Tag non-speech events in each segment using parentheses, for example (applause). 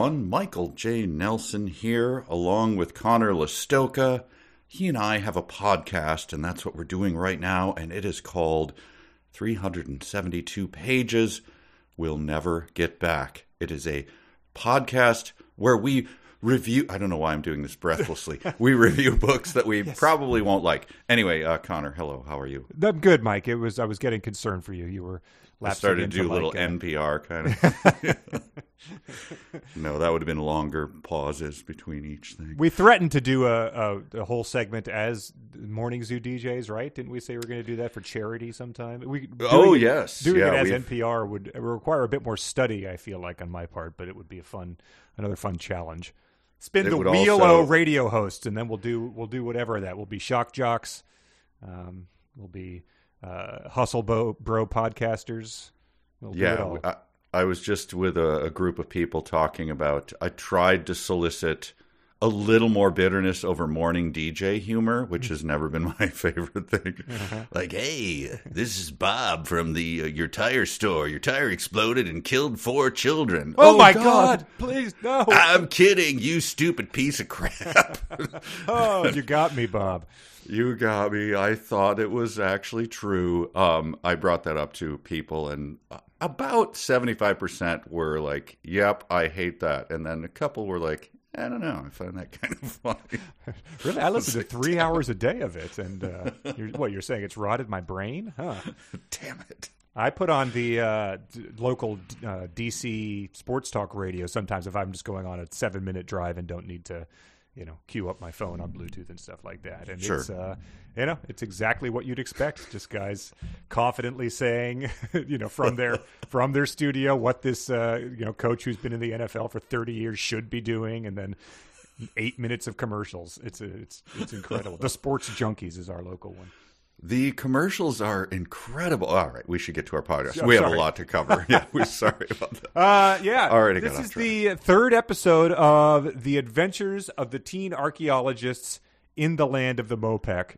everyone. Michael J. Nelson here, along with Conor Lastowka. He and I have a podcast, and that's what we're doing right now, and it is called 372 Pages We'll Never Get Back. It is a podcast where we review. I don't know why I'm doing this breathlessly. (laughs) we review books that we yes. probably won't like. Anyway, uh, Connor, hello. How are you? I'm good, Mike. It was I was getting concerned for you. You were I started to do a little like, uh, NPR kind of. (laughs) no, that would have been longer pauses between each thing. We threatened to do a, a, a whole segment as Morning Zoo DJs, right? Didn't we say we are going to do that for charity sometime? We oh yes, doing yeah, it as we've... NPR would require a bit more study. I feel like on my part, but it would be a fun, another fun challenge. Spin it the wheel also... radio hosts, and then we'll do we'll do whatever that We'll be. Shock jocks, um, will be uh, hustle bro, bro podcasters. We'll yeah, I, I, was just with a, a, group of people talking about. I tried to solicit a little more bitterness over morning DJ humor, which has never been (laughs) my favorite thing. Uh-huh. Like, hey, this is Bob from the uh, your tire store. Your tire exploded and killed four children. Oh, oh my God. God. Please no! I'm kidding. You stupid piece of crap. (laughs) oh, you got me, Bob. You got me. I thought it was actually true. Um, I brought that up to people, and about 75% were like, yep, I hate that. And then a couple were like, I don't know. I find that kind of (laughs) funny. (laughs) really? I listen to (laughs) three hours a day of it. And uh, you're, what, you're saying it's rotted my brain? Huh. Damn it. I put on the uh, d- local uh, DC sports talk radio sometimes if I'm just going on a seven minute drive and don't need to you know, queue up my phone on Bluetooth and stuff like that. And sure. it's, uh, you know, it's exactly what you'd expect. Just guys confidently saying, (laughs) you know, from their (laughs) from their studio what this, uh, you know, coach who's been in the NFL for 30 years should be doing, and then eight minutes of commercials. It's a, it's it's incredible. the Sports Junkies is our local one. The commercials are incredible. All right, we should get to our podcast. Oh, we sorry. have a lot to cover. (laughs) yeah, we're sorry about that. Uh, yeah. All right, this is the third episode of the Adventures of the Teen Archaeologists in the Land of the Mopek.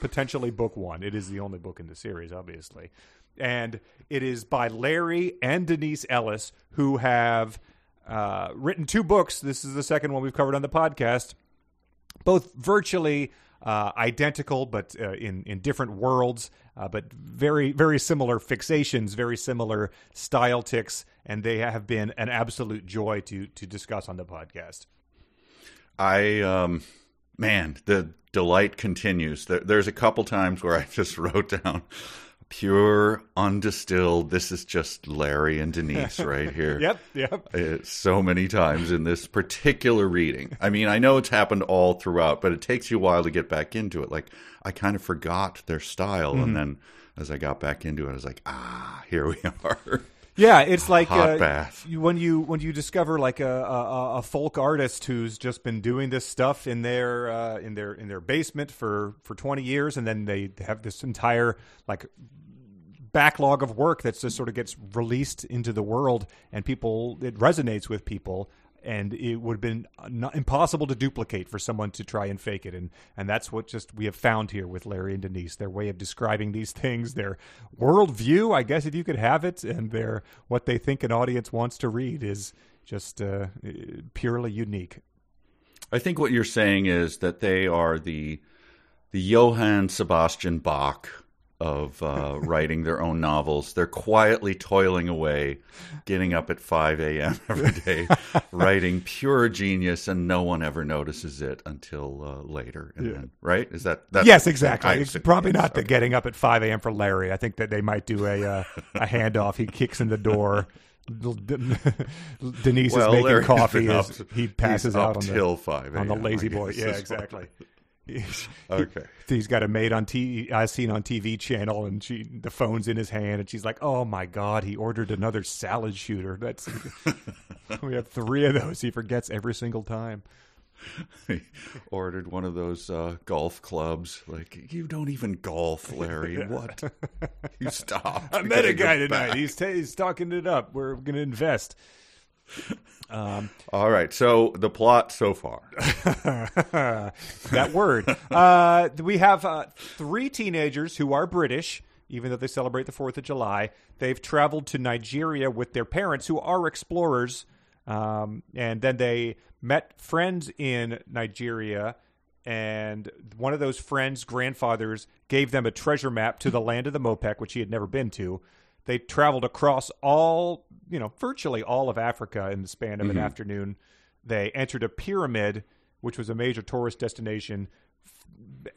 Potentially book one. It is the only book in the series, obviously, and it is by Larry and Denise Ellis, who have uh, written two books. This is the second one we've covered on the podcast. Both virtually uh, identical, but uh, in in different worlds, uh, but very very similar fixations, very similar style ticks, and they have been an absolute joy to to discuss on the podcast. I um, man, the delight continues. There, there's a couple times where I just (laughs) wrote down pure undistilled this is just larry and denise (laughs) right here. Yep yep. It's so many times in this particular reading. I mean i know it's happened all throughout but it takes you a while to get back into it. Like i kind of forgot their style mm-hmm. and then as i got back into it i was like ah here we (laughs) are. Yeah, it's like hot uh, bath. When you when you discover like a, a, a, folk artist who's just been doing this stuff in their uh, in their in their basement for for twenty years, and then they have this entire like backlog of work that just sort of gets released into the world and people it resonates with people and it would have been impossible to duplicate for someone to try and fake it. And and that's what just we have found here with Larry and Denise. Their way of describing these (laughs) things their worldview I guess if you could have it and their what they think an audience wants to read is just uh, purely unique. I think what you're saying is that they are the the Johann Sebastian Bach of uh, writing their own novels. They're quietly toiling away, getting up at 5 a.m. (laughs) every day, writing pure genius, and no one ever notices it until uh, later. Yeah. Then, right? Is that yes, exactly? It's probably yes, not okay. the getting up at 5 a.m. for Larry. I think that they might do a uh, a handoff. He kicks in the door. (laughs) Denise well, is making Larry coffee (laughs) as he passes out on the, 5 on the La-Z-Boy. Yeah, exactly. Okay. He's got a maid on TV. I seen on TV channel, and she the phone's in his hand, and she's like, "Oh my god, he ordered another salad shooter." That's (laughs) we have three of those. He forgets every single time. He ordered one of those uh, golf clubs. Like you don't even golf, Larry. (laughs) What? you stop. I met a guy tonight. He's, t- he's talking it up. We're going to invest. Um, All right. So the plot so far. (laughs) that word. Uh, we have uh, three teenagers who are British, even though they celebrate the 4th of July. They've traveled to Nigeria with their parents, who are explorers. Um, and then they met friends in Nigeria, and one of those friends' grandfathers gave them a treasure map to the land of the Mopek, which he had never been to. They traveled across all, you know, virtually all of Africa in the span of mm-hmm. an afternoon. They entered a pyramid, which was a major tourist destination,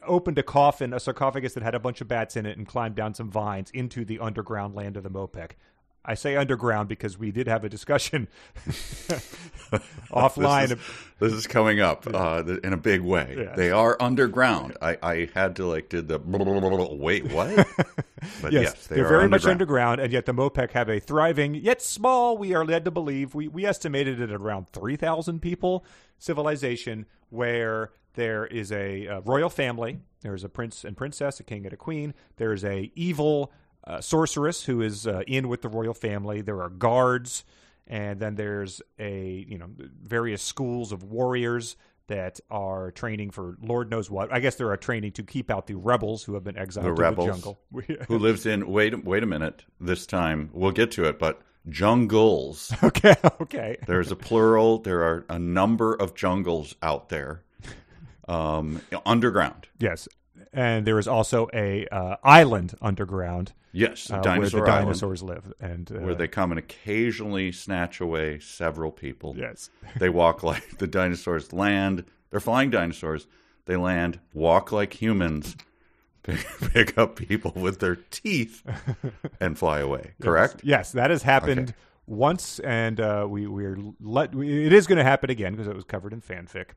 opened a coffin, a sarcophagus that had a bunch of bats in it, and climbed down some vines into the underground land of the Mopek. I say underground because we did have a discussion (laughs) (laughs) offline. this, is, this, is, coming up uh, in a big way. Yeah. They are underground. I, I, had to like did the (laughs) wait what? But yes, yes they are very underground. much underground, and yet the Mopek have a thriving yet small. We are led to believe we we estimated it at around three thousand people civilization where there is a, a, royal family. There's a prince and princess, a king and a queen. There's a evil uh, sorceress who is uh, in with the royal family. There are guards, and then there's a you know various schools of warriors that are training for Lord knows what. I guess they are training to keep out the rebels who have been exiled the to rebels the jungle. who lives in wait wait a minute. This time we'll get to it, but jungles. (laughs) Okay, okay. There's a plural. There are a number of jungles out there, um, underground. Yes, and there is also a uh, island underground. Yes, uh, where the dinosaurs live, and uh, where they come and occasionally snatch away several people. Yes, (laughs) they walk like the dinosaurs land. They're flying dinosaurs. They land, walk like humans, (laughs) pick up people with their teeth (laughs) and fly away. Correct? Yes, yes that has happened okay. once, and uh, we we're let. It is going to happen again because it was covered in fanfic,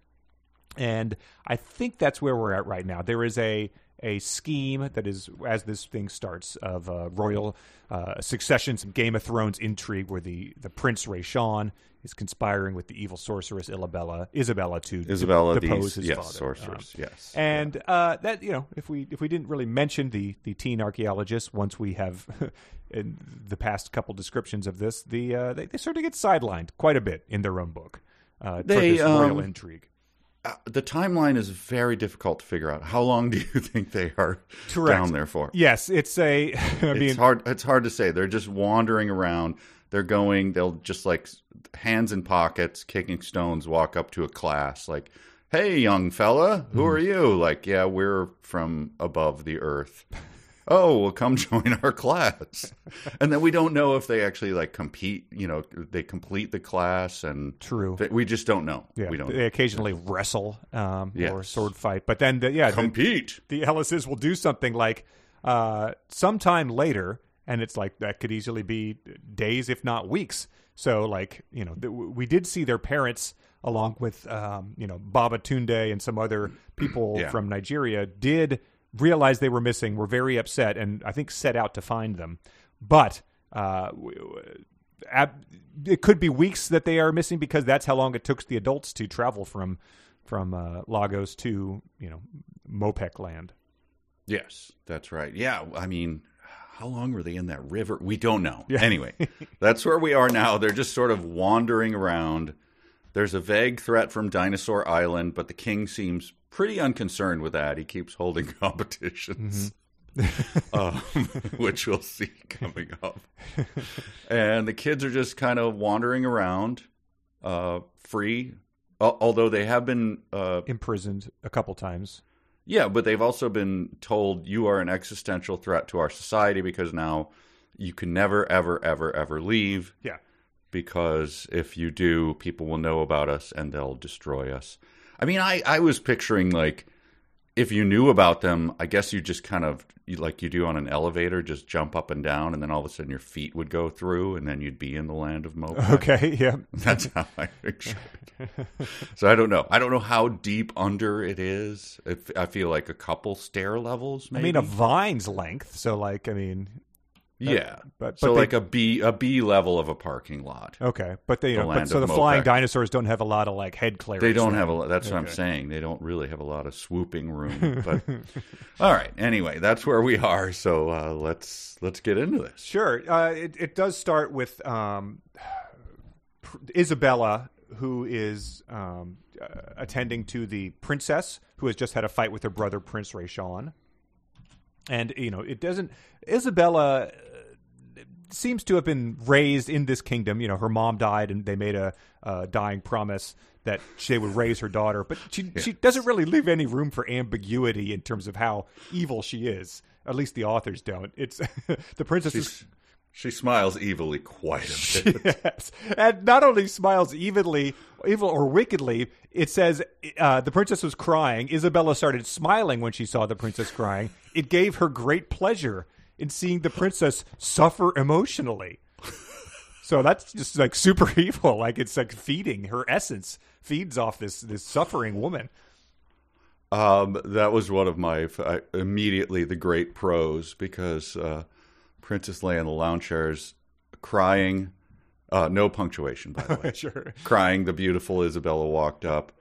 and I think that's where we're at right now. There is a a scheme that is as this thing starts of uh, royal uh, succession, some Game of Thrones intrigue where the the Prince Raysean is conspiring with the evil sorceress Isabella Isabella to Isabella depose his yes, father. sorceress. Um, yes, and yeah. uh, that you know if we if we didn't really mention the the teen archaeologist once we have (laughs) in the past couple descriptions of this, the uh, they, they sort of get sidelined quite a bit in their own book. Uh, they, this um, royal intrigue. Uh, the timeline is very difficult to figure out. How long (laughs) do you think they are Correct. down there for? Yes, it's a. (laughs) I mean, it's hard. It's hard to say. They're just wandering around. They're going. They'll just like hands in pockets, kicking stones, walk up to a class like, "Hey, young fella, who mm. are you?" Like, "Yeah, we're from above the earth." (laughs) oh, well, come (laughs) join our class. and then we don't know if they actually like compete, you know, they complete the class and true. They, we just don't know. Yeah, we don't. They occasionally wrestle um, yes. or sword fight, but then the, yeah, compete. The, the Ellises will do something like uh, sometime later, and it's like that could easily be days, if not weeks. So, like you know, we did see their parents along with um, you know Baba Tunde and some other people yeah. from Nigeria did realized they were missing, were very upset, and I think set out to find them. But uh, it could be weeks that they are missing because that's how long it took the adults to travel from from uh, Lagos to you know Mopek land. Yes, that's right. Yeah, I mean, how long were they in that river? We don't know. Yeah. Anyway, (laughs) that's where we are now. They're just sort of wandering around. There's a vague threat from Dinosaur Island, but the king seems pretty unconcerned with that. He keeps holding (laughs) competitions. Mm-hmm. um, (laughs) which we'll see coming up. and the kids are just kind of wandering around, uh, free. although they have been uh, imprisoned a couple times. Yeah, but they've also been told you are an existential threat to our society because now you can never, ever, ever, ever leave. Yeah. Because if you do, people will know about us and they'll destroy us. I mean, I, I was picturing like if you knew about them, I guess you just kind of like you do on an elevator, just jump up and down, and then all of a sudden your feet would go through, and then you'd be in the land of Mopek. (laughs) Okay, yeah, (laughs) that's how I picture it. so I don't know. I don't know how deep under it is. I feel like a couple stair levels. Maybe. I mean, a vine's length. So, like, I mean, yeah, but, but so they, like a B a B level of a parking lot. Okay, but they the but, so the flying dinosaurs don't have a lot of like head clearance. They don't have a. lot. That's okay. what I'm saying. They don't really have a lot of swooping room. (laughs) But all right. Anyway, that's where we are. So uh, let's let's get into this. Sure. Uh, it it does start with um, Isabella, who is um, uh, attending to the princess who has just had a fight with her brother Prince Raysean. And you know, it doesn't. Isabella seems to have been raised in this kingdom. You know, her mom died, and they made a, a dying promise that they would raise her daughter. But she she doesn't really leave any room for ambiguity in terms of how evil she is. At least the authors don't. It's (laughs) the princess She's, she smiles evilly quite a (laughs) bit. yes. And not only smiles evenly, evil or wickedly, it says uh, the princess was crying. Isabella started smiling when she saw the princess crying. It gave her great pleasure in seeing the princess suffer emotionally. So that's just like super (laughs) evil. Like it's like feeding her essence feeds off this this suffering woman. Um, that was one of my I, immediately the great pros because uh, Princess lay in the lounge chairs crying. Uh, no punctuation, by the way. (laughs) sure. Crying. The beautiful Isabella walked up,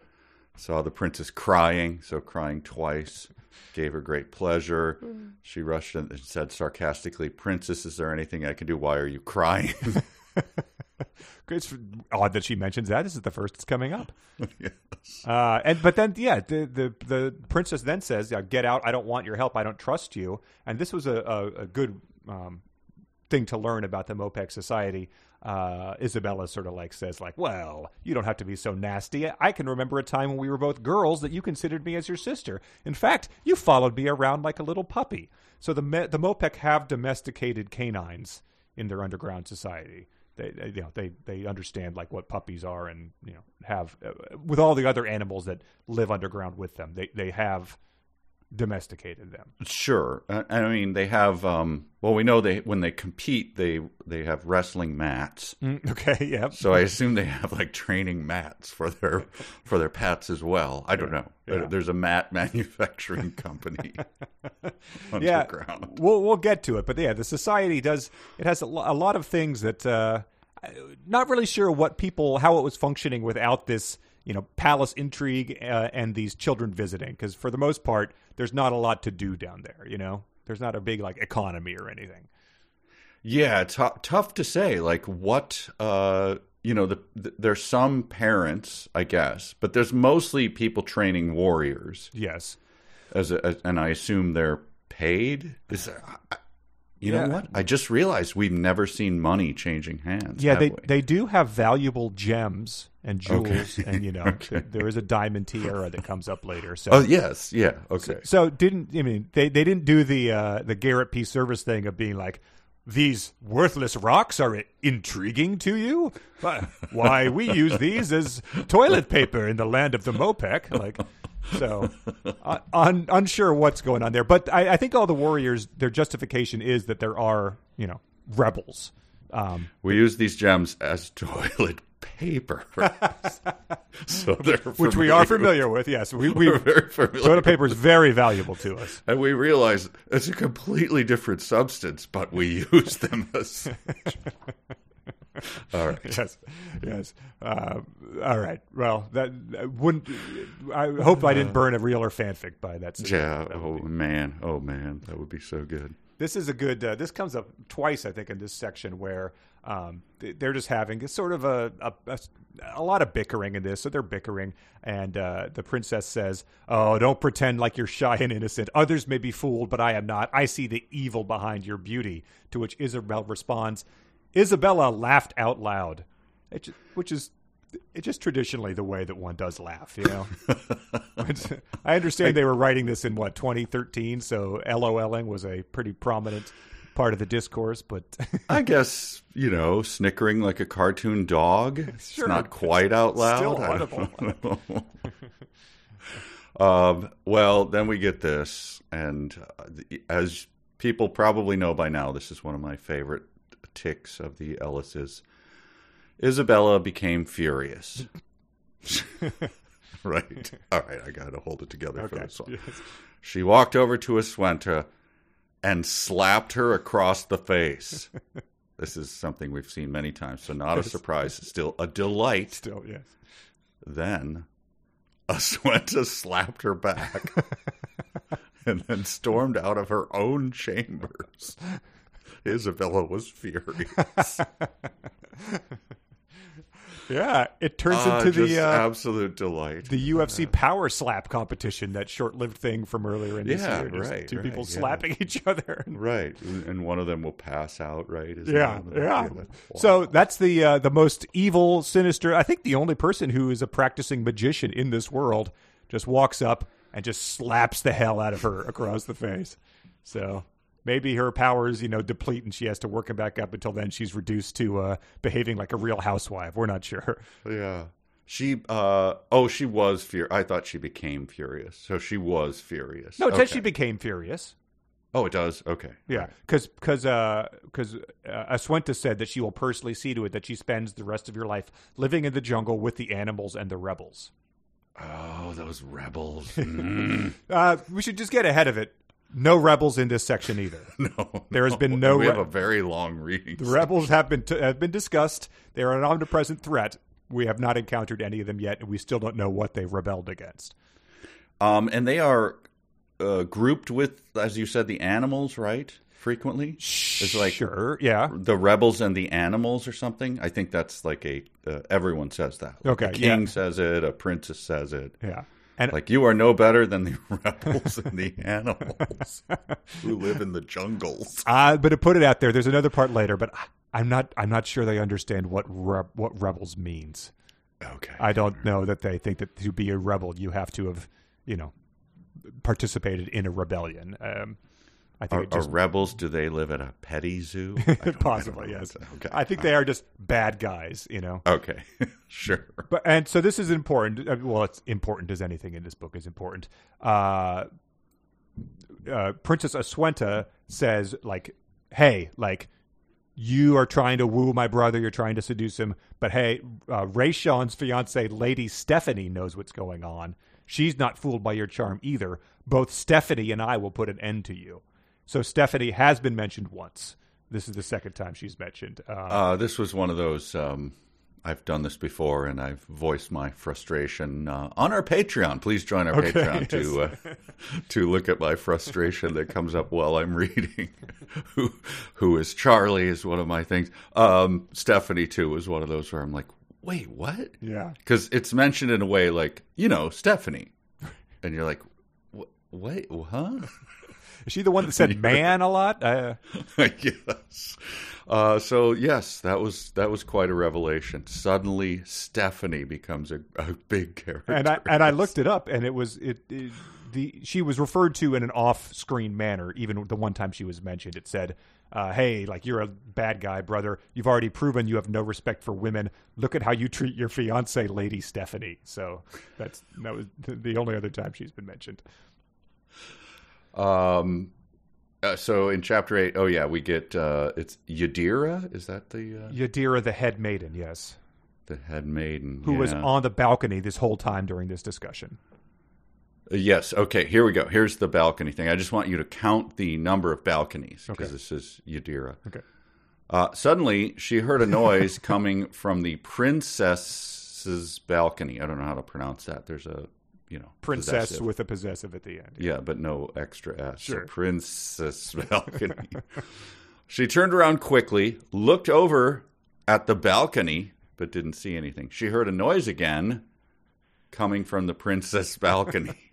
saw the princess crying, so crying twice. Gave her great pleasure. She rushed in and said sarcastically, Princess, is there anything I can do? Why are you crying? (laughs) it's odd that she mentions that. This is the first it's coming up. (laughs) yes. Uh, and but then yeah, the the the princess then says, yeah, "Get out! I don't want your help. I don't trust you." And this was a a, a good um, thing to learn about the Mopek society. Uh, Isabella sort of like says like, "Well, you don't have to be so nasty. I can remember a time when we were both girls that you considered me as your sister. In fact, you followed me around like a little puppy." So the the Mopek have domesticated canines in their underground society they, they, you know they they understand like what puppies are and you know have uh, with all the other animals that live underground with them they they have domesticated them Sure. I, I mean, they have. Um, well, we know they when they compete, they they have wrestling mats. Mm, okay (laughs) yeah So I assume they have like training mats for their for their pets as well. I don't know. Yeah. There's a mat (laughs) manufacturing company (laughs) yeah we'll we'll get to it but yeah the society does it has a, a lot of things that uh not really sure what people how it was functioning without this you know palace intrigue uh, and these children visiting because for the most part there's not a lot to do down there you know there's not a big like economy or anything Yeah, it's tough to say. Like what, uh, you know, the, the, there's some parents, I guess, but there's mostly people training warriors. yes As, a, as and I assume they're paid. Is You know what? I just realized we've never seen money changing hands. Yeah, they we? they do have valuable gems and jewels, and you (laughs) know Okay. th- there is a diamond tiara that comes up later. So, Oh yes, yeah, okay. so didn't I mean they they didn't do the uh, the Garrett P. Serviss thing of being like these worthless rocks are intriguing to you? Why- Why we use these as toilet paper in the land of the Mopek? Like, so uh, un, unsure what's going on there. But I, I think all the warriors, their justification is that there are you know rebels. Um, We use these gems as (laughs) toilet paper, (laughs) so they're which we are familiar with. Yes, we, we We're very familiar. toilet paper is very valuable to us. And we realize it's a completely different substance, but we use them as. (laughs) All right. (laughs) Yes, yes. Uh, all right. Well, that that wouldn't. I hope I didn't burn a real or fanfic by that. Yeah. Oh man. Oh man. That would be so good. This is a good. Uh, this comes up twice, I think, in this section where um, they're just having a sort of a, a a a lot of bickering in this. So they're bickering, and uh, the princess says, "Oh, don't pretend like you're shy and innocent. Others may be fooled, but I am not. I see the evil behind your beauty." To which Isabel responds, "Isabella laughed out loud," it which is. It's just traditionally the way that one does laugh, you know. (laughs) I understand they were writing this in what 2013, so LOLing was a pretty prominent part of the discourse. But (laughs) I guess you know, snickering like a cartoon dog. (laughs) It's Sure. not quite out loud. Still um, well, then we get this, and uh, as people probably know by now, this is one of my favorite ticks of the Ellises. Isabella became furious. (laughs) right. All right. I got to hold it together for this one. Yes. She walked over to Aswenta and slapped her across the face. (laughs) this is something we've seen many times, so not a surprise. Still a delight. still yes. Then Aswenta slapped her back (laughs) and then stormed out of her own chambers. (laughs) Isabella was furious. (laughs) Yeah, it turns Ah, into the uh, absolute delight. the UFC power slap competition, that short-lived thing from earlier in this Yeah, year. Just right, Two people yeah. slapping (laughs) each other. right, and one of them will pass out. Right? Yeah, yeah. Wow. So that's the uh, the most evil, sinister. I think the only person who is a practicing magician in this world just walks up and just slaps the hell out of her across the face. So maybe her powers, you know, deplete and she has to work them back up. Until then, she's reduced to uh, behaving like a real housewife. We're not sure. Yeah. She uh oh she was furious. I thought she became furious. So she was furious. No, it says she became furious. Oh, it does. Okay. Yeah, because because because uh, Aswenta said that she will personally see to it that she spends the rest of your life living in the jungle with the animals and the rebels. Oh, those rebels. (laughs) Mm. Uh, we should just get ahead of it. No rebels in this section either. (laughs) no, There has been no We have re- a very long reading. The rebels have been t- have been discussed. They are an omnipresent threat. We have not encountered any of them yet, and we still don't know what they've rebelled against. Um, and they are uh, grouped with, as you said, the animals, right? Frequently, it's like sure, yeah, the rebels and the animals, or something. I think that's like a uh, everyone says that. Like Okay, a king yeah. says it, a princess says it. yeah, and Like you are no better than the (laughs) rebels and the animals who live in the jungles. (laughs) uh, but to put it out there, there's another part later, but I'm not I'm not sure they understand what re- what rebels means. Okay. I don't know that they think that to be a rebel you have to have you know participated in a rebellion. Um, I think Are, just are rebels? Do they live at a petty zoo? (laughs) Possibly yes. Okay. I think they are just bad guys. You know. Okay. (laughs) sure. But and so this is important. uh, Well, it's important as anything in this book is important. Uh, uh, Princess Aswenta says, like, "Hey, like, you are trying to woo my brother. You're trying to seduce him. But hey, uh, Rayshon's fiance, Lady Stephanie, knows what's going on. She's not fooled by your charm either. Both Stephanie and I will put an end to you. So Stephanie has been mentioned once. This is the second time she's mentioned. Uh, Uh, this was one of those. Um, I've done this before, and I've voiced my frustration uh, on our Patreon. Please join our Patreon to uh, to look at my frustration that comes up while I'm (laughs) reading. who who is Charlie is one of my things. Um, Stephanie too is one of those where I'm like, wait, what? yeah. Because it's mentioned in a way like you know Stephanie, and you're like, "Wh- wait, huh? Is she the one that said (laughs) "man" a lot? Uh, (laughs) yes. Uh, so yes, that was that was quite a revelation. Suddenly, Stephanie becomes a, a big character. and I and I looked (laughs) it up, and it was it, it the she was referred to in an off-screen manner. Even the one time she was mentioned, it said, uh, "Hey, like you're a bad guy, brother. You've already proven you have no respect for women. Look at how you treat your fiance, Lady Stephanie." So that's that was the- the only other time she's been mentioned. Um, uh, so in chapter eight, oh yeah, we get uh, it's Yadira. Is that the uh, Yadira, the head maiden, yes, the head maiden who was on the balcony this whole time during this discussion. Uh, Yes. Okay. Here we go. Here's the balcony thing. I just want you to count the number of balconies because Okay. this is Yadira. Okay. Uh, suddenly, she heard a noise (laughs) coming from the princess's balcony. I don't know how to pronounce that. There's a, you know, Princess possessive. with a possessive at the end. Yeah, but no extra S. Sure. So princess (laughs) balcony. she turned around quickly, looked over at the balcony, but didn't see anything. She heard a noise again coming from the princess (laughs) balcony.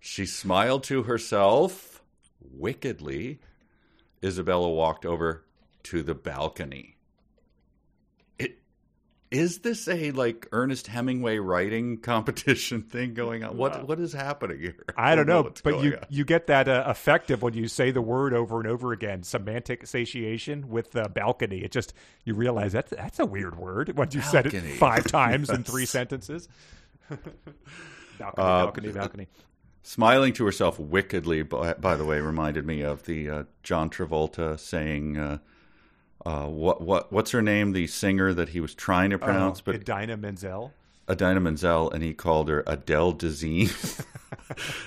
she smiled to herself wickedly. Isabella walked over to the balcony. Is this a like Ernest Hemingway writing (laughs) competition thing going on? What what is happening here? (laughs) I don't know, what's but you on. you get that uh, effect of when you say the word over and over again, semantic satiation with the balcony. It just you realize that's that's a weird word once you said it (laughs) five times in three sentences. balcony, Uh, balcony, balcony. Smiling to herself wickedly, by, by the way, reminded me of the uh, John Travolta saying, uh, uh, "What what what's her name? The singer that he was trying to pronounce, Oh, but Idina Menzel. Idina Menzel, and he called her Adele Dazeem.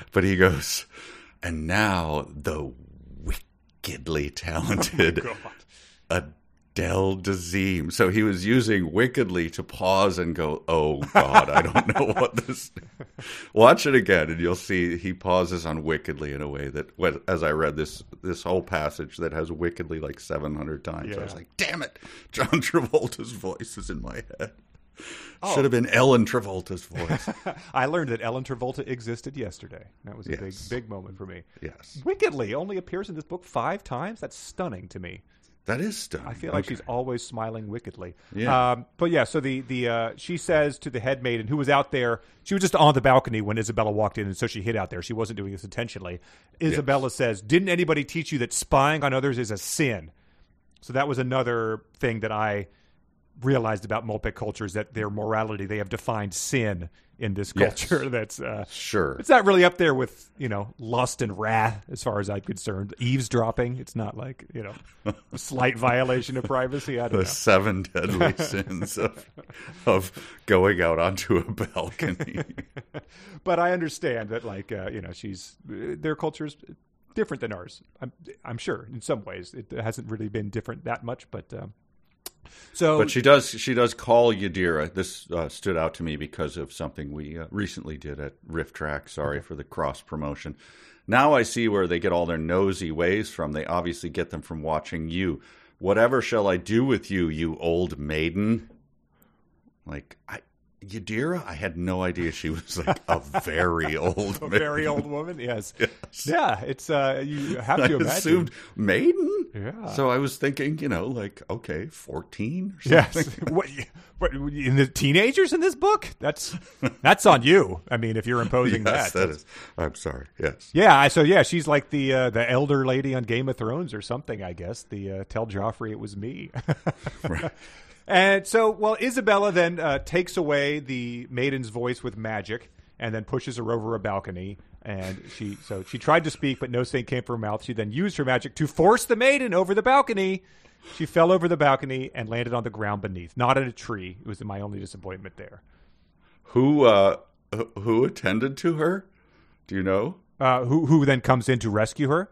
(laughs) but he goes, and now the wickedly (laughs) talented God. Adele Dazeem. So he was using wickedly to pause and go, "Oh God, I don't know what this." (laughs) Watch it again, and you'll see he pauses on wickedly in a way that, as I read this this whole passage, that has wickedly like seven hundred times. I was like, "Damn it!" John (laughs) Travolta's voice is in my head. Oh. Should have been Ellen Travolta's voice. (laughs) I learned that Ellen Travolta existed yesterday. That was a yes. big, big moment for me. Yes. Wickedly only appears in this book five times. That's stunning to me. That is stunning. I feel like okay. she's always smiling wickedly. Yeah. Um, but yeah, so the the uh, she says to the head maiden who was out there, she was just on the balcony when Isabella walked in, and so she hid out there. She wasn't doing this intentionally. Isabella yes. says, "Didn't anybody teach you that spying on others is a sin?" So that was another thing that I realized about Mopek culture is that their morality they have defined sin in this culture. Yes. (laughs) That's uh, sure. It's not really up there with you know lust and wrath as far as I'm concerned. Eavesdropping. It's not like you know (laughs) slight violation of privacy. I don't the know. seven deadly (laughs) sins of of going out onto a balcony. but I understand that like uh, you know she's their culture's different than ours. I'm I'm sure in some ways it hasn't really been different that much, but. Um, so, but she does she does call Yadira. This uh, stood out to me because of something we uh, recently did at RiffTrax. Sorry for the cross promotion. Now I see where they get all their nosy ways from. They obviously get them from watching you. Whatever shall I do with you, you old maiden? Like I, Yadira, I had no idea she was like a (laughs) very old, a very old woman. Yes. (laughs) yes. yeah. It's uh, you have to I imagine. assumed maiden. Yeah. So I was thinking, you know, like okay, fourteen or something. Yes. (laughs) what, what? In the teenagers in this book? That's that's on you. I mean, if you're imposing yes, that, that is. I'm sorry. Yes. Yeah. So yeah, she's like the uh, the elder lady on Game of Thrones or something. I guess the uh, tell Joffrey it was me. right. And so, well, Isabella then uh, takes away the maiden's voice with magic and then pushes her over a balcony. And she, so she tried to speak, but no sound came from her mouth. She then used her magic to force the maiden over the balcony. She fell over the balcony and landed on the ground beneath, not in a tree. It was my only disappointment there. Who, uh, who attended to her? Do you know? Uh, who, who then comes in to rescue her?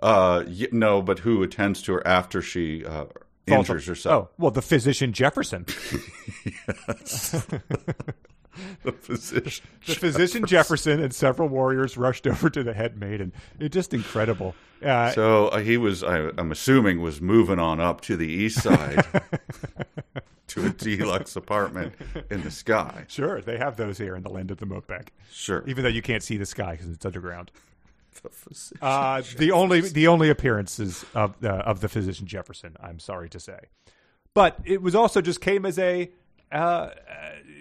Uh, no, but who attends to her after she uh, injures herself. Oh, well, the physician Jefferson. (laughs) the physician. (laughs) the physician Jefferson and several warriors rushed over to the head maiden. It's just incredible. Uh, so uh, he was, I, am assuming, was moving on up to the east side (laughs) to a deluxe apartment in the sky. Sure, they have those here in the land of the Mopek. Sure, even though you can't see the sky because it's underground the. Uh, the only the only appearances of uh, of the physician Jefferson. I'm sorry to say, but it was also just came as a uh,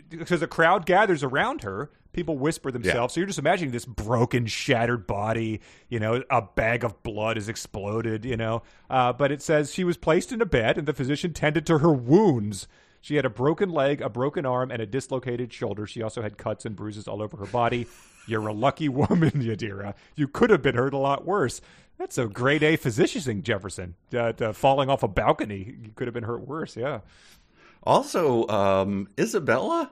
because a crowd gathers around her. People whisper themselves. Yeah. So you're just imagining this broken, shattered body. You know, a bag of blood is exploded. You know, uh, but it says she was placed in a bed, and the physician tended to her wounds. She had a broken leg, a broken arm, and a dislocated shoulder. She also had cuts and bruises all over her body. You're a lucky (laughs) woman, Yadira. You could have been hurt a lot worse. That's a grade A physician, Jefferson. Uh, falling off a balcony, you could have been hurt worse. Yeah. Also, um, Isabella,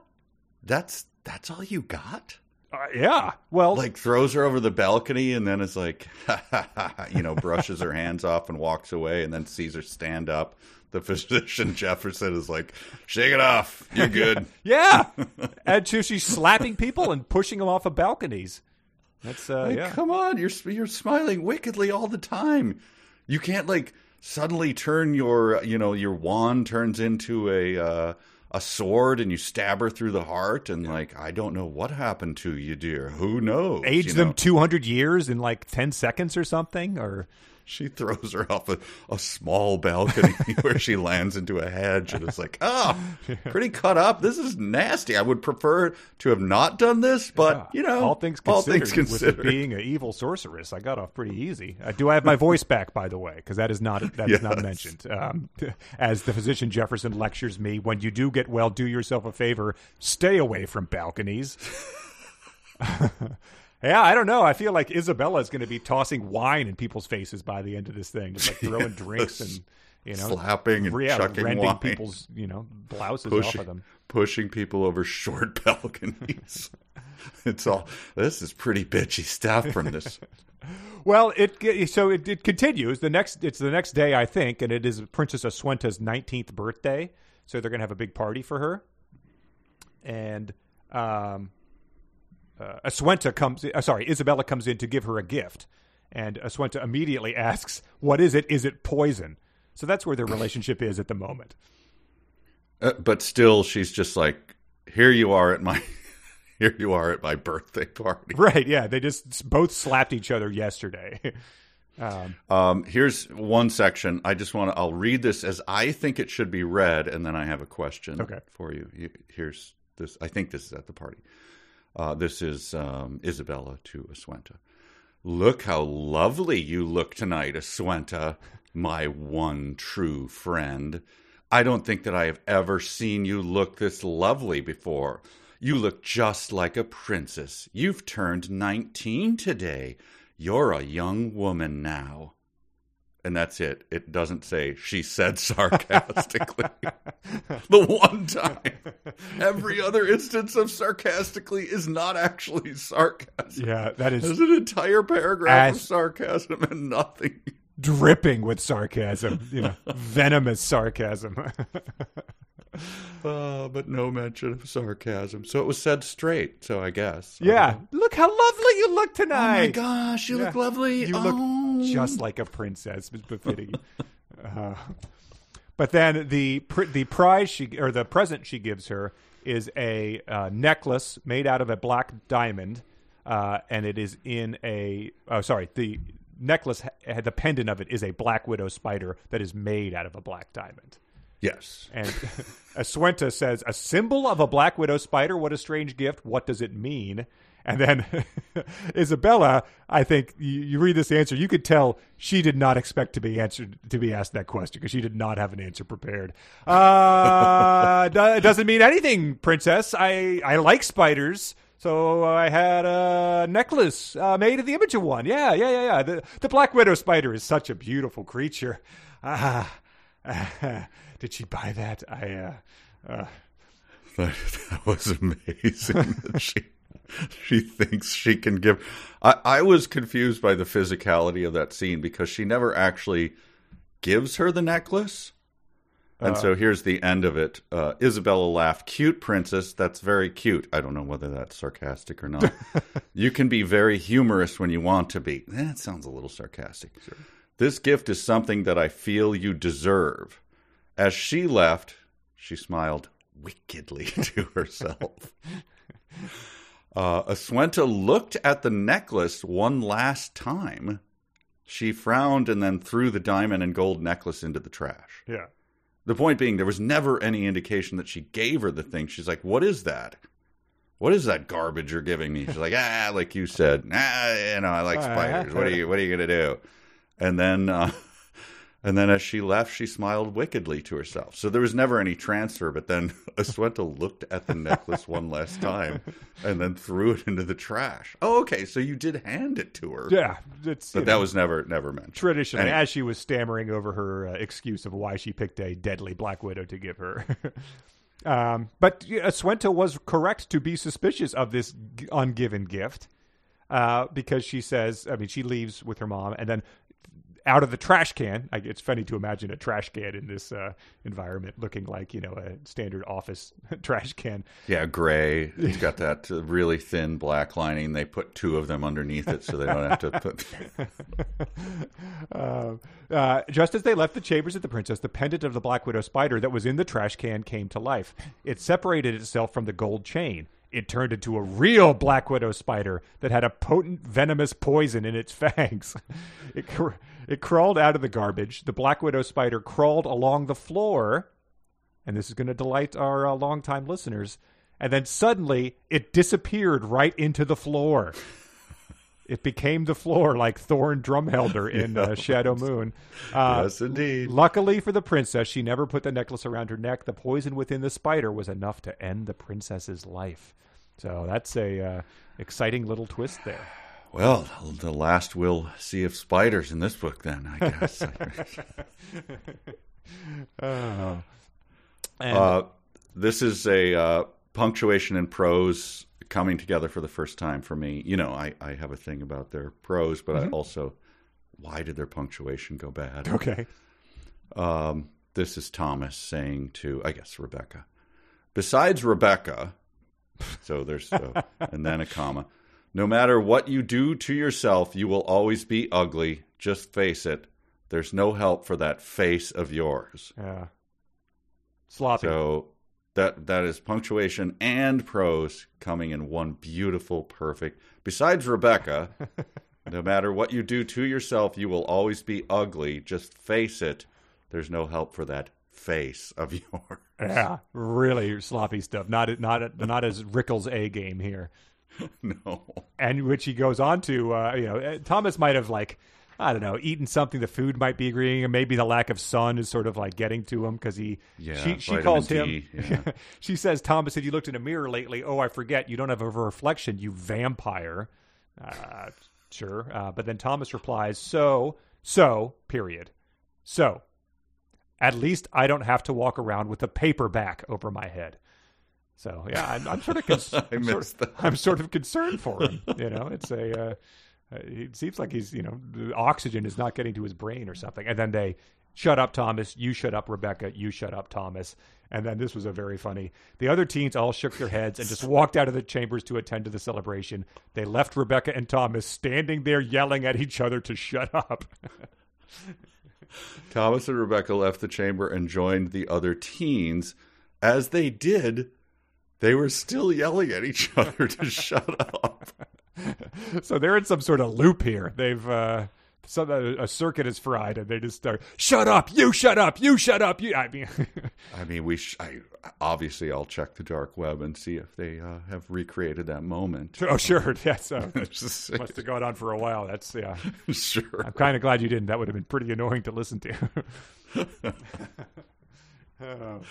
that's that's all you got. Uh, yeah. Well, like throws her over the balcony and then is like, (laughs) you know, brushes her hands off and walks away, and then sees her stand up the (laughs) physician Jefferson is like, shake it off. You're good. (laughs) yeah. And to she's slapping people and pushing them off of balconies. That's uh, like, yeah. Come on, you're you're smiling wickedly all the time. You can't like suddenly turn your you know your wand turns into a uh, a sword and you stab her through the heart and like I don't know what happened to you, dear. Who knows? Age you them two hundred years in like ten seconds or something, or she throws her off a, a small balcony (laughs) where she lands into a hedge and it's like, oh, pretty cut up. This is nasty. I would prefer to have not done this, but yeah. you know, all things considered, all things considered. with being an evil sorceress, I got off pretty easy. Uh, do I have my voice back, by the way? Because that is not that yes. is not mentioned. Um, (laughs) as the physician Jefferson lectures me, when you do get well, do yourself a favor, stay away from balconies. (laughs) Yeah, I don't know. I feel like Isabella is going to be tossing wine in people's faces by the end of this thing, just like (laughs) throwing drinks and you know, slapping and yeah, chucking rending wine. people's you know blouses pushing, off of them, pushing people over short (laughs) balconies. (laughs) it's all this is pretty bitchy stuff from this. well, it so it, it continues. The next it's the next day, I think, and it is Princess Aswenta's nineteenth birthday. So they're going to have a big party for her, and um, uh, Aswenta comes. Uh, sorry, Isabella comes in to give her a gift, and Aswenta immediately asks, "What is it? Is it poison?" So that's where their relationship is at the moment. Uh, but still, she's just like, here you are at my. (laughs) Here you are at my birthday party. Right, yeah. They just both slapped each other yesterday. (laughs) Um, um, here's one section. I just want to. I'll read this as I think it should be read, and then I have a question okay. for you. Here's this. I think this is at the party. Uh, this is um, Isabella to Aswenta. Look how lovely you look tonight, Aswenta, my one true friend. I don't think that I have ever seen you look this lovely before. You look just like a princess. You've turned 19 today. You're a young woman now. And that's it. It doesn't say she said (laughs) sarcastically. the one time. Every other instance of sarcastically is not actually sarcasm. Yeah, that is. There's an entire paragraph of sarcasm and nothing. Dripping with sarcasm, you know, (laughs) venomous sarcasm. Uh, (laughs) but no mention of sarcasm. So it was said straight. So I guess. Yeah. Look how lovely you look tonight. Oh my gosh, you yeah. look lovely. You oh. look just like a princess, befitting. uh, but then the the prize she or the present she gives her is a uh, necklace made out of a black diamond, uh, and it is in a oh sorry the necklace the pendant of it is a black widow spider that is made out of a black diamond. Yes. And (laughs) Aswenta says, A symbol of a Black Widow spider? What a strange gift. What does it mean? And then (laughs) Isabella, I think you, you, read this answer, you could tell she did not expect to be answered to be asked that question because she did not have an answer prepared. Uh, (laughs) it doesn't mean anything, princess. I I like spiders. So I had a necklace uh, made of the image of one. Yeah, yeah, yeah, yeah. The, the Black Widow spider is such a beautiful creature. Ah, (laughs) did she buy that? I uh, uh. That, that was amazing. (laughs) she she thinks she can give. I, I was confused by the physicality of that scene because she never actually gives her the necklace. And uh, so here's the end of it. Uh, Isabella laughed. Cute princess. That's very cute. I don't know whether that's sarcastic or not. (laughs) you can be very humorous when you want to be. That sounds a little sarcastic. Sure. This gift is something that I feel you deserve. As she left, she smiled wickedly (laughs) to herself. (laughs) uh, Aswenta looked at the necklace one last time. She frowned and then threw the diamond and gold necklace into the trash. Yeah. The point being, there was never any indication that she gave her the thing. She's like, "What is that? What is that garbage you're giving me?" She's like, "Ah, like you said, ah, you know, I like (laughs) spiders. What are you, what are you gonna do?" And then uh, (laughs) and then as she left, she smiled wickedly to herself. So there was never any transfer, but then (laughs) Aswenta looked at the necklace one last time and then threw it into the trash. Oh, okay. So you did hand it to her. Yeah. but that know, was never never mentioned. Traditionally, anyway. as she was stammering over her uh, excuse of why she picked a deadly Black Widow to give her. (laughs) um, but Aswenta was correct to be suspicious of this ungiven gift. Uh, because she says, I mean, she leaves with her mom, and then out of the trash can. I, it's funny to imagine a trash can in this uh, environment looking like you know a standard office (laughs) trash can. Yeah, gray. It's got that uh, really thin black lining. They put two of them underneath it so they don't have to put. uh, (laughs) (laughs) uh, just as they left the chambers of the princess, the pendant of the Black Widow spider that was in the trash can came to life. It separated itself from the gold chain it turned into a real Black Widow spider that had a potent venomous poison in its fangs. it, it crawled out of the garbage. The Black Widow spider crawled along the floor, and this is going to delight our uh, longtime listeners. And then suddenly it disappeared right into the floor. (laughs) It became the floor like Thorn Drumheller (laughs) in uh, Shadow Moon. Uh, yes, indeed. Luckily for the princess, she never put the necklace around her neck. The poison within the spider was enough to end the princess's life. So that's a uh, exciting little twist there. Well, the last we'll see of spiders in this book, then I guess. (laughs) uh, uh, this is a uh, punctuation and prose coming together for the first time for me. You know, I, I have a thing about their prose, but mm-hmm. I also, why did their punctuation go bad? Okay. Um, this is Thomas saying to, I guess, Rebecca. Besides Rebecca, so there's, uh, and then a comma. No matter what you do to yourself, you will always be ugly. Just face it. There's no help for that face of yours. Yeah. Sloppy. So that that is punctuation and prose coming in one beautiful, perfect. Besides Rebecca, (laughs) no matter what you do to yourself, you will always be ugly. Just face it. There's no help for that face of (laughs) yours. Yeah, really sloppy stuff. Not not not as Rickles a game here. (laughs) No. And which he goes on to, uh, you know, uh, Thomas might have like I don't know, eaten something the food might be agreeing, and maybe the lack of sun is sort of like getting to him because he. Yeah, she she calls him. Yeah. (laughs) she says, "Thomas, have you looked in a mirror lately? Oh, I forget. You don't have a reflection. You vampire." Uh, sure, uh, but then Thomas replies, "So, so, period. So, at least I don't have to walk around with a paperback over my head." So yeah, I'm, I'm sort of cons- (laughs) I'm, sort of, I'm sort of concerned for him. You know, it's a. Uh, uh, it seems like he's, you know, the oxygen is not getting to his brain or something. And then they shut up, Thomas. You shut up, Rebecca. You shut up, Thomas. And then this was a very funny. The other teens all shook their heads and just walked out of the chambers to attend to the celebration. They left Rebecca and Thomas standing there yelling at each other to shut up. (laughs) Thomas and Rebecca left the chamber and joined the other teens. As they did, they were still yelling at each (laughs) other to shut up. (laughs) so they're in some sort of loop here. They've uh, some a, circuit is fried, and they just start. Shut up! You shut up! You shut up! You. I mean, (laughs) I mean, we. Sh- I, obviously, I'll check the dark web and see if they uh, have recreated that moment. Oh, sure. Yes. Uh, must have gone on for a while. That's yeah. sure. I'm kind of glad you didn't. That would have been pretty annoying to listen to. oh.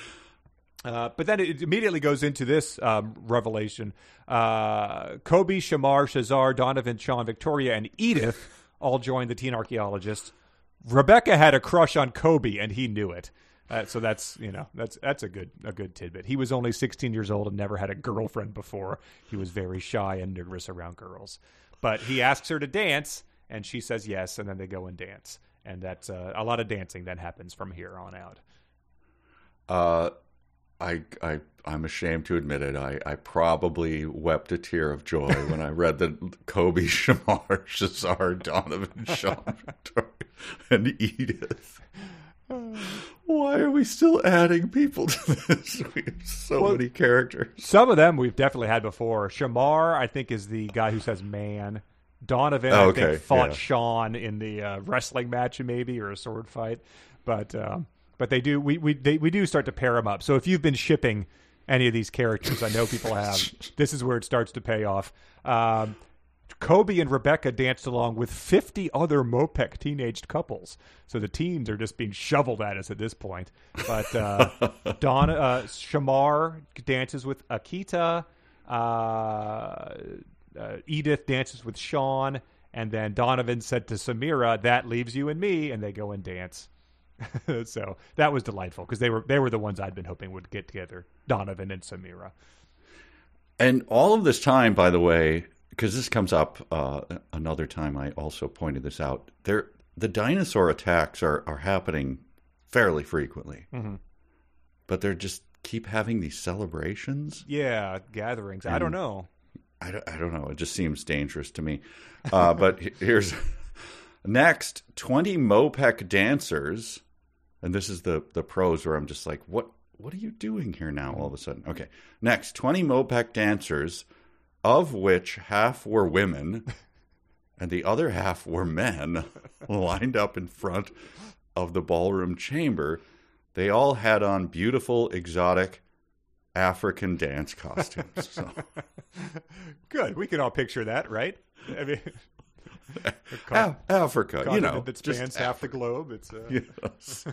Uh, but then it immediately goes into this um, revelation. Uh, Kobe, Shamar, Shazar, Donovan, Sean, Victoria, and Edith all joined the teen archaeologists. Rebecca had a crush on Kobe, and he knew it. Uh, so that's you know that's that's a good a good tidbit. He was only 16 years old and never had a girlfriend before. He was very shy and nervous around girls. But he asks her to dance, and she says yes, and then they go and dance, and that's uh, a lot of dancing that happens from here on out. Uh, I, I, I'm ashamed to admit it. I, I probably wept a tear of joy when I read that Kobe, (laughs) Shamar, Shazar, Donovan, (laughs) Sean, and Edith. Why are we still adding people to this? (laughs) We have so well, many characters. Some of them we've definitely had before. Shamar, I think, is the guy who says "man." Donovan, oh, okay. I think, fought yeah. Sean in the uh, wrestling match, maybe, or a sword fight. But um, but they do we we they, we do start to pair them up. So if you've been shipping any of these characters, I know people have. (laughs) this is where it starts to pay off. Um, Kobe and Rebecca danced along with 50 other Mopek teenaged couples. So the teens are just being shoveled at us at this point. But uh, (laughs) Donna, uh, Shamar dances with Akita. Uh, uh, Edith dances with Sean. And then Donovan said to Samira, That leaves you and me. And they go and dance. (laughs) so that was delightful because they were they were the ones I'd been hoping would get together, Donovan and Samira. And all of this time, by the way, because this comes up uh, another time, I also pointed this out. There, the dinosaur attacks are are happening fairly frequently, mm-hmm. but they're just keep having these celebrations. Yeah, gatherings. And I don't know. I don't, I don't know. It just seems dangerous to me. Uh, but here's (laughs) next 20 Mopek dancers and this is the the pros where I'm just like, what what are you doing here now all of a sudden? Okay. Next, 20 Mopek dancers, of which half were women (laughs) and the other half were men, (laughs) lined up in front of the ballroom chamber. They all had on beautiful, exotic African dance costumes. So. (laughs) Good. We can all picture that, right? I mean, Africa, you know, that spans half the globe. It's uh... yes.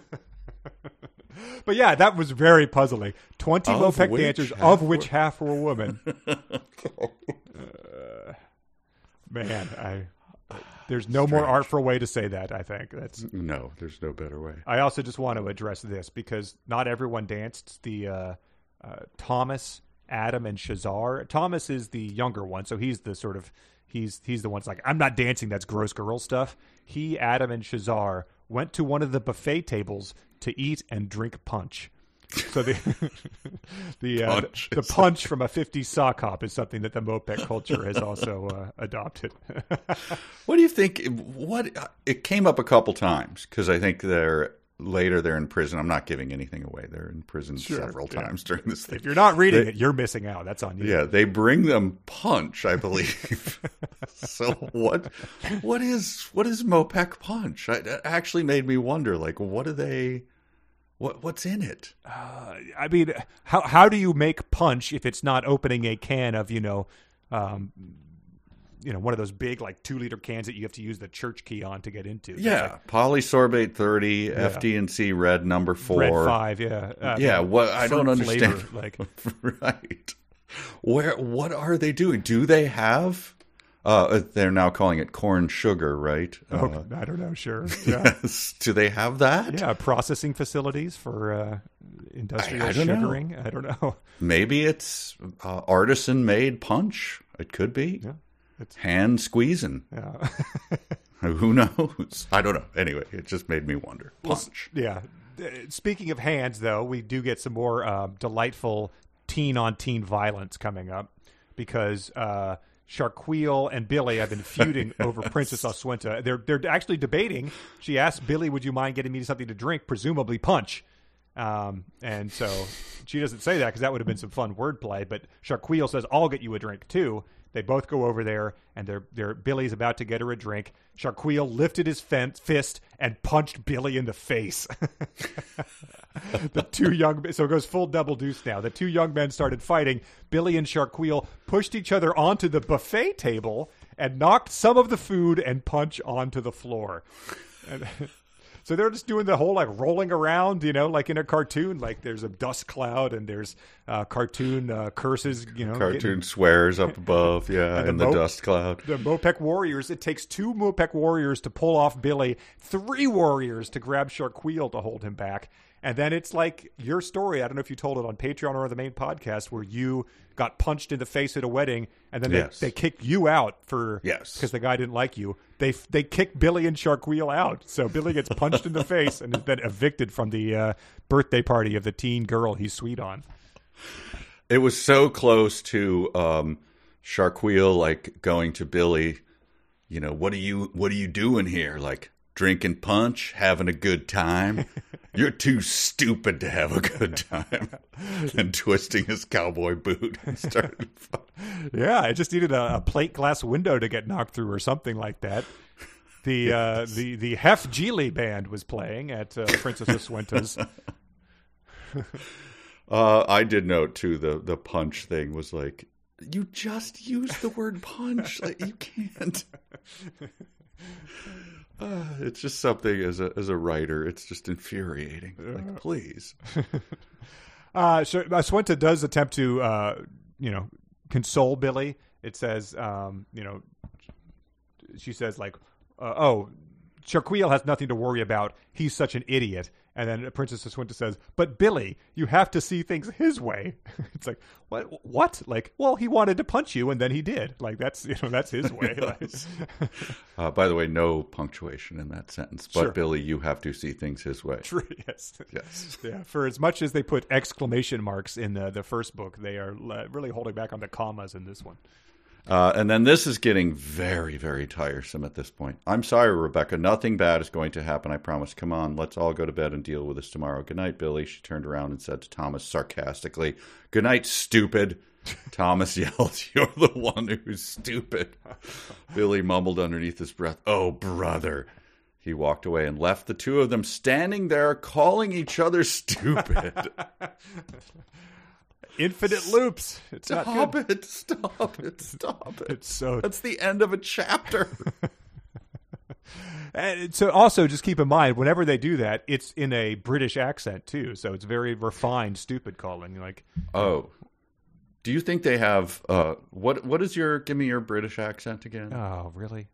(laughs) but yeah, that was very puzzling. Twenty of dancers, of which were... half were women. (laughs) uh, man, I there's no Strange. more artful way to say that. I think that's no. There's no better way. I also just want to address this because not everyone danced the uh, uh, Thomas, Adam, and Shazar. Thomas is the younger one, so he's the sort of He's he's the one's like, I'm not dancing. That's gross girl stuff. He, Adam, and Shazar went to one of the buffet tables to eat and drink punch. So the (laughs) the uh, punch the, the punch from a 50s sock hop is something that the Mopek culture has also uh, adopted. (laughs) what do you think? What it came up a couple times because I think there later they're in prison. I'm not giving anything away. They're in prison Sure, several yeah. times during this thing. If you're not reading They- it, you're missing out. That's on you. Yeah, they bring them punch, I believe. (laughs) so what what is what is Mopek punch? I, that actually made me wonder like what do they what what's in it? I mean, how how do you make punch if it's not opening a can of you know, um, you know, one of those big like two liter cans that you have to use the church key on to get into? Yeah, polysorbate 30, FD&C red number 4. red five. Yeah, uh, Yeah, what I don't understand. flavor, (laughs) like (laughs) right. Where what are they doing? Do they have uh they're now calling it corn sugar, right? oh, Uh, I don't know. Sure. (laughs) Yeah. yes. Do they have that? Yeah, processing facilities for uh, industrial I- I don't know. sugaring. I don't know. Maybe it's uh, artisan made punch. It could be. Yeah, it's- Hand squeezing. Yeah. (laughs) Who knows? I don't know. Anyway, it just made me wonder. Punch. Yeah. Uh, Speaking of hands, though, we do get some more uh, delightful teen on teen violence coming up because uh, Sharquille and Billy have been (laughs) feuding over Princess Oswenta. They're they're actually debating. She asked Billy, "Would you mind getting me something to drink?" Presumably punch. Um, and so she doesn't say that because that would have been some fun wordplay. But Sharquille says, "I'll get you a drink too." They both go over there, and they're, they're Billy's about to get her a drink. Sharquille lifted his fen- fist and punched Billy in the face. (laughs) the two young so it goes full double deuce now. The two young men started fighting. Billy and Sharquille pushed each other onto the buffet table and knocked some of the food and punch onto the floor. And, (laughs) so they're just doing the whole like rolling around, you know, like in a cartoon. Like there's a dust cloud and there's uh, cartoon uh, curses, you know. Cartoon getting- swears up above, yeah, the in the mo- dust cloud. the Mopek Warriors. It takes two Mopek Warriors to pull off Billy, three Warriors to grab Sharquille to hold him back. And then it's like your story. I don't know if you told it on Patreon or the main podcast where you got punched in the face at a wedding and then they, Yes. they kicked you out for Yes. because the guy didn't like you. They they kick Billy and Sharquille out. So Billy gets punched in the (laughs) face and is then evicted from the uh, birthday party of the teen girl he's sweet on. It was so close to um Sharquille like going to Billy, you know, what are you what are you doing here? Like drinking punch, having a good time. (laughs) You're too stupid to have a good time. (laughs) and twisting his cowboy boot and (laughs) started Yeah, I just needed a, a plate glass window to get knocked through or something like that. The uh, the the Hef Geely band was playing at uh, Princess Oswenta's. Uh, I did note too the the punch thing was like you just used the word punch like you can't. Uh, (sighs) it's just something as a as a writer, it's just infuriating. Like, please, (laughs) Uh, so Oswenta does attempt to uh, you know console Billy. It says um, you know she says like uh, oh Sharquille has nothing to worry about. He's such an idiot. And then Princess Oswenta says, "But Billy, you have to see things his way." (laughs) it's like, "What? What? Like, well, he wanted to punch you, and then he did. Like, that's you know, that's his way." (laughs) Like- (laughs) uh, by the way, no punctuation in that sentence. But Sure. Billy, you have to see things his way. True. Yes. Yes. Yeah. For as much as they put exclamation marks in the the first book, they are really holding back on the commas in this one. Uh, and then this is getting very, very tiresome at this point. I'm sorry, Rebecca. Nothing bad is going to happen. I promise. Come on, let's all go to bed and deal with this tomorrow. Good night, Billy. She turned around and said to Thomas sarcastically, Good night, stupid. (laughs) Thomas yelled, (laughs) You're the one who's stupid. Billy mumbled underneath his breath, Oh, brother. He walked away and left the two of them standing there calling each other stupid. (laughs) Infinite loops. It's not Stop it. Stop it. Stop it. It's so. That's the end of a chapter. (laughs) And so also just keep in mind whenever they do that, it's in a British accent too. So it's very refined, stupid calling. Like Oh, do you think they have uh what what is your give me your British accent again? Oh, really?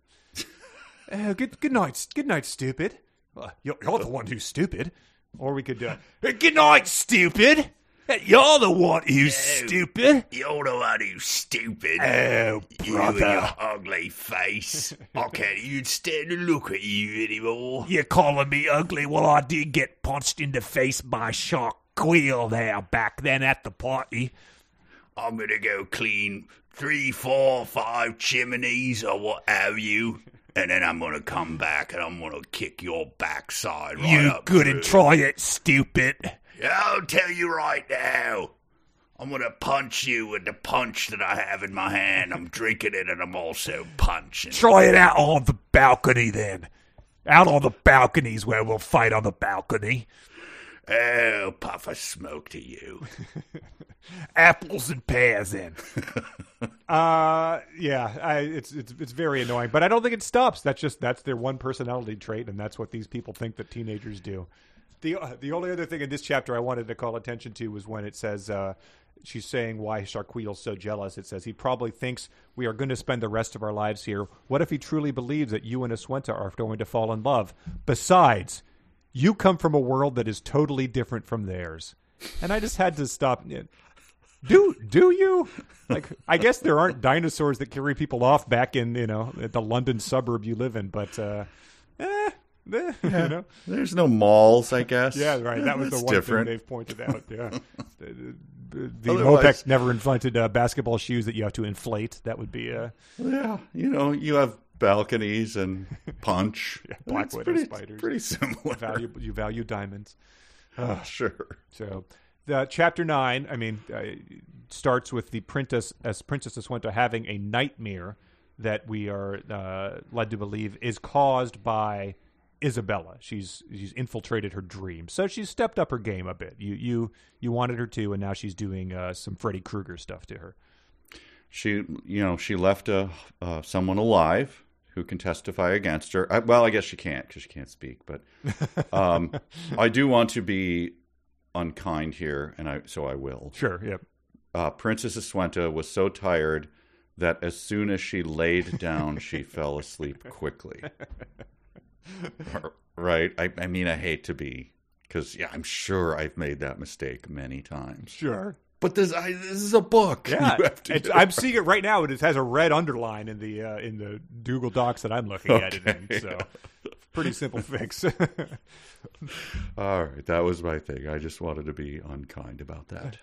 uh, (laughs) good, good night, good night, stupid. Uh, you're, you're the one who's stupid. Or we could do, uh, good night, stupid. You're the one who's stupid. You're the one who's stupid. Oh, you and your ugly face. I can't even stand to look at you anymore. You're calling me ugly? Well, I did get punched in the face by Shark Quill there back then at the party. I'm gonna go clean three, four, five chimneys or what have you. and then I'm gonna come back and I'm gonna kick your backside right You and through. try it, stupid. I'll tell you right now. I'm gonna punch you with the punch that I have in my hand. I'm drinking it and I'm also punching. Try it out on the balcony then. Out on the balconies where we'll fight on the balcony. Oh, puff a smoke to you. (laughs) Apples and pears then. (laughs) Uh, yeah, I, it's it's it's very annoying, but I don't think it stops. That's just that's their one personality trait, and that's what these people think that teenagers do. The the only other thing in this chapter I wanted to call attention to was when it says uh, she's saying why Sharquille's so jealous. It says he probably thinks we are going to spend the rest of our lives here. What if he truly believes that you and Aswenta are going to fall in love? Besides, you come from a world that is totally different from theirs, and I just had to stop. Do do you? Like, I guess there aren't dinosaurs that carry people off back in you know the London suburb you live in, but uh, eh, (laughs) you know, There's no malls, I guess. yeah, right. That was the one different. thing they've pointed out. Yeah, (laughs) the, the, Mopec never invented uh, basketball shoes that you have to inflate. That would be uh, Yeah, you know, you have balconies and (laughs) punch. black It's widow pretty, spiders. Pretty similar. value. You value diamonds. sure. So, the chapter nine, I mean, uh, starts with the princess as Princess Aswenta having a nightmare that we are uh, led to believe is caused by Isabella. She's she's infiltrated her dream, so she's stepped up her game a bit. You you you wanted her to, and now she's doing uh, some Freddy Krueger stuff to her. She, you know, she left a uh, someone alive who can testify against her. I, well, I guess she can't because she can't speak. But (laughs) um, I do want to be unkind here, and I so I will. Sure. Yep. Uh, Princess Aswenta was so tired that as soon as she laid down, she fell asleep quickly. (laughs) (laughs) right? I, I mean, I hate to be because yeah, I'm sure I've made that mistake many times. Sure. But this, I, this is a book. Yeah, (laughs) You have to it's, I'm seeing it right now. It has a red underline in the uh, in the Google Docs that I'm looking at it in. So, pretty simple fix. (laughs) All right, that was my thing. I just wanted to be unkind about that.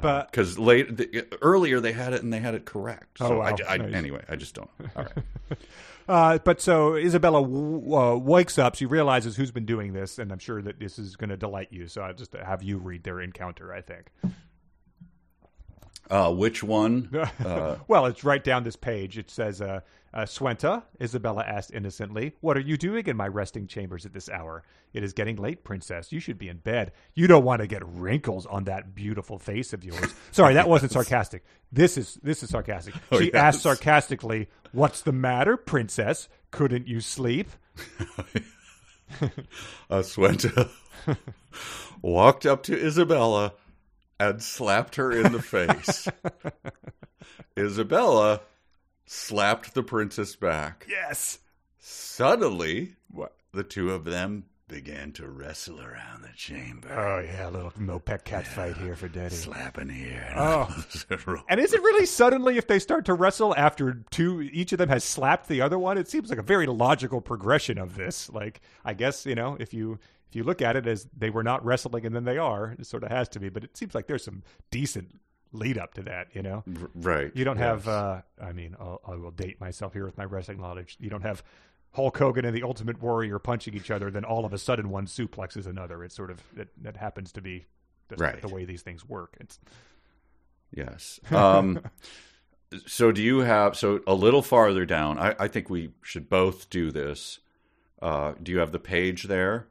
But- because late the, earlier they had it and they had it correct. So Oh, wow. I, I- Nice. anyway, I just don't. All right. (laughs) Uh, but so Isabella w- uh, wakes up. She realizes who's been doing this, and I'm sure that this is going to delight you. So I'll just have you read their encounter. I think. Uh, which one? (laughs) Uh, well, it's right down this page. It says, uh, uh, "Swenta," Isabella asked innocently, "What are you doing in my resting chambers at this hour? It is getting late, princess. You should be in bed. You don't want to get wrinkles on that beautiful face of yours." (laughs) Sorry, that wasn't sarcastic. This is this is sarcastic. Oh, she yes. asked sarcastically, "What's the matter, princess? Couldn't you sleep?" (laughs) Aswenta (laughs) walked up to Isabella and slapped her in the face. Isabella slapped the princess back. Yes. Suddenly, What? the two of them began to wrestle around the chamber. Oh yeah, a little Mopec cat fight here for Daddy. slapping here. Oh. Oh. (laughs) And is it really suddenly if they start to wrestle after two each of them has slapped the other one? It seems like a very logical progression of this. Like I guess, you know, if you if you look at it as they were not wrestling and then they are, it sort of has to be, but it seems like there's some decent lead up to that, you know. right. You don't have uh I mean, I'll, I will date myself here with my wrestling knowledge. You don't have Hulk Hogan and the Ultimate Warrior punching each other, then all of a sudden one suplexes another. It's sort of that, that happens to be just Right. the way these things work. It's Yes. Um, (laughs) so do you have so a little farther down? I, I think we should both do this. Uh, do you have the page there?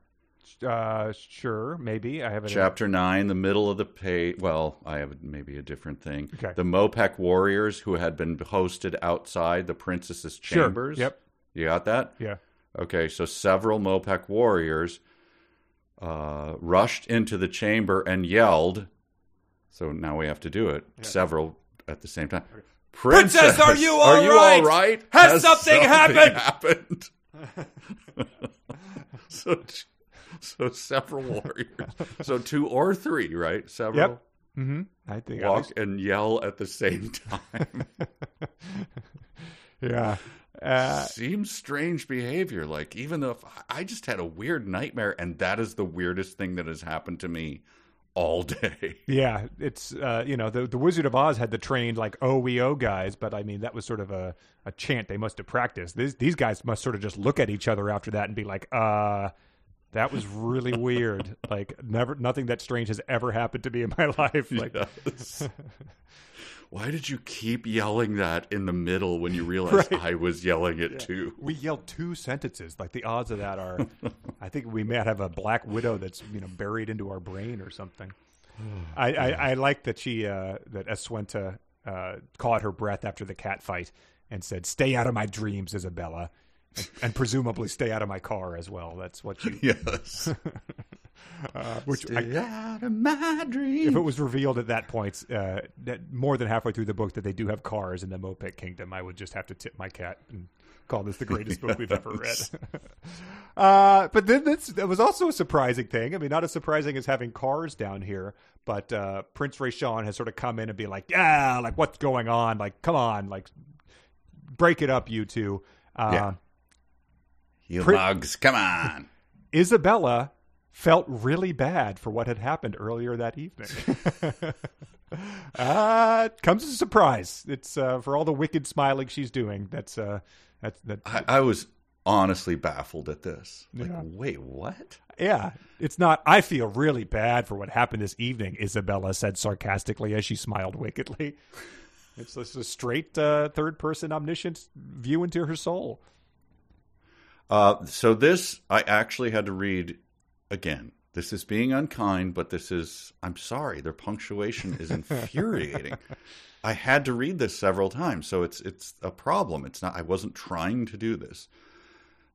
Uh, sure, maybe I have it. in- Chapter nine, the middle of the page. Well, I have maybe a different thing. Okay. The Mopec warriors who had been hosted outside the princess's Sure. chambers. Yep. You got that? Yeah. Okay, so several Mopec warriors uh, rushed into the chamber and yelled. So now we have to do it. Several at the same time. Princess, are you are all you right? all right? Has something happened?" happened? (laughs) so, (laughs) so several warriors. So two or three, right? Several Yep. Mm-hmm. I think. I walk think- and yell at the same time. (laughs) yeah. Uh, Seems strange behavior. Like even though if I just had a weird nightmare, and that is the weirdest thing that has happened to me all day. (laughs) Yeah, it's uh, you know the the Wizard of Oz had the trained like OEO guys, but I mean that was sort of a, a chant they must have practiced. These these guys must sort of just look at each other after that and be like, uh, that was really weird. (laughs) Like never nothing that strange has ever happened to me in my (laughs) life. Like Yes. (laughs) Why did you keep yelling that in the middle when you realized Right. I was yelling it too? we yelled two sentences. Like the odds of that are, I think we may have a black widow that's you know buried into our brain or something. (sighs) I, I, I like that she uh, that Eswenta uh, caught her breath after the cat fight and said, "Stay out of my dreams, Isabella," and, and presumably stay out of my car as well. That's what you. (laughs) Yes. (laughs) Uh, which I, out of my dreams. if it was revealed at that point, uh, that more than halfway through the book, that they do have cars in the Mopek Kingdom, I would just have to tip my cat and call this the greatest book we've ever read. (laughs) uh, but then this, that was also a surprising thing. I mean, not as surprising as having cars down here, but uh, Prince Rayshawn has sort of come in and be like, "Yeah, like what's going on? Like, come on, like break it up, you two. Uh, Yeah. You Pri- mugs, come on. Isabella felt really bad for what had happened earlier that evening. (laughs) (laughs) uh, it comes as a surprise. It's uh, for all the wicked smiling she's doing. That's uh, that's that. I, I was honestly baffled at this. Like, Yeah. wait, what? yeah, it's not. I feel really bad for what happened this evening. Isabella said sarcastically as she smiled wickedly. (laughs) It's just a straight uh, third person omniscient view into her soul. Uh, so this I actually had to read again. This is being unkind, but this is I'm sorry, their punctuation is (laughs) infuriating. I had to read this several times, so it's it's a problem. It's not I wasn't trying to do this.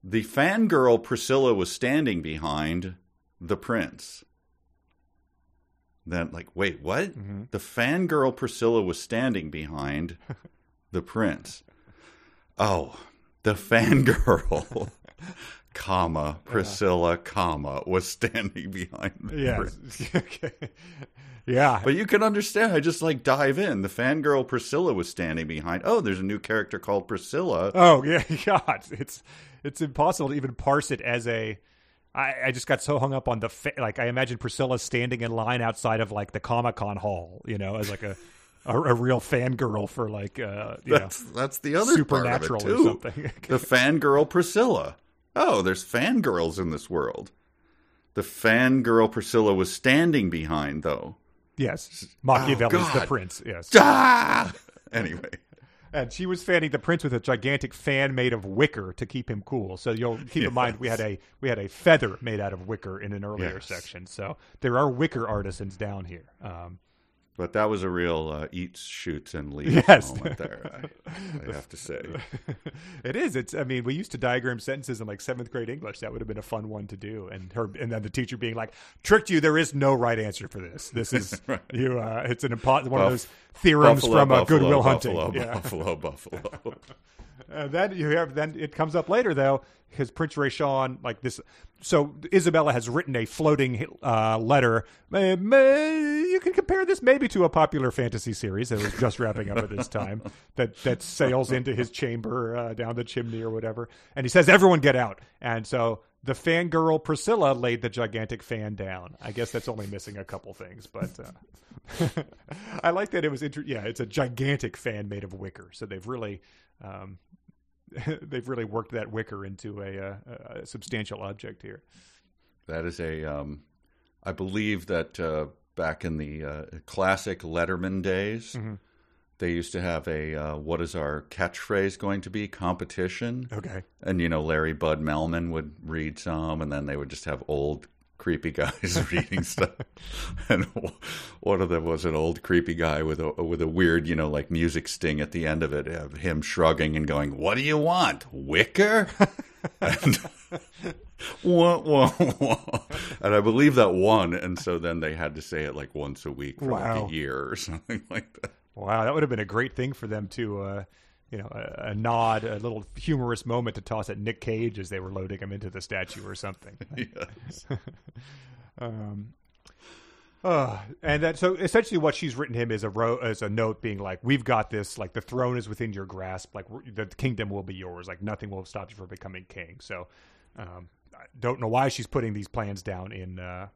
The fangirl Priscilla was standing behind the prince. Then like, wait, what? The fangirl Priscilla was standing behind (laughs) the prince. Oh, the fangirl, (laughs) comma, Priscilla, comma, was standing (laughs) behind the Yes. (laughs) okay. Yeah. But you can understand. I just like dive in. The fangirl Priscilla was standing behind. Oh, there's a new character called Priscilla. Oh (laughs) yeah, God, it's it's impossible to even parse it as a. I, I just got so hung up on the fa- like. I imagine Priscilla standing in line outside of like the Comic Con hall, you know, as like a a, a real fangirl for like uh, you know, that's that's the other supernatural part of or something. the fangirl Priscilla. Oh, there's fangirls in this world. The fangirl Priscilla was standing behind, though. yes, Machiavelli's the Oh, God. prince. Yes, (laughs) Ah! Anyway, and she was fanning the prince with a gigantic fan made of wicker to keep him cool. So you'll keep in mind we had a we had a feather made out of wicker in an earlier Yes. section. So there are wicker artisans down here. Um, but that was a real uh, eats, shoots, and leave Yes. moment there. I, I (laughs) have to say. it is. It's. I mean, we used to diagram sentences in like seventh grade English. That would have been a fun one to do. And her, and then the teacher being like, "Tricked you. There is no right answer for this. This is (laughs) you. Uh, it's an impo- one of those theorems Buffalo, from uh, Goodwill buffalo, Hunting. Yeah. Buffalo, buffalo. (laughs) And then you have then it comes up later though because Prince Rayshawn like this. So Isabella has written a floating uh, letter. You can compare this maybe to a popular fantasy series that was just wrapping up at this time that that sails into his chamber uh, down the chimney or whatever, and he says, "Everyone get out!" And so the fangirl Priscilla laid the gigantic fan down. I guess that's only missing a couple things, but. Uh, (laughs) I like that it was inter- yeah, it's a gigantic fan made of wicker. So they've really um, (laughs) they've really worked that wicker into a, uh, a substantial object here. That is a, um, I believe that uh, back in the uh, classic Letterman days, Mm-hmm. they used to have a uh, what is our catchphrase going to be competition. Okay. And, you know, Larry Bud Melman would read some, and then they would just have old, creepy guys (laughs) reading stuff. (laughs) And one of them was an old, creepy guy with a with a weird, you know, like music sting at the end of it, of him shrugging and going, "What do you want, wicker?" (laughs) and, wah, wah, wah. and I believe that won, and so then they had to say it like once a week for like a year or something like that. Wow, that would have been a great thing for them to, uh, you know, a, a nod, a little humorous moment to toss at Nick Cage as they were loading him into the statue or something. (laughs) (laughs) Um, uh, and that so essentially what she's written him is a ro- is a note being like, "We've got this. Like the throne is within your grasp. Like the kingdom will be yours. Like nothing will stop you from becoming king." So, um, I don't know why she's putting these plans down in uh,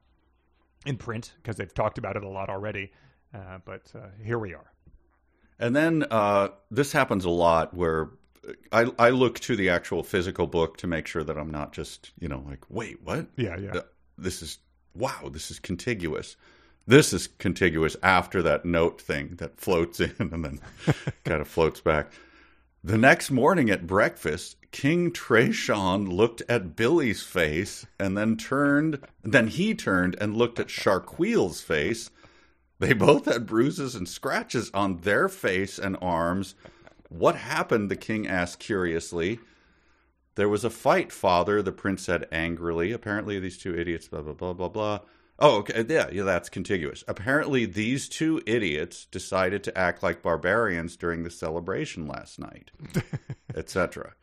in print because they've talked about it a lot already. Uh, but uh, here we are. And then uh, this happens a lot where I, I look to the actual physical book to make sure that I'm not just, you know, like, wait, what? Yeah, yeah. This is, wow, this is contiguous. This is contiguous after that note thing that floats (laughs) in and then (laughs) kind of floats back. The next morning at breakfast, King Tresean looked at Billy's face and then turned, then he turned and looked at Sharqueel's face. They both had bruises and scratches on their face and arms. What happened? The king asked curiously. There was a fight, father, the prince said angrily. Apparently, these two idiots, blah, blah, blah, blah, blah. Oh, okay. Yeah, yeah, that's contiguous. Apparently, these two idiots decided to act like barbarians during the celebration last night, (laughs) etc.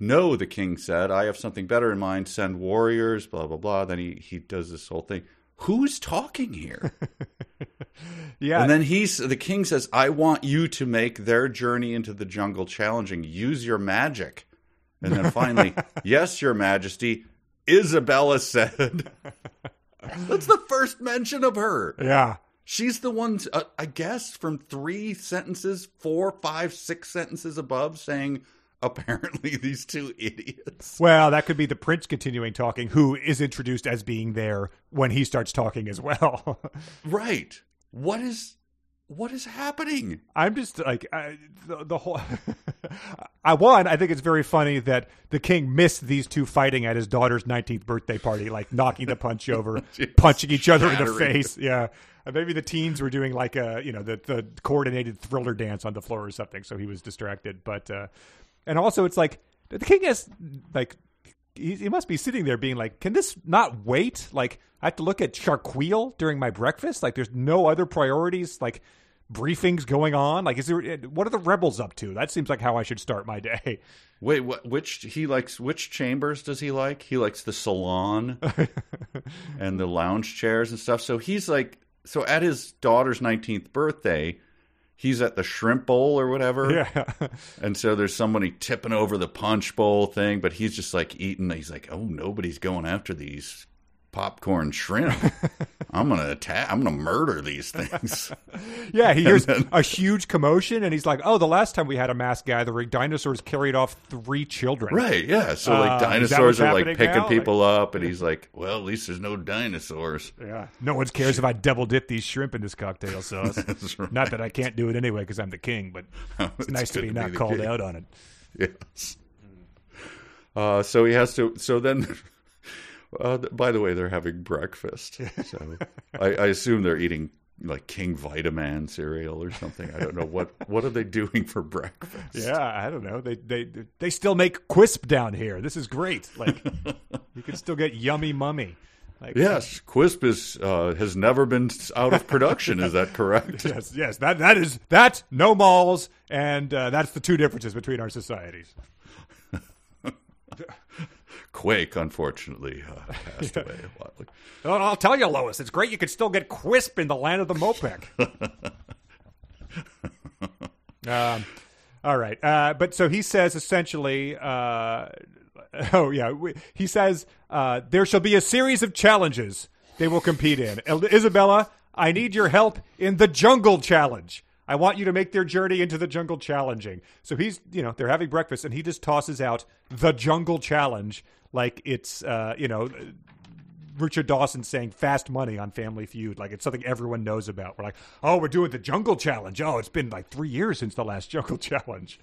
No, the king said, I have something better in mind. Send warriors, blah, blah, blah. Then he, he does this whole thing. Who's talking here? (laughs) yeah. And then he's the king says, I want you to make their journey into the jungle challenging. Use your magic. And then finally, (laughs) yes, your majesty, Isabella said. (laughs) That's the first mention of her. Yeah. She's the one, uh, I guess, from three sentences, four, five, six sentences above, saying, apparently, (laughs) these two idiots. Well, that could be the prince continuing talking, who is introduced as being there when he starts talking as well. (laughs) right. What is. What is happening? I'm just like I, the, the whole. (laughs) I one. I think it's very funny that the king missed these two fighting at his daughter's 19th birthday party, like knocking the punch over, punching each other in the face. Yeah, maybe the teens were doing like a you know the the coordinated thriller dance on the floor or something, so he was distracted. But uh, and also it's like the king has like he, he must be sitting there being like, can this not wait? Like I have to look at Sharqueel during my breakfast. Like there's no other priorities. Like briefings going on? Like, is there what are the rebels up to? That seems like how I should start my day. (laughs) Wait, what, which he likes? Which chambers does he like? He likes the salon (laughs) and the lounge chairs and stuff. So he's like, so at his daughter's nineteenth birthday, he's at the shrimp bowl or whatever. Yeah. and so there's somebody tipping over the punch bowl thing, but he's just like eating. He's like, oh, nobody's going after these popcorn shrimp. (laughs) I'm gonna attack. I'm gonna murder these things. (laughs) yeah, he hears then, a huge commotion, and he's like, "Oh, the last time we had a mass gathering, dinosaurs carried off three children." Right? Yeah. So like uh, dinosaurs are like picking now? people like, up, and he's like, "Well, at least there's no dinosaurs." Yeah. No one cares if I double dip these shrimp in this cocktail (laughs) sauce. right. Not that I can't do it anyway because I'm the king, but it's, it's nice to be not called king. out on it. Yes. Uh, so he has to. So then uh, by the way, they're having breakfast, so (laughs) I, I, assume they're eating like King Vitaman cereal or something. I don't know what what are they doing for breakfast. Yeah, I don't know. They they they still make Quisp down here. This is great. Like (laughs) you can still get yummy mummy. Like, yes, Quisp is uh, has never been out of production. is that correct? (laughs) yes, yes. That that is that no malls, and uh, that's the two differences between our societies. Quake, unfortunately, uh, passed away. (laughs) I'll tell you, Lois, it's great you could still get Quisp in the land of the Mopek. (laughs) um, all right, uh, but so he says essentially. Uh, (laughs) oh yeah, he says uh, there shall be a series of challenges they will compete in. Isabella, I need your help in the Jungle Challenge. I want you to make their journey into the jungle challenging. So he's, you know, they're having breakfast and he just tosses out the jungle challenge like it's, uh, you know, Richard Dawson saying fast money on Family Feud. Like it's something everyone knows about. We're like, oh, we're doing the jungle challenge. Oh, it's been like three years since the last jungle (laughs) challenge.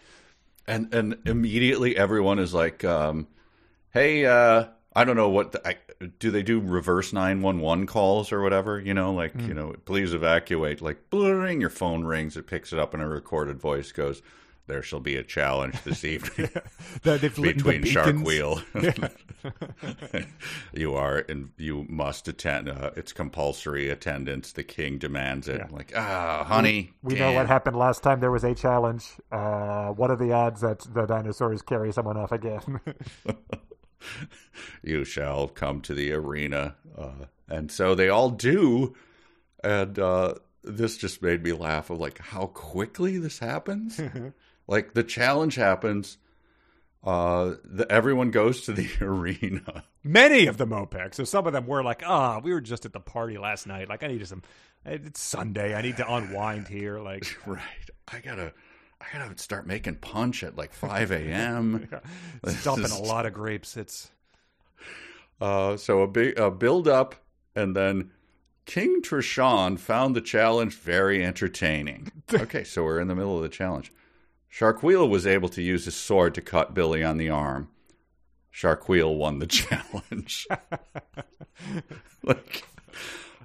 And, and immediately everyone is like, um, hey, uh, I don't know what the, do they do reverse 911 calls or whatever, you know, like, mm. you know, please evacuate, like blurring your phone rings, it picks it up and a recorded voice goes, there shall be a challenge this (laughs) evening (laughs) between Shark Wheel. (laughs) you are and you must attend. Uh, it's compulsory attendance. The king demands it. Yeah. Like, ah, honey. We, we know what happened last time there was a challenge. Uh, what are the odds that the dinosaurs carry someone off again? (laughs) you shall come to the arena. Uh, and so they all do. And uh, this just made me laugh of like how quickly this happens. (laughs) like the challenge happens. Uh, the, everyone goes to the (laughs) arena. Many of the Mopec. So some of them were like, "Ah, oh, we were just at the party last night. Like, I needed some. It's Sunday. I need to unwind here. Like, right. I gotta, I gotta start making punch at like five a.m. (laughs) yeah. Dumping a lot of grapes. It's uh, so a big a build up, and then King Trishan found the challenge very entertaining. (laughs) okay, so we're in the middle of the challenge. Sharkwheel was able to use his sword to cut Billy on the arm. Sharkwheel won the (laughs) challenge. like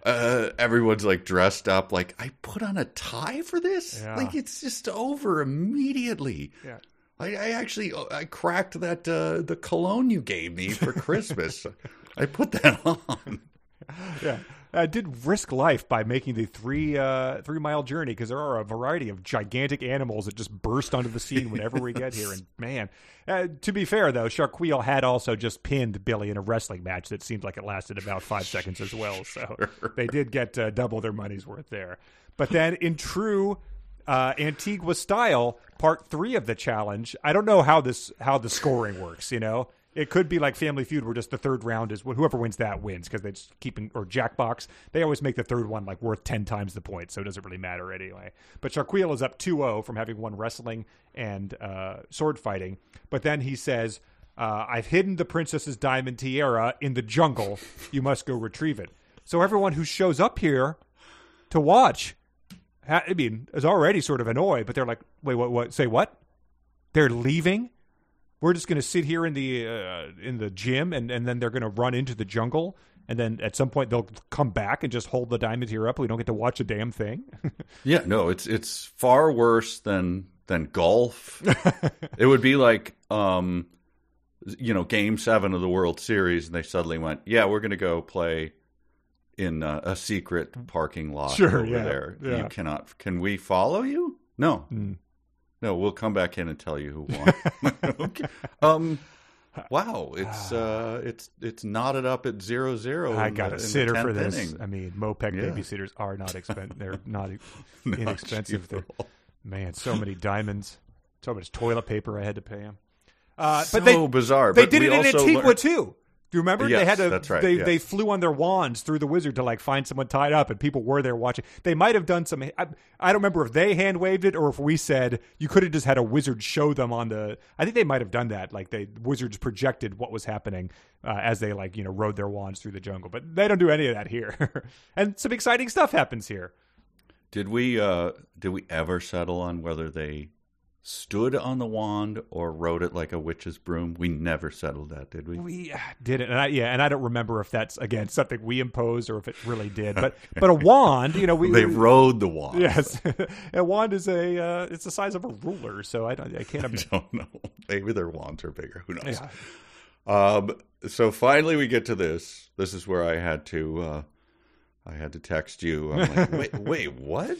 uh, everyone's like dressed up. Like I put on a tie for this. Yeah. Like it's just over immediately. Yeah. I, I actually I cracked that uh, the cologne you gave me for Christmas. (laughs) I put that on. Yeah. I did risk life by making the three uh, three mile journey because there are a variety of gigantic animals that just burst onto the scene whenever we get here. (laughs) And man, uh, to be fair though, Sharkwheel had also just pinned Billy in a wrestling match that seemed like it lasted about five seconds as well. So they did get uh, double their money's worth there. But then in true uh, Antigua style, part three of the challenge. I don't know how this how the scoring works. You know, it could be like Family Feud, where just the third round is whoever wins that wins because they just keep in, or Jackbox. They always make the third one like worth ten times the points, so it doesn't really matter anyway. But Sharkwheel is up 2-0 from having won wrestling and uh, sword fighting. But then he says. Uh, I've hidden the princess's diamond tiara in the jungle. You must go retrieve it. So everyone who shows up here to watch I mean, is already sort of annoyed, but they're like, wait, what? What? Say what? They're leaving. We're just going to sit here in the uh, in the gym, and and then they're going to run into the jungle, and then at some point they'll come back and just hold the diamond here up. We don't get to watch a damn thing. (laughs) yeah, no, it's it's far worse than than golf. (laughs) it would be like, um, you know, Game Seven of the World Series, and they suddenly went, yeah, we're going to go play in uh, a secret parking lot sure, over yeah, there. yeah. You cannot. Can we follow you? No. Mm. No, we'll come back in and tell you who won. (laughs) (laughs) okay. Um. Wow, it's (sighs) uh, it's it's knotted up at zero zero. I got the, a sitter for this. Inning. I mean, Mopec Yeah. babysitters are not expensive. (laughs) They're not Not inexpensive. They're, man, so many diamonds, so much toilet paper I had to pay them. Uh, so but they bizarre. they but did it in Antigua learned- too. Do you remember? they had to. that's right, They yes. they flew on their wands through the wizard to like find someone tied up, and people were there watching. They might have done some. I, I don't remember if they hand waved it or if we said you could have just had a wizard show them on the. I think they might have done that. Like they wizards projected what was happening uh, as they like you know rode their wands through the jungle, but they don't do any of that here. (laughs) and some exciting stuff happens here. Did we uh did we ever settle on whether they stood on the wand or rode it like a witch's broom? We never settled that, did we? We uh, did it, and I, yeah, and I don't remember if that's again something we imposed or if it really did. But (laughs) but a wand, you know, we they we- rode the wand. Yes, (laughs) a wand is a uh, it's the size of a ruler, so I don't I can't (laughs) I don't know. Maybe their wands are bigger. Who knows? Yeah. Um, so finally, we get to this. This is where I had to, uh, I had to text you. I'm like, wait, wait, what?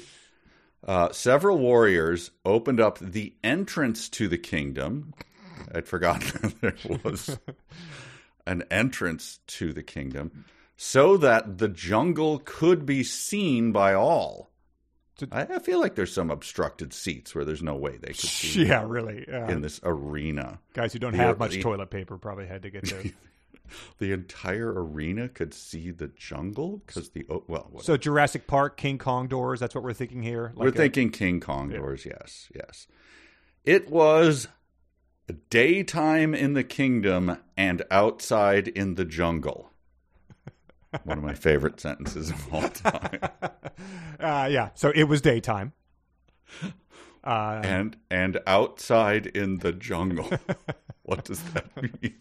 Uh, several warriors opened up the entrance to the kingdom. I'd forgotten (laughs) there was (laughs) an entrance to the kingdom, so that the jungle could be seen by all. I, feel like there's some obstructed seats where there's no way they could (laughs) see Yeah, really. Uh, in this arena. guys who don't have much toilet paper probably had to get there. The entire arena could see the jungle because the oh, well what- so Jurassic Park, King Kong doors. That's what we're thinking here. we're a- thinking king kong doors yes yes it was daytime in the kingdom and outside in the jungle (laughs) one of my favorite sentences of all time (laughs) uh, yeah. So it was daytime. Uh, and and outside in the jungle (laughs) what does that mean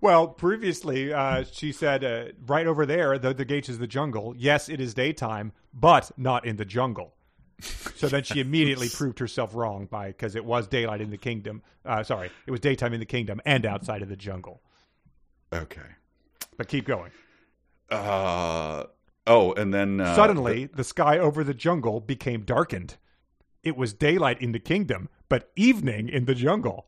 well, previously uh, she said uh, right over there, the, the gates is the jungle. Yes, it is daytime, but not in the jungle. So then she immediately (laughs) proved herself wrong by because it was daylight in the kingdom. Uh, sorry, it was daytime in the kingdom and outside of the jungle. okay But keep going. uh oh and then uh, Suddenly, the sky over the jungle became darkened. It was daylight in the kingdom, but evening in the jungle.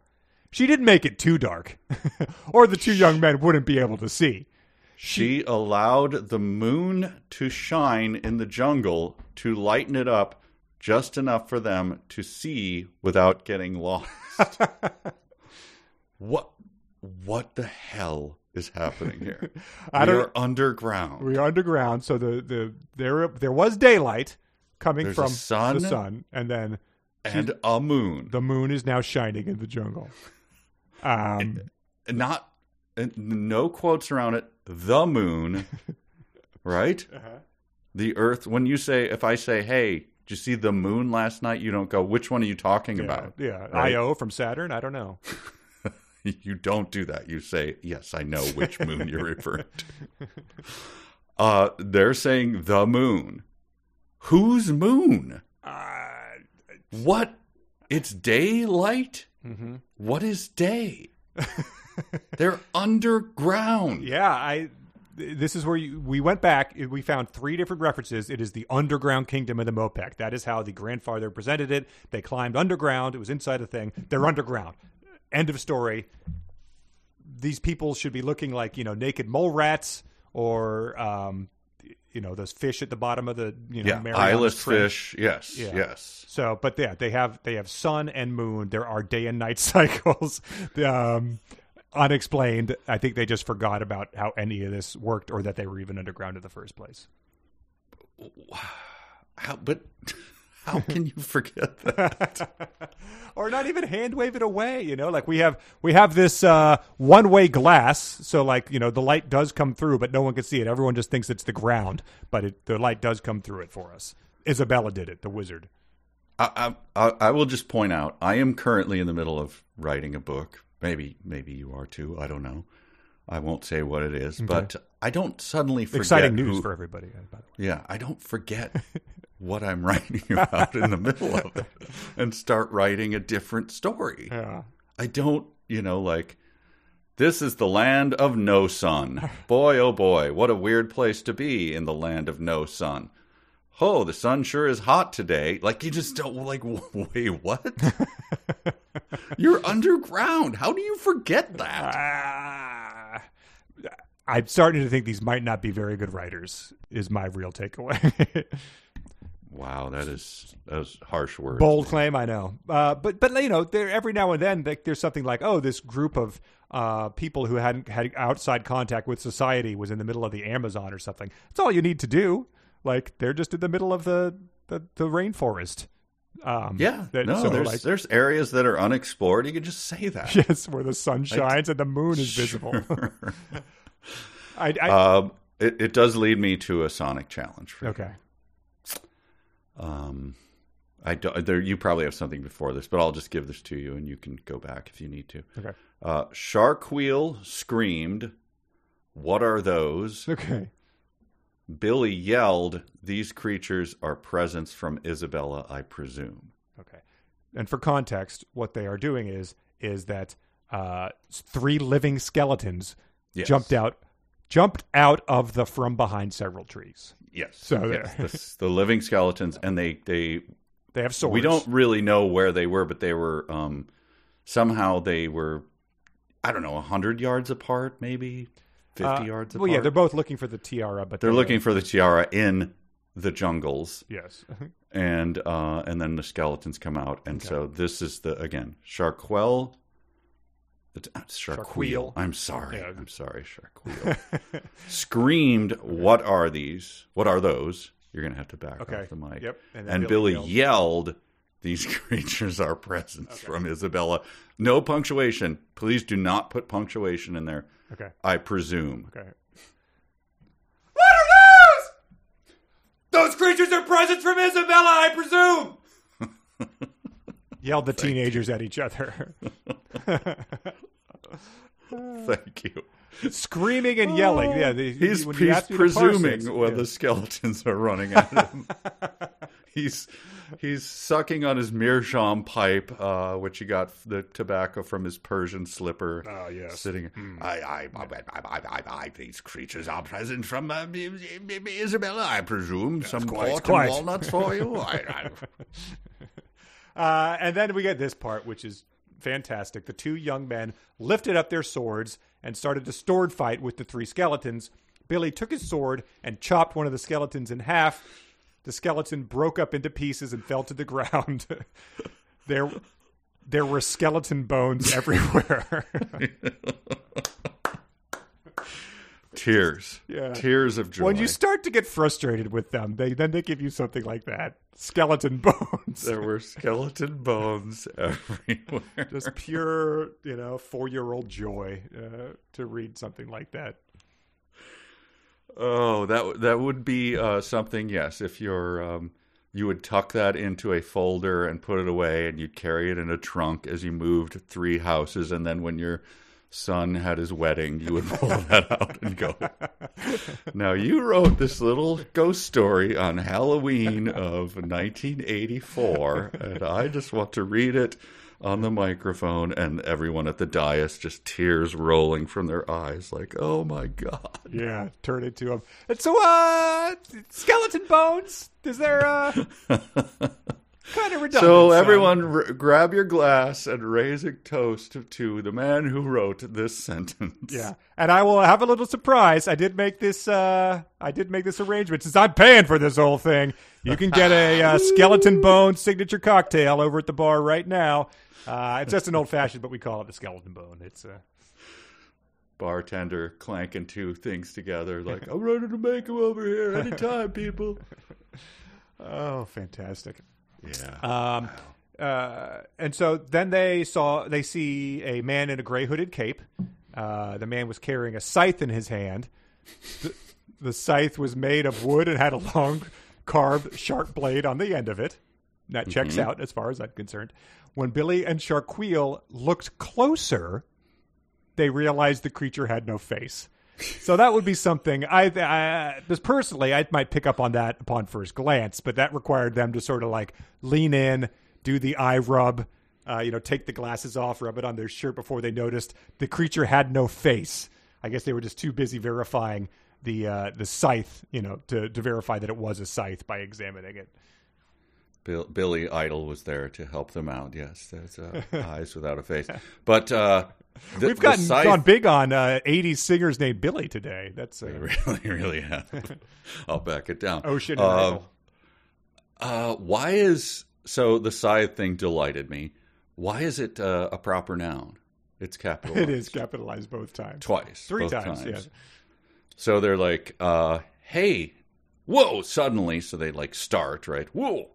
She didn't make it too dark, (laughs) or the two young men wouldn't be able to see. She allowed the moon to shine in the jungle to lighten it up just enough for them to see without getting lost. (laughs) What what the hell is happening here? (laughs) I we are underground. We're underground, so the, the there there was daylight coming There's from sun? the sun, and then and a moon. the moon is now shining in the jungle. Um, Not and no quotes around it. The moon, (laughs) right? Uh-huh. The Earth. When you say, if I say, "Hey, did you see the moon last night?" You don't go. Which one are you talking yeah, about? yeah, right? Io from Saturn. I don't know. (laughs) You don't do that. You say, "Yes, I know which (laughs) moon you're referring to." Uh, they're saying the moon. Whose moon? Uh, What? It's daylight. Mhm. What is day? (laughs) they're underground. Yeah, I. This is where you, we went back. We found three different references. It is the underground kingdom of the Mopek. That is how the grandfather presented it. They climbed underground. It was inside a thing. They're underground. End of story. These people should be looking like you know naked mole rats or um, you know those fish at the bottom of the you know Yeah, Marianas eyeless Trench. fish. Yes, Yeah. yes. So, but yeah, they have they have sun and moon. There are day and night (laughs) cycles, um, unexplained. I think they just forgot about how any of this worked, or that they were even underground in the first place. How, but (laughs) how can you forget that? (laughs) or not even hand wave it away. You know, like we have we have this uh, one way glass, so like you know the light does come through, but no one can see it. Everyone just thinks it's the ground, but it, the light does come through it for us. Isabella did it, the wizard. I, I, I will just point out I am currently in the middle of writing a book. Maybe maybe you are too. I don't know. I won't say what it is, but I don't suddenly forget. Exciting news who- for everybody. uh, By the way. Yeah, I don't forget (laughs) what I'm (laughs) writing about in the middle of it and start writing a different story. (laughs) Yeah. I don't, you know, like this is the land of no sun. (laughs) Boy, oh boy, what a weird place to be in the land of no sun. Oh, the sun sure is hot today. Like you just don't like wait, what? You're underground. How do you forget that? Ah, I'm starting to think these might not be very good writers. Is my real takeaway. Wow, that is those harsh words. Bold claim, I know, uh, but but you know, there every now and then like, there's something like, oh, this group of uh, people who hadn't had outside contact with society was in the middle of the Amazon or something. That's all you need to do. Like they're just in the middle of the the, the rainforest. Um, Yeah, that- no, so, there's like, there's areas that are unexplored. You could just say that. (laughs) yes, where the sun shines and the moon is visible. (laughs) (laughs) I, I Um, it, it does lead me to a Sonic challenge. For you. Um, I don't, there, you probably have something before this, but I'll just give this to you, and you can go back if you need to. Okay. Uh, Shark Wheel screamed, "What are those?" Okay. Billy yelled, "These creatures are presents from Isabella, I presume." Okay. And for context, what they are doing is is that uh, three living skeletons Yes. jumped out jumped out of the from behind several trees. Yes. So yes, the, the living skeletons, and they they They have swords. we don't really know where they were, but they were um, somehow they were, I don't know, hundred yards apart, maybe fifty Uh, yards apart. Well, yeah, they're both looking for the tiara, but They're they- looking for the tiara in the jungles, Yes. and uh, and then the skeletons come out, and so this is the again Sharkwell. Sharkwheel. I'm sorry. Yeah. I'm sorry. Sharkwheel (laughs) screamed, "What are these? What are those?" You're gonna have to back Okay. off the mic. Yep. And And, Billy, Billy yelled. "These (laughs) creatures are presents from Isabella." No punctuation. Please do not put punctuation in there. okay. I presume. Okay. What are those? Those creatures are presents from Isabella, I presume. (laughs) Yelled the teenagers at each other, (laughs) Thank you. screaming and yelling. Yeah, the, He's, he's asked me to parse presuming when yeah. the skeletons are running at him. (laughs) he's he's sucking on his meerschaum pipe, uh, which he got the tobacco from his Persian slipper. Oh, yes. sitting. I, I, I, I, I, I, these creatures are present from uh, Isabella, I presume. Some quite- port quite. and walnuts for you. I, I, (laughs) Uh, and then we get this part, which is fantastic. The two young men lifted up their swords and started a sword fight with the three skeletons. Billy took his sword and chopped one of the skeletons in half. The skeleton broke up into pieces and fell to the (laughs) ground. (laughs) there, there were skeleton bones (laughs) everywhere. Tears. Yeah. Tears of joy. when you start to get frustrated with them, they then they give you something like that: skeleton (laughs) bones. there were skeleton bones (laughs) everywhere. Just pure, you know, four-year-old joy uh, to read something like that. Oh, that that would be uh, something. Yes, if you're, um, you would tuck that into a folder and put it away, and you'd carry it in a trunk as you moved three houses, and then when your son had his wedding, you would pull (laughs) that out and go. Now you wrote this little ghost story on Halloween of 1984, and I just want to read it on the microphone, and everyone at the dais just tears rolling from their eyes, like, "Oh my god!" Yeah, turn it to him. And so, uh, skeleton bones. Is there uh, (laughs) kind of redundant? So everyone, r- grab your glass and raise a toast to the man who wrote this sentence. Yeah, and I will have a little surprise. I did make this. Uh, I did make this arrangement since I'm paying for this whole thing. You can get a uh, (laughs) skeleton bone signature cocktail over at the bar right now. Uh, it's just an old fashioned, but we call it the skeleton bone. It's uh, Bartender clanking two things together, like, "I'm ready to make him over here anytime, people." (laughs) oh, fantastic. Yeah. Um, uh, and so then they saw they see a man in a gray hooded cape. Uh, the man was carrying a scythe in his hand. The, the scythe was made of wood and had a long, carved sharp blade on the end of it. And That checks out as far as I'm concerned. When Billy and Sharquille looked closer, they realized the creature had no face. (laughs) So that would be something I, I personally I might pick up on that upon first glance, but that required them to sort of like lean in, do the eye rub, uh, you know, take the glasses off, rub it on their shirt before they noticed the creature had no face. I guess they were just too busy verifying the uh, the scythe, you know, to to verify that it was a scythe by examining it. Bill, Billy Idol was there to help them out. Yes, there's uh, (laughs) eyes without a face. But uh, the, We've gotten scythe, gone big on uh, '80s singers named Billy today. That's uh, (laughs) really, really have. (laughs) I'll back it down. Ocean Uh, Uh, why is so the scythe thing delighted me? Why is it uh, a proper noun? It's capitalized. It is capitalized both times. twice, Three both times, yeah. So they're like, uh, "Hey, whoa!" Suddenly, so they like start right. Whoa!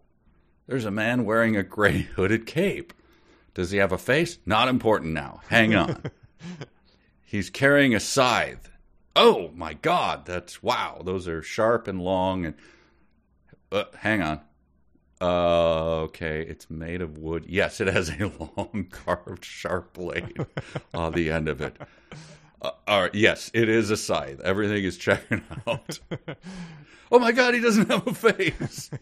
There's a man wearing a gray hooded cape. Does he have a face? Not important now. Hang on. (laughs) He's carrying a scythe. Oh my God! That's wow. Those are sharp and long. And uh, hang on. Uh, okay, it's made of wood. Yes, it has a (laughs) long carved sharp blade on the end of it. Uh, all right, yes, it is a scythe. Everything is checking (laughs) out. oh my god, he doesn't have a face. (laughs)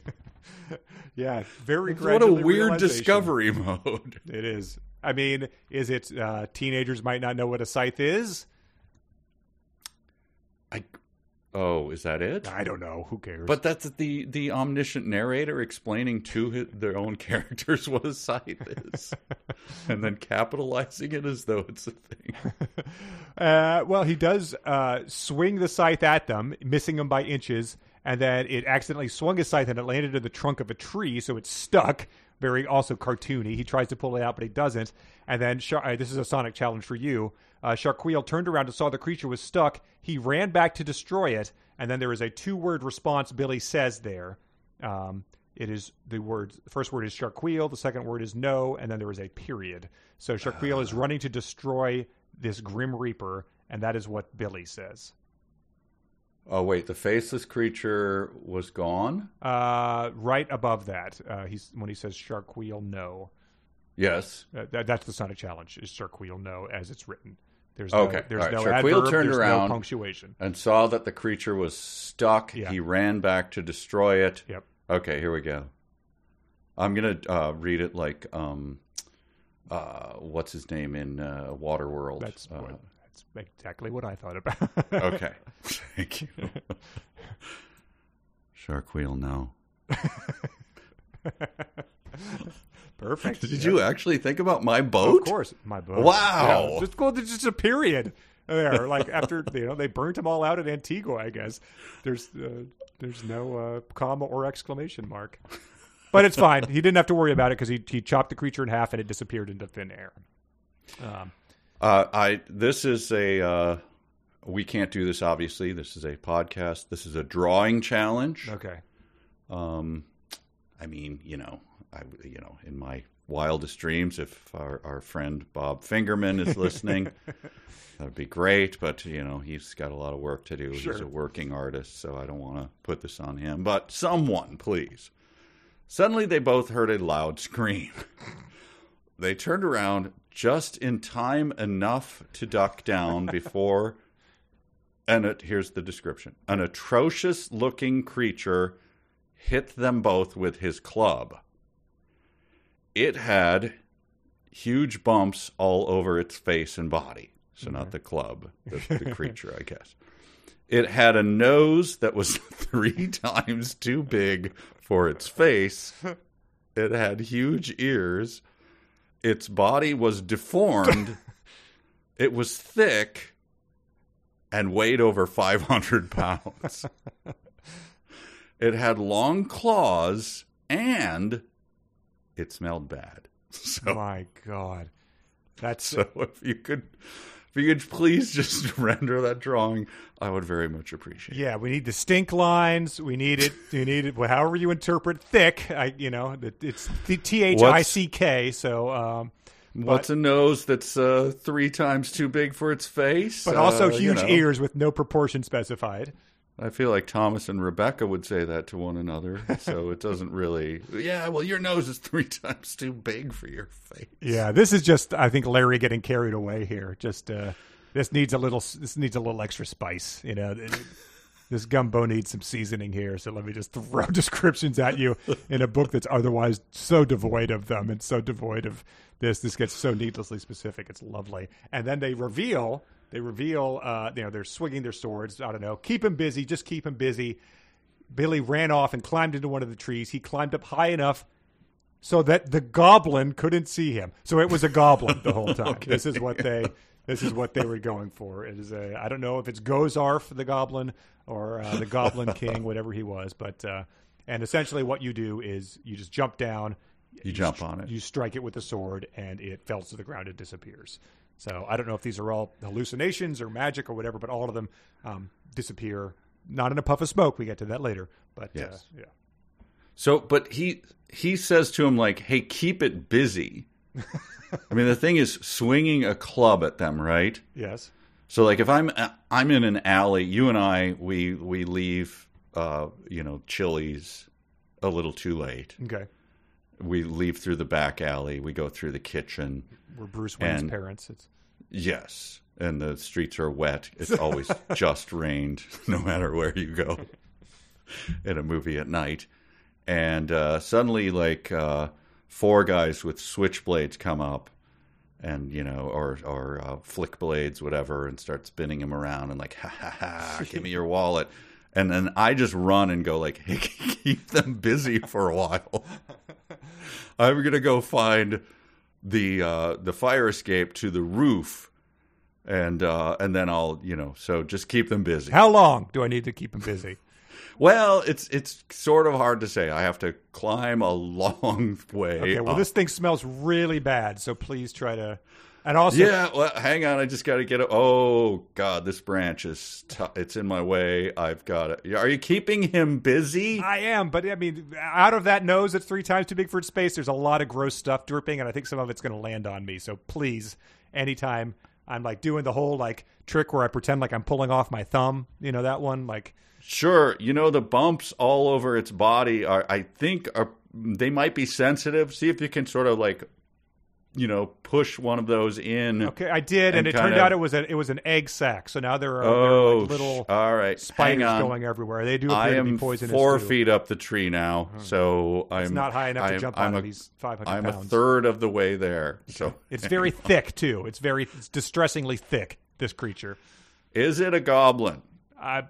Yeah, very great. what a weird discovery mode. It is. I mean, is it uh, teenagers might not know what a scythe is? I Oh, is that it? I don't know. Who cares? But that's the the omniscient narrator explaining to his, their own (laughs) characters what a scythe is, (laughs) and then capitalizing it as though it's a thing. (laughs) Uh, well, he does uh, swing the scythe at them, missing them by inches, and then it accidentally swung his scythe and it landed in the trunk of a tree, so it's stuck. Very also cartoony. He tries to pull it out, but he doesn't. And then Shar- uh, this is a Sonic challenge for you. Uh, Sharquille turned around and saw the creature was stuck. He ran back to destroy it, and then there is a two-word response. Billy says there. Um, it is the word. The first word is Sharquille. The second word is no, and then there is a period. So Sharquille is running to destroy this Grim Reaper, and that is what Billy says. Oh wait, the faceless creature was gone. Uh, right above that, uh, he's when he says Sharquille no. Yes. Uh, that, that's the Sonic challenge. Is Sharquille no as it's written? There's no, Okay, There's right. no Sharquille adverb, turned there's around. no punctuation. and saw that the creature was stuck. Yeah. He ran back to destroy it. Yep. Okay, here we go. I'm gonna uh, read it like um, uh, what's his name in uh, Waterworld. That's uh, what, that's exactly what I thought about. (laughs) okay. Thank you. (laughs) Shark wheel, no. (laughs) Perfect. (laughs) Did Yep. you actually think about my boat? Of course, my boat. Wow. Yeah, just go. There's just a period there. Like after you know they burnt them all out at Antigua. I guess there's uh, there's no uh, comma or exclamation mark. but it's fine. He didn't have to worry about it because he he chopped the creature in half and it disappeared into thin air. Um, Uh, I this is a uh, we can't do this obviously. This is a podcast. This is a drawing challenge. okay. Um, I mean, you know, I you know, in my wildest dreams, if our, our friend Bob Fingerman is listening, (laughs) that'd be great. But you know, he's got a lot of work to do. He's a working artist, so I don't want to put this on him. But someone, please. Suddenly, they both heard a loud scream. (laughs) they turned around just in time enough to duck down (laughs) before. And it, here's the description: an atrocious-looking creature hit them both with his club. It had huge bumps all over its face and body. So, not the club, the, the (laughs) creature, I guess. It had a nose that was (laughs) three times too big for its face. It had huge ears. Its body was deformed. (laughs) it was thick and weighed over 500 pounds. It had long claws and it smelled bad. (laughs) So, My God, that's so if you could, if you could please just (laughs) render that drawing, I would very much appreciate. it. yeah. We need the stink lines. We need it. You need it. well, However you interpret thick, I you know it- it's T H I C K. So, um, What's a nose that's uh, three times too big for its face? but also Uh, you huge know. ears with no proportion specified. I feel like Thomas and Rebecca would say that to one another, so it doesn't really. Yeah, well, your nose is three (laughs) times too big for your face. Yeah, this is just I think Larry getting carried away here. Just uh, this needs a little this needs a little extra spice. You know, (laughs) this gumbo needs some seasoning here. So let me just throw (laughs) descriptions at you in a book that's otherwise so devoid of them and so devoid of this. This gets so needlessly specific. It's lovely, and then they reveal they reveal uh, you know they're swinging their swords. I don't know. Keep him busy. Just keep him busy. Billy ran off and climbed into one of the trees. He climbed up high enough so that the goblin couldn't see him. So it was a goblin the whole (laughs) time. This is what they this is what they were going for. It is a I don't know if it's Gozarf the goblin or uh, the Goblin (laughs) King, whatever he was, but uh, and essentially what you do is you just jump down, You jump on it. you strike it with the sword, and it falls to the ground. It disappears. So I don't know if these are all hallucinations or magic or whatever, but all of them um, disappear. Not in a puff of smoke. We get to that later, but uh, Yes. yeah. So, but he he says to him like, "Hey, keep it busy." I mean, the thing is swinging a club at them, right? Yes. So, like, if I'm I'm in an alley, you and I we we leave, uh, you know, Chili's a little too late. Okay. We leave through the back alley. We go through the kitchen. We're Bruce Wayne's And- parents. It's Yes, and the streets are wet. It's (laughs) always just rained, (laughs) no matter where you go (laughs) in a movie at night. And uh, suddenly, like uh, four guys with switchblades come up, and you know, or or uh, flick blades, whatever, and start spinning him around, and like, ha ha ha, give me your wallet. And then I just run and go like, hey, (laughs) keep them busy for a while. (laughs) I'm gonna go find the uh, the fire escape to the roof, and uh, and then I'll you know so just keep them busy. How long do I need to keep them busy? (laughs) Well, it's it's sort of hard to say. I have to climb a long way. Okay, well, up. this thing smells really bad, so please try to. And also, Yeah, well, hang on. I just got to get it. Oh God, this branch is t- it's in my way. I've got it. Are you keeping him busy? I am, but I mean, out of that nose that's three times too big for its space, there's a lot of gross stuff dripping, and I think some of it's going to land on me. So please, anytime I'm like doing the whole like trick where I pretend like I'm pulling off my thumb, you know that one, like Sure. You know the bumps all over its body are. I think are they might be sensitive. See if you can sort of like, you know, push one of those in. okay, I did, and, And it turned of- out it was a it was an egg sack. So now there are, there are Oh, like little sh- all right. spiders going everywhere. They do appear I to be am poisonous. four too. Hmm. feet up the tree now, so I'm It's not high enough to I'm- jump I'm on. a- and He's 500 I'm a third of the way there. So (laughs) It's very thick too. It's very it's distressingly thick. This creature. is it a goblin? I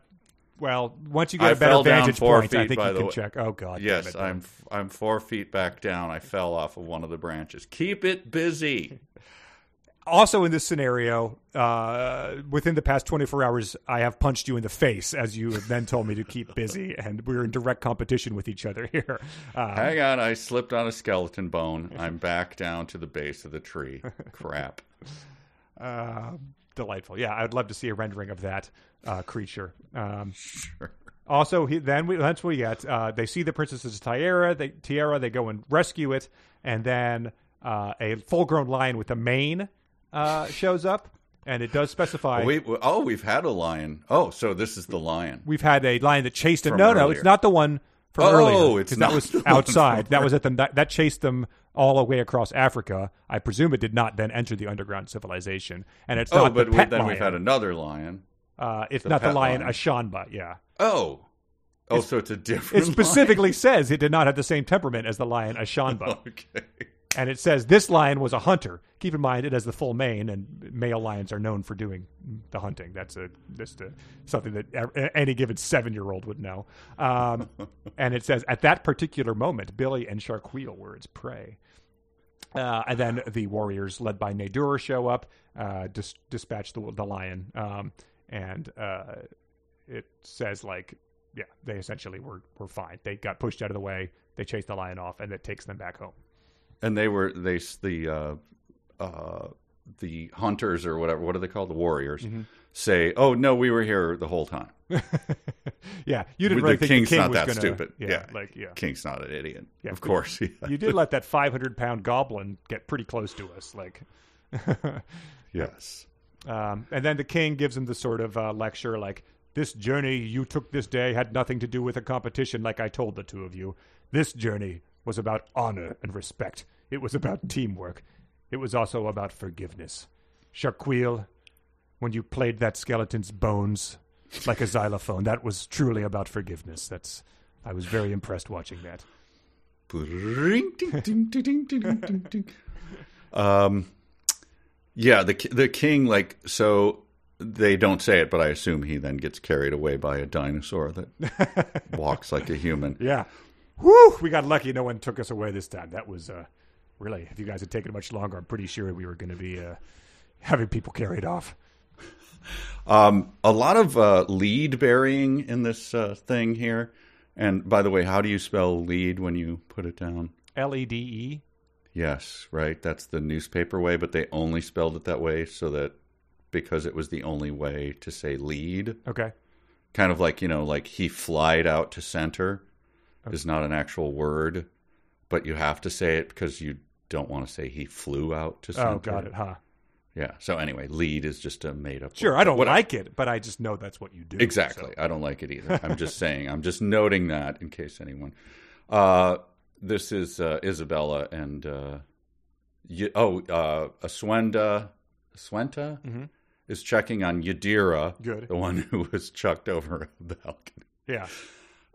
well, once you get I a better vantage point, I think you can way. check. Oh God, Yes, it, I'm I'm four feet back down. I fell off of one of the branches. Keep it busy. (laughs) also in this scenario, uh, within the past 24 hours, I have punched you in the face, as you have then told me to keep busy, (laughs) and we're in direct competition with each other here. Um, Hang on, I slipped on a skeleton bone. (laughs) I'm back down to the base of the tree. Crap. uh, delightful. Yeah, I'd love to see a rendering of that uh, creature. Um, Sure. Also, he, then we, that's what we get. Uh, they see the princess's tiara. They, tiara. They go and rescue it, and then uh, a full-grown lion with a mane uh, shows up, and it does specify. We, oh, we've had a lion. Oh, so this is the lion. We've had a lion that chased him. No, no, it's not the one from Oh, earlier. it's not that was (laughs) outside. That was at them. That, that chased them all the way across Africa. I presume it did not then enter the underground civilization, and it's Oh, not but the we, pet then lion. we've had another lion. uh, it's the not the lion lion. Ashanba. Yeah. Oh. Oh, so it's a (laughs) different It specifically says it did not have the same temperament as the lion Ashanba. lion. (laughs) Okay. And it says this lion was a hunter. Keep in mind it has the full mane, and male lions are known for doing the hunting. That's a just a, something that any given seven year old would know. Um, (laughs) and it says at that particular moment, Billy and Sharquille were its prey. Uh, and then the warriors, led by Nadur, show up, uh, dis- dispatch the the lion, um, and uh, it says like, yeah, they essentially were were fine. They got pushed out of the way. They chased the lion off, and it takes them back home. And they were they the uh, uh, the hunters or whatever. What are they called? The warriors. Mm-hmm. Say, oh no, we were here the whole time. (laughs) yeah, you didn't the really think king's the king not was that gonna, stupid. Yeah, Yeah. like yeah, King's not an idiot. Yeah, of course. (laughs) Yeah. you did let that five hundred pound goblin get pretty close to us, like. (laughs) yes. Um, and then the king gives him the sort of uh, lecture like, This journey you took this day had nothing to do with a competition like I told the two of you. This journey was about honor and respect. It was about teamwork. It was also about forgiveness. Sharquille, when you played that skeleton's bones like a xylophone, that was truly about forgiveness. That's I was very impressed watching that. um, yeah, the the king like so they don't say it, but I assume he then gets carried away by a dinosaur that walks like a human. (laughs) Yeah. Whew, we got lucky no one took us away this time. That was uh, really, if you guys had taken it much longer, I'm pretty sure we were going to be uh, having people carried off. (laughs) Um, a lot of uh, lead burying in this uh, thing here. And by the way, how do you spell lead when you put it down? L E D E. Yes, right. That's the newspaper way, but they only spelled it that way so that because it was the only way to say lead. Okay. Kind of like, you know, like he flied out to center is not an actual word, but you have to say it because you don't want to say he flew out to center. Oh, got it, huh? Yeah. So anyway, lead is just a made up Sure, word. I don't What like it, but I just know that's what you do. Exactly. so. I don't like it either. I'm just (laughs) saying. I'm just noting that in case anyone. Uh, this is uh, Isabella and uh, y- oh, uh, Aswenda, Aswenta Mhm. is checking on Yadira, Good. the one who was chucked over the balcony. Yeah.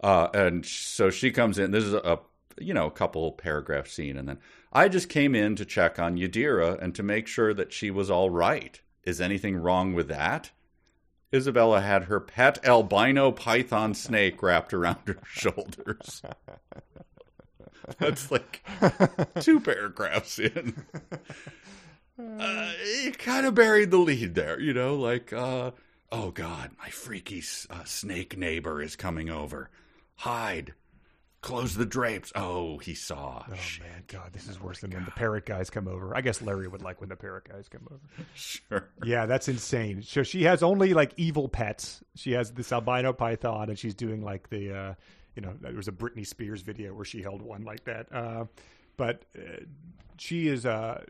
Uh, and so she comes in. This is a you know a couple paragraph scene, and then I just came in to check on Yadira and to make sure that she was all right. Is anything wrong with that? Isabella had her pet albino python snake wrapped around her (laughs) shoulders. That's like two paragraphs in. Uh, it kind of buried the lead there, you know, like, uh, oh God, my freaky uh, snake neighbor is coming over. Hide. Close the drapes. Oh, he saw. Oh man, God, this is worse than when the parrot guys come over. I guess Larry would like when the parrot guys come over. (laughs) Sure. Yeah, that's insane. So she has only like evil pets. She has this albino python, and she's doing like the, uh, you know, there was a Britney Spears video where she held one like that. Uh, but uh, she is uh,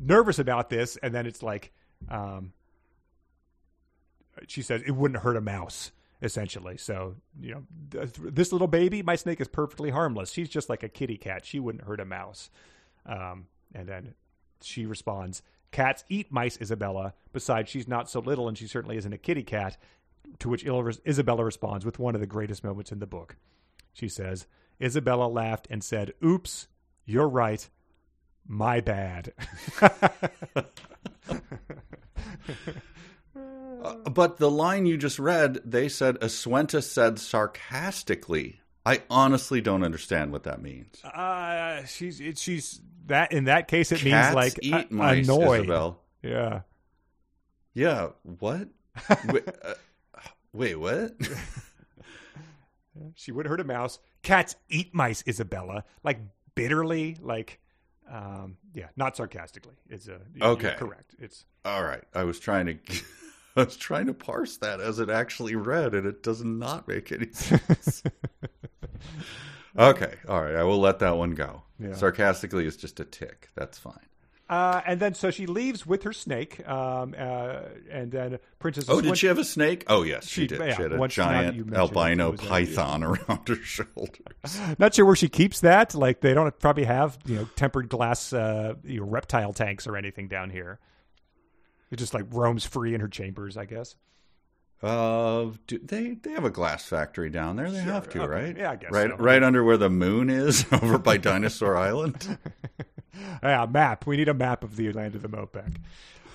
nervous about this, and then it's like, um, she says it wouldn't hurt a mouse. Essentially, so you know, th- this little baby, my snake is perfectly harmless. She's just like a kitty cat. She wouldn't hurt a mouse. Um, and then she responds, Cats eat mice, Isabella. Besides, she's not so little, and she certainly isn't a kitty cat. To which Isabella responds with one of the greatest moments in the book. She says, Isabella laughed and said, Oops, you're right. My bad. (laughs) Uh, but the line you just read, they said Aswenta said sarcastically. I honestly don't understand what that means. uh, she's it, she's that in that case it Cats means like eat a- mice, annoyed. Isabel. Yeah. Yeah. What? (laughs) wait, uh, wait, what? (laughs) She would hurt a mouse. Cats eat mice, Isabella. Like bitterly, like um yeah, not sarcastically. It's a Okay. correct. It's All right. I was trying to. (laughs) I was trying to parse that as it actually read, and it does not make any sense. (laughs) okay, all right, I will let that one go. Yeah. Sarcastically is just a tic. That's fine. uh and then so she leaves with her snake. Um uh and then Princess Oh, did she have a snake? Oh, yes, she, She- did. yeah, she had a once- now that giant you mention it, albino it was a- python (laughs) around her shoulders. (laughs) Not sure where she keeps that. Like they don't probably have you know tempered glass uh, you know, reptile tanks or anything down here. It just like roams free in her chambers, I guess. Uh, do, they they have a glass factory down there. They have to, okay. right? Yeah, I guess right, so. right under where the moon is, (laughs) over by Dinosaur (laughs) Island. Yeah, map. We need a map of the land of the Mopek.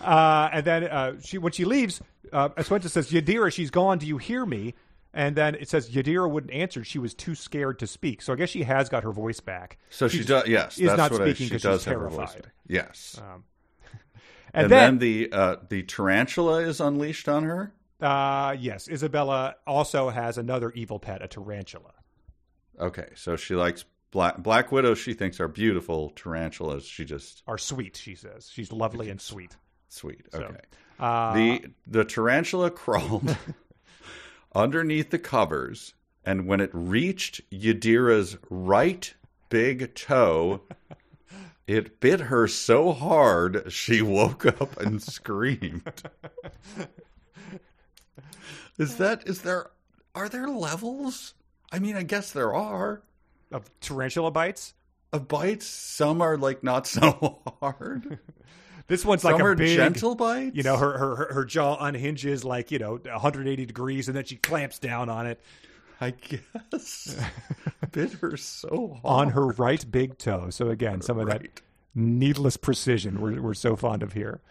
Uh, and then uh, she when she leaves, uh, Aswenta says, "Yadira, she's gone. Do you hear me?" And then it says Yadira wouldn't answer. She was too scared to speak. So I guess she has got her voice back. So she She's- does. Yes, is that's not speaking she 'cause does she's have her voice. terrified. Yes, And, and, then, then, the uh, the tarantula is unleashed on her. uh, yes, Isabella also has another evil pet, a tarantula. Okay, so she likes black black widows. She thinks are beautiful. Tarantulas, she just Are sweet, she says. She's lovely and sweet. sweet. So, Okay, Uh, the the tarantula crawled (laughs) underneath the covers, and when it reached Yadira's right big toe, it bit her so hard she woke up and screamed. (laughs) Is that is there are there levels? I mean, I guess there are. of tarantula bites. Of bites, some are like not (laughs) so hard. (laughs) This one's Some like a big, gentle bite. You know, her, her her- her jaw unhinges like you know 180 degrees, and then she clamps down on it I guess (laughs) bit her so hard. on her right big toe. So again, some of that needless precision we're we're so fond of here.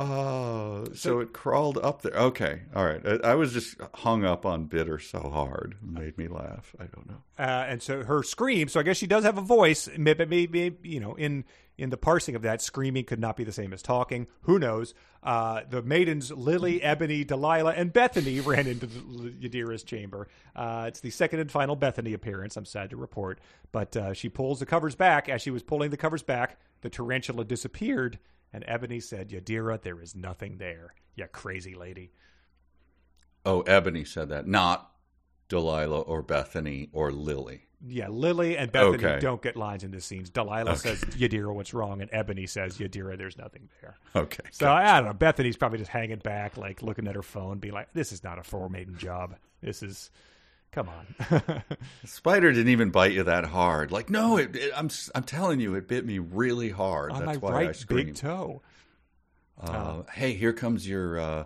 Oh, so it crawled up there. Okay, all right. I, I was just hung up on bitter so hard. It made me laugh. I don't know. Uh, and so her scream. So I guess she does have a voice. Maybe, maybe you know, in in the parsing of that, screaming could not be the same as talking. Who knows? Uh, the maidens Lily, Ebony, Delilah, and Bethany (laughs) ran into the- Yadira's chamber. Uh, it's the second and final Bethany appearance. I'm sad to report, but uh, she pulls the covers back. As she was pulling the covers back, the tarantula disappeared, and Ebony said, "Yadira, there is nothing there. You crazy lady." Oh, Ebony said that, not Delilah or Bethany or Lily. Yeah, Lily and Bethany Okay. don't get lines in the scenes. Delilah Okay. says, Yadira, what's wrong? And Ebony says, Yadira, there's nothing there. Okay. So I don't know. Bethany's probably just hanging back, like looking at her phone, being like, this is not a four maiden job. This is, come on. (laughs) Spider didn't even bite you that hard. Like, no, it, it- I'm I'm telling you, it bit me really hard. On That's my why I right screamed. big toe. Uh, hey, here comes your uh,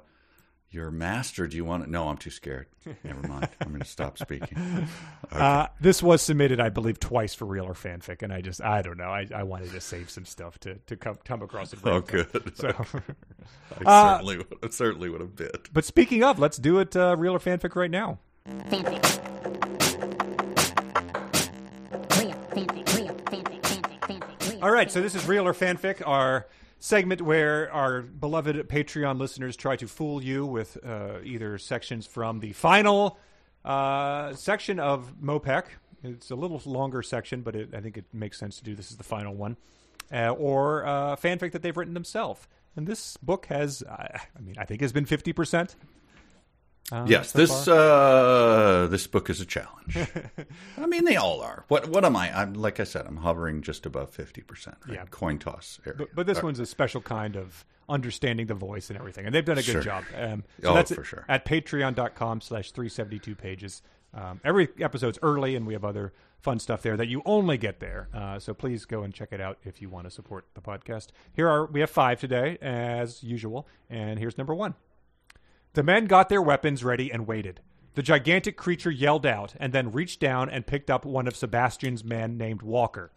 your master. Do you want it? No, I'm too scared. Never mind. I'm going to stop speaking. (laughs) Uh, this was submitted, I believe, twice for real or fanfic, and I just, I don't know. I, I wanted to save some stuff to, to come, come across it. Oh, good. (laughs) So, I Uh, certainly would, I certainly would have bit. but speaking of, let's do it uh, real or fanfic right now. All right, so this is Real or Fanfic, our segment where our beloved Patreon listeners try to fool you with uh, either sections from the final uh, section of Mopek. It's a little longer section, but it, I think it makes sense to do this as the final one, uh, or uh, fanfic that they've written themselves. And this book has, I mean, I think has been fifty percent. Uh, Yes, so this uh, this book is a challenge. (laughs) I mean, they all are. What what am I? I'm like I said, I'm hovering just above fifty percent. Right? Yeah. coin toss area. But, but this All right. one's a special kind of understanding the voice and everything, and they've done a good Sure. job. Um, so Oh, that's for it sure. at patreon.com slash 372 pages. Um, every episode's early, and we have other fun stuff there that you only get there. Uh, so please go and check it out if you want to support the podcast. Here are we have five today, as usual, and here's number one. The men got their weapons ready and waited. The gigantic creature yelled out and then reached down and picked up one of Sebastian's men named Walker.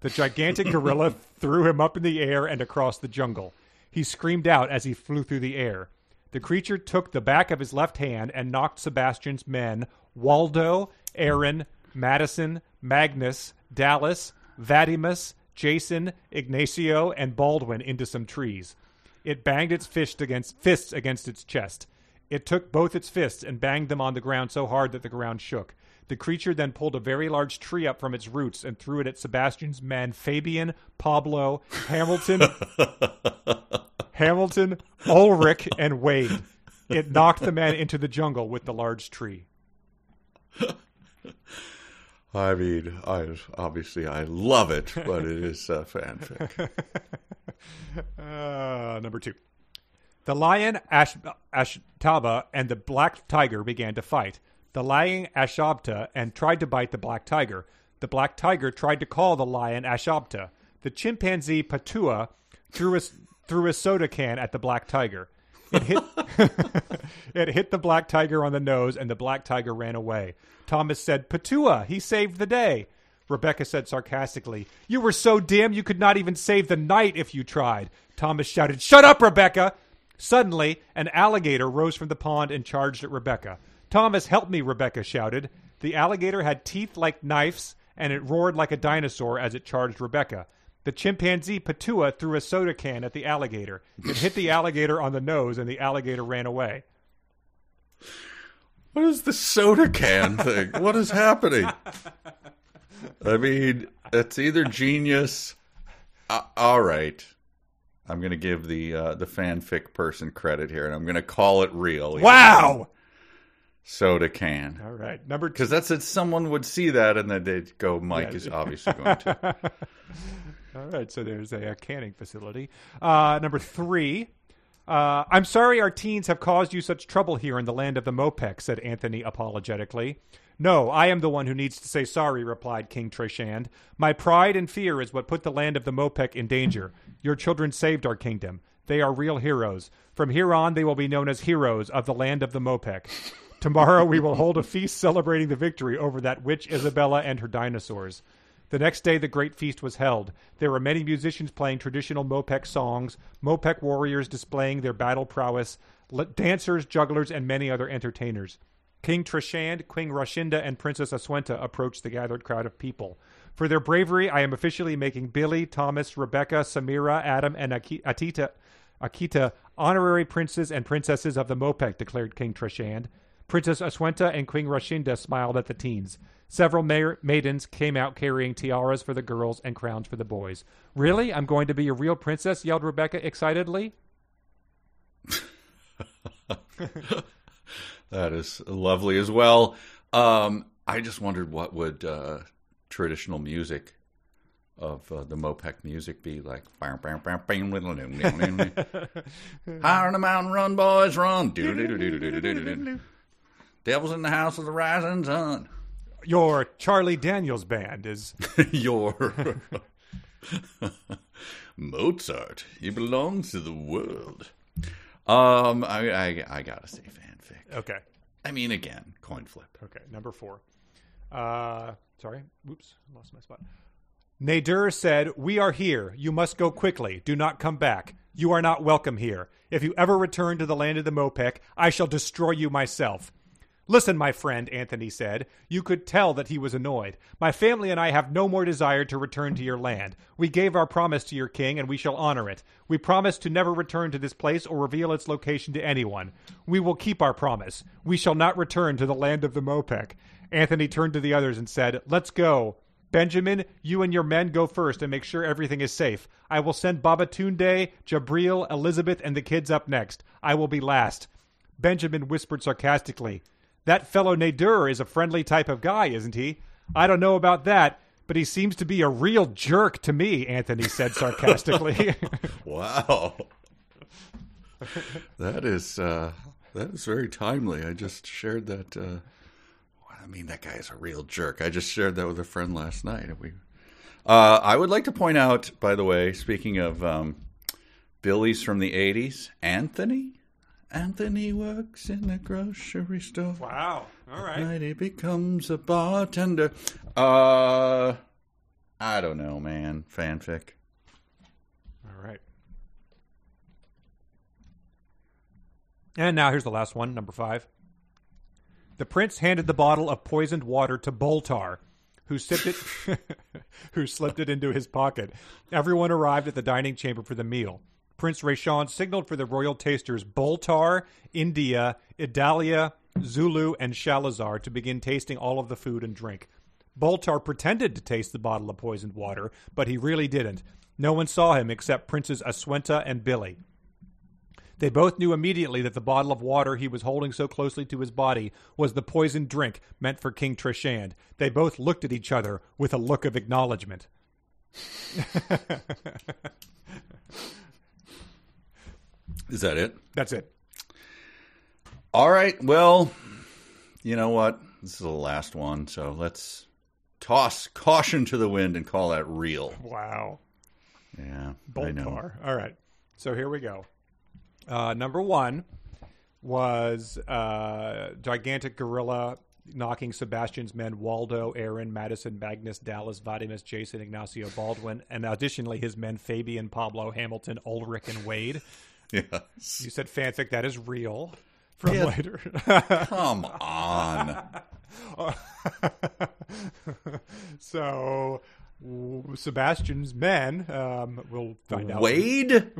The gigantic (laughs) gorilla threw him up in the air and across the jungle. He screamed out as he flew through the air. The creature took the back of his left hand and knocked Sebastian's men, Waldo, Aaron, Madison, Magnus, Dallas, Vadimus, Jason, Ignacio, and Baldwin into some trees. It banged its fist against fists against its chest. It took both its fists and banged them on the ground so hard that the ground shook. The creature then pulled a very large tree up from its roots and threw it at Sebastian's men Fabian, Pablo, Hamilton, (laughs) Hamilton, Ulrich, and Wade. It knocked the men into the jungle with the large tree. (laughs) I mean, I obviously I love it, but it is uh, fanfic. (laughs) Uh, number two. The lion Ash- Ashtaba and the black tiger began to fight. The lion Ashabta and tried to bite the black tiger. The black tiger tried to call the lion Ashabta. The chimpanzee Patua threw a, threw a soda can at the black tiger. It hit, (laughs) it hit the black tiger on the nose, and the black tiger ran away. Thomas said, Patua, he saved the day. Rebecca said sarcastically, You were so dim you could not even save the night if you tried. Thomas shouted, Shut up, Rebecca! Suddenly, an alligator rose from the pond and charged at Rebecca. Thomas, help me, Rebecca shouted. The alligator had teeth like knives, and it roared like a dinosaur as it charged Rebecca. The chimpanzee Patua threw a soda can at the alligator. It hit the alligator on the nose, and the alligator ran away. What is the soda can thing? what is happening? I mean, it's either genius. Uh, all right, I'm going to give the uh, the fanfic person credit here, and I'm going to call it real. Wow. Soda can. All right, number. Because that's it. Someone would see that, and then they'd go, "Mike Yeah. is obviously going to." (laughs) All right, so there's a, a canning facility. Uh, number three. Uh, I'm sorry our teens have caused you such trouble here in the land of the Mopek, said Anthony apologetically. No, I am the one who needs to say sorry, replied King Trishand. My pride and fear is what put the land of the Mopek in danger. Your children saved our kingdom. They are real heroes. From here on, they will be known as heroes of the land of the Mopek. Tomorrow, we will hold a feast celebrating the victory over that witch Isabella and her dinosaurs. The next day, the great feast was held. There were many musicians playing traditional Mopek songs, Mopek warriors displaying their battle prowess, dancers, jugglers, and many other entertainers. King Trishand, Queen Rashinda, and Princess Aswenta approached the gathered crowd of people. For their bravery, I am officially making Billy, Thomas, Rebecca, Samira, Adam, and Aki- Atita, Akita honorary princes and princesses of the Mopek, declared King Trishand. Princess Aswenta and Queen Rashinda smiled at the teens. Several ma- maidens came out carrying tiaras for the girls and crowns for the boys. Really? I'm going to be a real princess? yelled Rebecca excitedly. (laughs) That is lovely as well. Um, I just wondered what would uh, traditional music of uh, the Mopek music be like. (laughs) Higher on the mountain, run, boys, run. Devils in the house of the rising sun. Your Charlie Daniels band is. (laughs) Your (laughs) Mozart. He belongs to the world. Um, I, I, I gotta say fanfic. Okay. I mean, again, coin flip. Okay, number four. Uh, sorry. Whoops, lost my spot. Nadir said, We are here. You must go quickly. Do not come back. You are not welcome here. If you ever return to the land of the Mopek, I shall destroy you myself. Listen, my friend, Anthony said. You could tell that he was annoyed. My family and I have no more desire to return to your land. We gave our promise to your king, and we shall honor it. We promise to never return to this place or reveal its location to anyone. We will keep our promise. We shall not return to the land of the Mopek. Anthony turned to the others and said, Let's go. Benjamin, you and your men go first and make sure everything is safe. I will send Babatunde, Jabril, Elizabeth, and the kids up next. I will be last. Benjamin whispered sarcastically, That fellow Nadur is a friendly type of guy, isn't he? I don't know about that, but he seems to be a real jerk to me, Anthony said sarcastically. (laughs) Wow. that is uh, that is very timely. I just shared that. Uh, I mean, that guy is a real jerk. I just shared that with a friend last night. and We, uh, I would like to point out, by the way, speaking of um, Billy's from the '80s, Anthony. Anthony works in a grocery store. wow. All right. Night he becomes a bartender. Uh, I don't know, man. Fanfic. All right. And now here's the last one, number five. The prince handed the bottle of poisoned water to Boltar, who slipped it (laughs) who slipped it into his pocket. Everyone arrived at the dining chamber for the meal. Prince Rayshawn signaled for the royal tasters Boltar, India, Idalia, Zulu, and Shalazar to begin tasting all of the food and drink. Boltar pretended to taste the bottle of poisoned water, but he really didn't. No one saw him except Princes Aswenta and Billy. They both knew immediately that the bottle of water he was holding so closely to his body was the poisoned drink meant for King Trishand. They both looked at each other with a look of acknowledgement. (laughs) Is that it? That's it. All right. Well, you know what? This is the last one, so let's toss caution to the wind and call that real. Wow. Yeah, I know. Boltar. All right. So here we go. Uh, number one was uh, gigantic gorilla knocking Sebastian's men Waldo, Aaron, Madison, Magnus, Dallas, Vadimus, Jason, Ignacio, Baldwin, and additionally his men Fabian, Pablo, Hamilton, Ulrich, and Wade. Yes. You said fanfic. That is real from Yeah. later. (laughs) Come on. (laughs) so Sebastian's men um, will find out. Wade?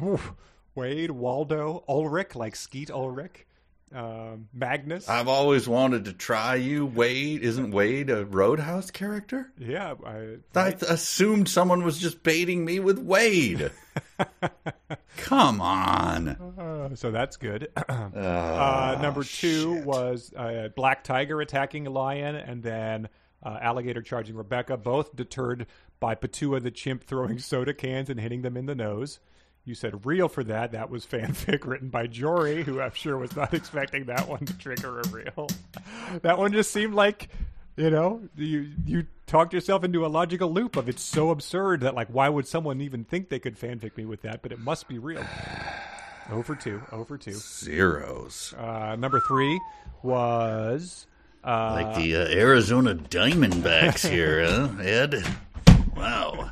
Wade, Waldo, Ulrich, like Skeet Ulrich, um, Magnus. I've always wanted to try you. Wade isn't Wade a Roadhouse character? yeah, I, I assumed someone was just baiting me with Wade. (laughs) Come on. uh, so that's good. (clears throat) Ah, uh, number two was uh, Black Tiger attacking a Lion, and then uh, Alligator charging Rebecca, both deterred by Patua the chimp throwing (laughs) soda cans and hitting them in the nose. You said real for that. That was fanfic (laughs) written by Jory, who I'm sure was not (laughs) expecting that one to trigger a real. (laughs) That one just seemed like, you know, you you talked yourself into a logical loop of it's so absurd that like why would someone even think they could fanfic me with that? But it must be real. (sighs) Over two, over two. Zeros. Uh, number three was uh, Like the uh, Arizona Diamondbacks here, huh, Ed? Wow.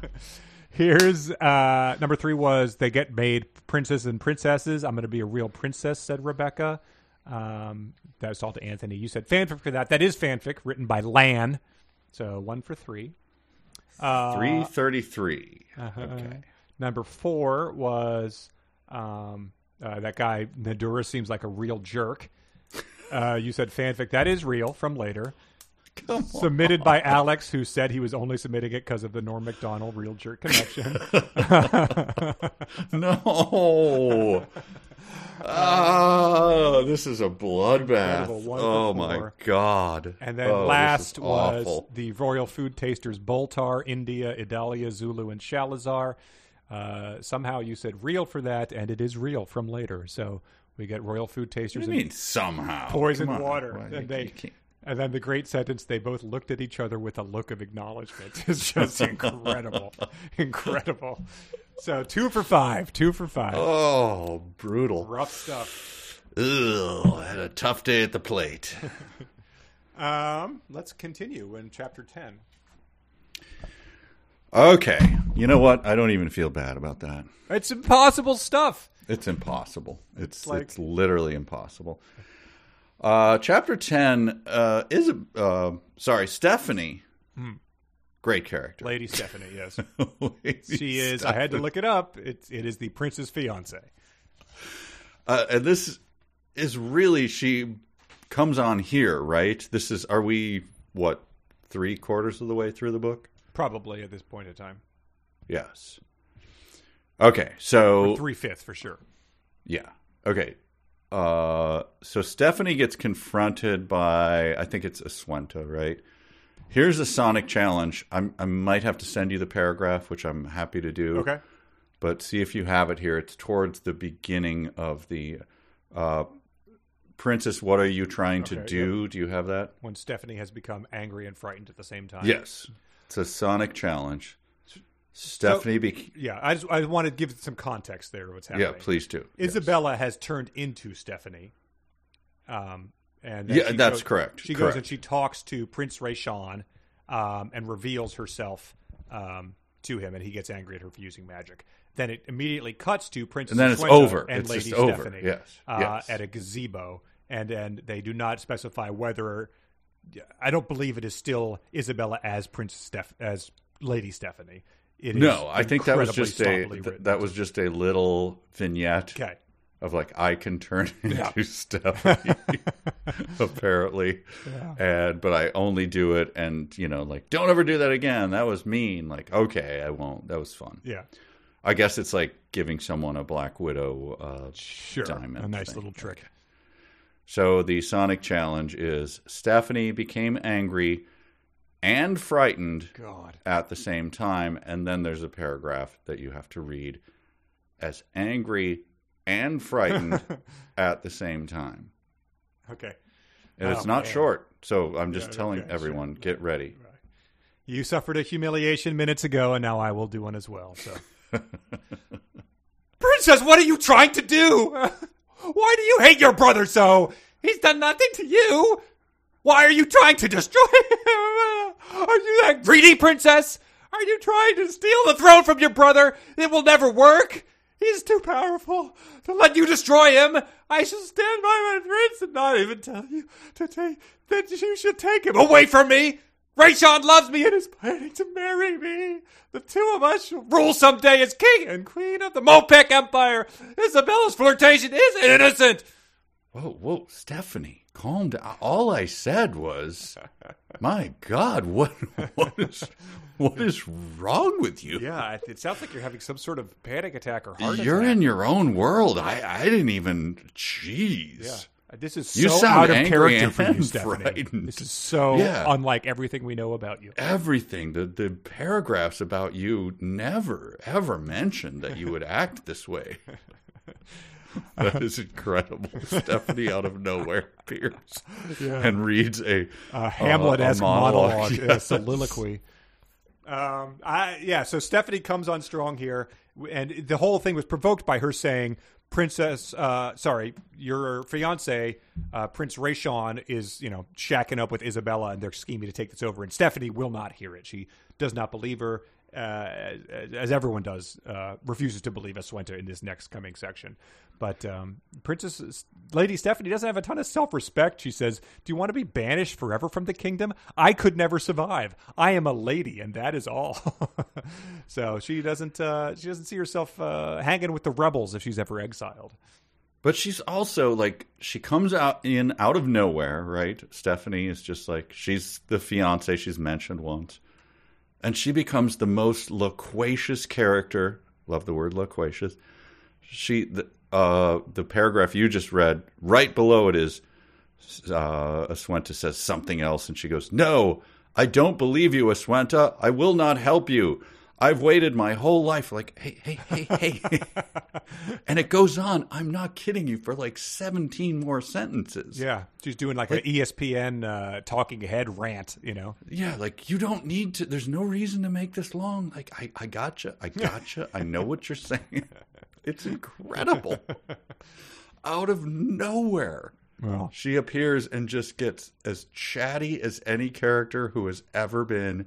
Here's uh, number three was they get made princesses and princesses. I'm going to be a real princess," said Rebecca. Um, that's all to Anthony. You said fanfic for that. That is fanfic written by Lan. So one for three. Uh, 333. uh-huh. Okay. Number four was um, uh, that guy Nadura seems like a real jerk. Uh, you said fanfic. That is real from later. Submitted by Alex, who said he was only submitting it because of the Norm Macdonald real jerk connection. (laughs) No. oh, this is a bloodbath. Oh my god. And then Oh, last was awful. the royal food tasters Boltar, India, Idalia, Zulu, and Shalazar. Uh, somehow you said real for that, and it is real from later. So we get royal food What do tasters you and mean somehow? poison water. And you- they you and then the great sentence they both looked at each other with a look of acknowledgement. (laughs) It's just incredible. (laughs) incredible. So two for five. Two for five. Oh, brutal. Rough stuff. Ugh, I had a tough day at the plate. (laughs) Um, let's continue in chapter ten. Okay. You know what? I don't even feel bad about that. It's impossible stuff. It's impossible. It's like- it's literally impossible. Uh, chapter ten uh, is a uh, sorry Stephanie. Great character. Lady Stephanie, yes. (laughs) Lady She is I had to look it up. It it is the prince's fiance. Uh, and this is really she comes on here, right? This is are we what three quarters of the way through the book? Probably at this point in time. Yes. Okay, so Three fifths for sure. yeah, okay. Uh, so Stephanie gets confronted by I think it's Aswenta, right? Here's a Sonic challenge. I'm, I might have to send you the paragraph, which I'm happy to do. Okay. but see if you have it here. It's towards the beginning of the uh, Princess. What are you trying to Okay, do? Do you have that? When Stephanie has become angry and frightened at the same time. Yes, it's a Sonic challenge. Stephanie, be- Yeah, I just I want to give some context there. What's happening? yeah, please do. Isabella has turned into Stephanie. Um, and Yeah, that's goes- correct, She goes and she talks to Prince Rayshawn um, and reveals herself um, to him, and he gets angry at her for using magic. Then it immediately cuts to Prince And then it's over. and It's Lady just over. Stephanie Yes, uh, yes. at a gazebo, and then they do not specify whether I don't believe it is still Isabella as Prince Steph as Lady Stephanie. It is No, I think that was just a th- that was just a little vignette okay. of like I can turn (laughs) into Stephanie, (laughs) apparently, and but I only do it, and you know, like don't ever do that again. That was mean. Like okay, I won't. That was fun. Yeah, I guess it's like giving someone a Black Widow uh, sure. diamond. a nice thing. little trick. So the Sonic challenge is Stephanie became angry and frightened God. at the same time, and then there's a paragraph that you have to read as angry and (laughs) frightened at the same time. Okay. And it's Oh, not man. short, so I'm just Yeah, telling okay, everyone, get ready. You suffered a humiliation minutes ago, and now I will do one as well. So, (laughs) Princess, what are you trying to do? (laughs) Why do you hate your brother so? He's done nothing to you. Why are you trying to destroy him? (laughs) Are you that greedy, Princess? Are you trying to steal the throne from your brother? It will never work. He's too powerful to let you destroy him. I shall stand by my prince and not even tell you to take that you should take him away from me. Rayshon loves me and is planning to marry me. The two of us shall rule someday as king and queen of the Mopek Empire. Isabella's flirtation is innocent. Whoa, whoa, Stephanie, calm down. All I said was, my God, what, what is, what is wrong with you? Yeah, it sounds like you're having some sort of panic attack or heart You're in your own world. I, I didn't even. Jeez. Yeah. This is You so sound out of angry character for you, (laughs) Stephanie. frightened. This is so Yeah. unlike everything we know about you. Everything. The the paragraphs about you never ever mentioned that you would act this way. (laughs) (laughs) that is incredible. (laughs) Stephanie out of nowhere appears and reads a a Hamlet-esque uh, a monologue, monologue, (laughs) a soliloquy. Um, I yeah. So Stephanie comes on strong here, and the whole thing was provoked by her saying, "Princess, uh, sorry, your fiance, uh, Prince Rayshon, is you know shacking up with Isabella, and they're scheming to take this over." And Stephanie will not hear it. She does not believe her. Uh, as, as everyone does, uh, refuses to believe Aswenta in this next coming section. But um, Princess Lady Stephanie doesn't have a ton of self respect. She says, "Do you want to be banished forever from the kingdom? I could never survive. I am a lady, and that is all." (laughs) so she doesn't uh, she doesn't see herself uh, hanging with the rebels if she's ever exiled. But she's also like she comes out in out of nowhere, right? Stephanie is just like she's the fiance she's mentioned once. And she becomes the most loquacious character. Love the word loquacious. She the uh the paragraph you just read, right below it is uh Aswenta says something else and she goes, "No, I don't believe you, Aswenta. I will not help you. I've waited my whole life like, hey, hey, hey, hey. (laughs) and it goes on. I'm not kidding you for like 17 more sentences. Yeah, she's doing like, an E ESPN uh, talking head rant. You know, Yeah, like you don't need to. There's no reason to make this long. Like I, I gotcha. I gotcha. I know what you're saying. (laughs) It's incredible. (laughs) Out of nowhere, Well. she appears and just gets as chatty as any character who has ever been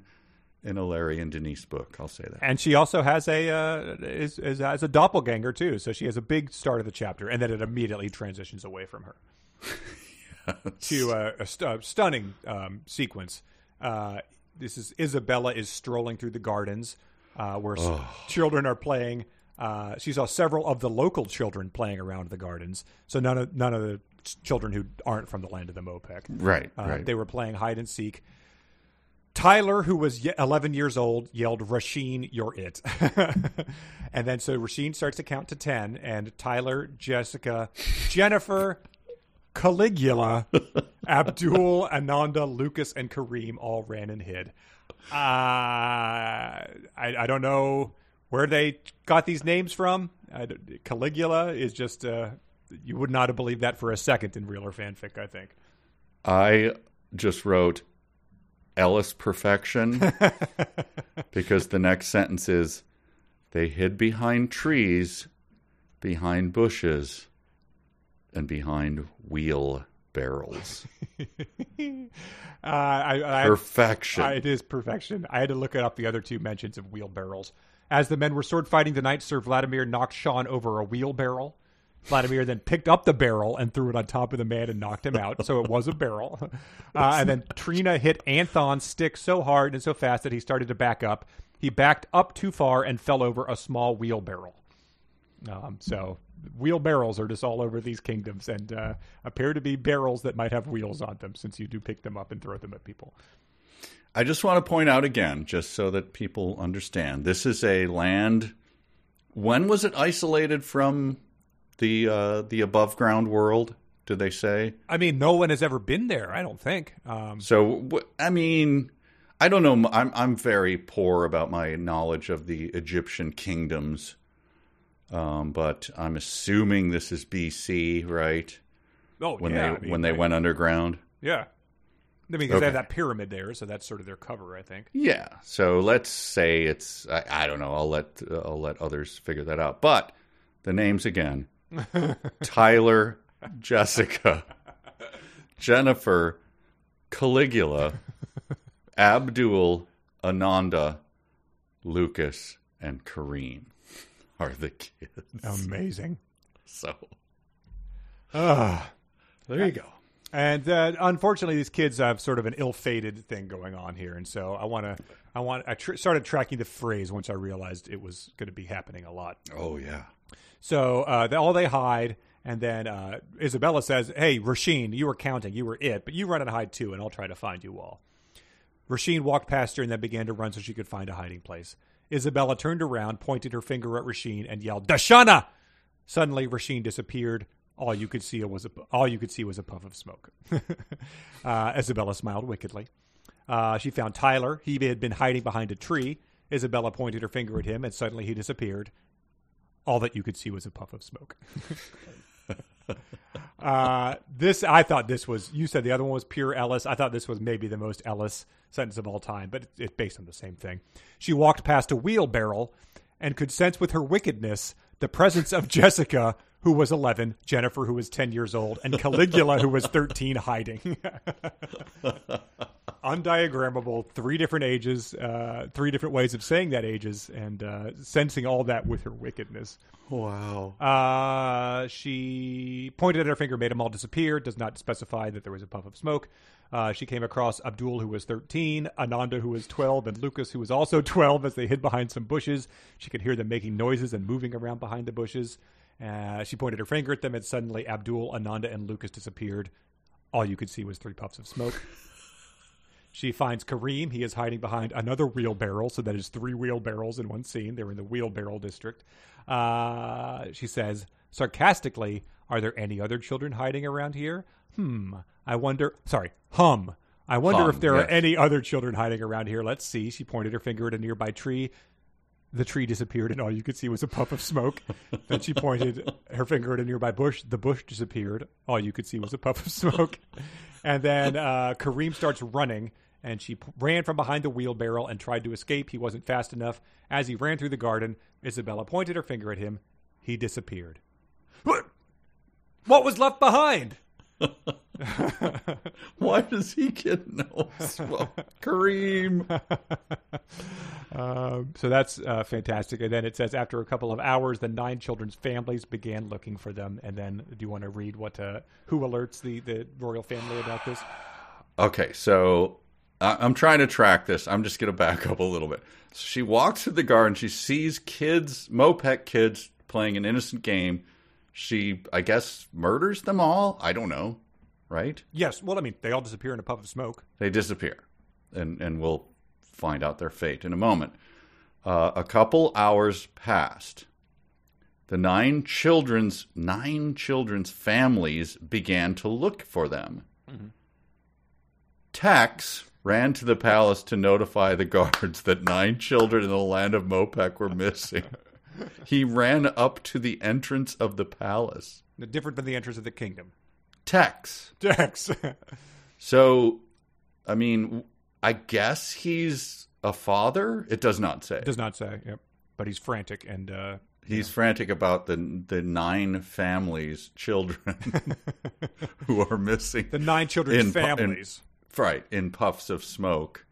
in a Larry and Denise book. I'll say that. And she also has a uh, is, is has a doppelganger too. So she has a big start of the chapter, and then it immediately transitions away from her (laughs) to uh, a, st- a stunning um, sequence. Uh, this is Isabella is strolling through the gardens uh, where s- children are playing. Uh, she saw several of the local children playing around the gardens. So none of none of the ch- children who aren't from the land of the Mopek. Right, Uh, right. They were playing hide and seek. Tyler, who was 11 years old, yelled, Rasheen, you're it. (laughs) and then so Rasheen starts to count to 10, and Tyler, Jessica, Jennifer, Caligula, (laughs) Abdul, Ananda, Lucas, and Kareem all ran and hid. Uh, I, I don't know where they got these names from. I Caligula is just, uh, you would not have believed that for a second in real or fanfic, I think. I just wrote Ellis perfection (laughs) because the next sentence is they hid behind trees, behind bushes, and behind wheel barrels. (laughs) Uh, I, I, Perfection. I- it is perfection. I had to look it up the other two mentions of wheelbarrows. As the men were sword fighting, the knight Sir Vladimir knocked Sean over a wheelbarrow. Vladimir then picked up the barrel and threw it on top of the man and knocked him out. So it was a barrel. (laughs) Uh, and then Trina hit Anthon's stick so hard and so fast that he started to back up. He backed up too far and fell over a small wheelbarrow. Um, so wheelbarrows are just all over these kingdoms and uh, appear to be barrels that might have wheels on them since you do pick them up and throw them at people. I just want to point out again, just so that people understand, this is a land. When was it isolated from the uh, the above ground world? Did they say? I mean, no one has ever been there. I don't think. Um, So I mean, I don't know. I'm I'm very poor about my knowledge of the Egyptian kingdoms, um, but I'm assuming this is BC, right? oh, When yeah, they I mean, when they I- went underground. yeah. I mean, because they have that pyramid there, so that's sort of their cover, I think. Yeah. So let's say it's I, I don't know. I'll let uh, I'll let others figure that out. But the names again: Tyler, Jessica, Jennifer, Caligula, Abdul, Ananda, Lucas, and Kareem are the kids. Amazing. So Ah. there you go. And uh, unfortunately, these kids have sort of an ill-fated thing going on here, and so I want to, I want, I tr- started tracking the phrase once I realized it was going to be happening a lot. Oh yeah. So uh, they, all they hide, and then uh, Isabella says, "Hey, Rasheen, you were counting, you were it, but you run and hide too, and I'll try to find you all." Rasheen walked past her and then began to run so she could find a hiding place. Isabella turned around, pointed her finger at Rasheen, and yelled, "Dashana!" Suddenly, Rasheen disappeared. All you could see was a, all you could see was a puff of smoke. (laughs) uh, Isabella smiled wickedly. Uh, she found Tyler. He had been hiding behind a tree. Isabella pointed her finger at him, and suddenly he disappeared. All that you could see was a puff of smoke. (laughs) uh, this, I thought this was. You said the other one was pure Ellis. I thought this was maybe the most Ellis sentence of all time, but it's, it's based on the same thing. She walked past a wheelbarrow and could sense with her wickedness the presence of (laughs) Jessica, who was 11, Jennifer, who was 10 years old, and Caligula, who was 13, hiding. (laughs) Undiagrammable, three different ages, uh, three different ways of saying that ages, and uh, sensing all that with her wickedness. Wow. Uh, she pointed at her finger, made them all disappear. Does not specify that there was a puff of smoke. Uh, she came across Abdul, who was 13, Ananda, who was 12, and Lucas, who was also 12, as they hid behind some bushes. She could hear them making noises and moving around behind the bushes. Uh, she pointed her finger at them, and suddenly Abdul, Ananda, and Lucas disappeared. All you could see was three puffs of smoke. (laughs) She finds Kareem. He is hiding behind another wheelbarrow, so that is three wheelbarrows in one scene. They're in the wheelbarrow district. Uh, she says sarcastically, "Are there any other children hiding around here? Hmm. I wonder. Sorry, hum. I wonder Hum, if there yes. are any other children hiding around here. Let's see." She pointed her finger at a nearby tree. The tree disappeared, and all you could see was a puff of smoke. then she pointed her finger at a nearby bush. The bush disappeared. All you could see was a puff of smoke. And then uh, Kareem starts running, and she p- ran from behind the wheelbarrow and tried to escape. He wasn't fast enough. As he ran through the garden, Isabella pointed her finger at him. He disappeared. What? What was left behind? (laughs) Why does he get no? Kareem. Um, so that's uh, fantastic. And then it says after a couple of hours, the nine children's families began looking for them. And then, do you want to read what uh, who alerts the the royal family about this? Okay, so I- I'm trying to track this. I'm just going to back up a little bit. So she walks through the garden. She sees kids, Mopek kids, playing an innocent game. She, I guess, murders them all. I don't know, right? Yes. Well, I mean, they all disappear in a puff of smoke. They disappear, and and we'll find out their fate in a moment. Uh, a couple hours passed. The nine children's nine children's families began to look for them. Tex ran to the palace to notify the guards that nine children in the land of Mopek were missing. (laughs) he ran up to the entrance of the palace. Different than the entrance of the kingdom. Tex. Tex. So, I mean, I guess he's a father. It does not say. It Does not say. Yep. But he's frantic and uh, He's frantic about the the nine families, children (laughs) who are missing. the nine children's In pu- in- families. right in puffs of smoke.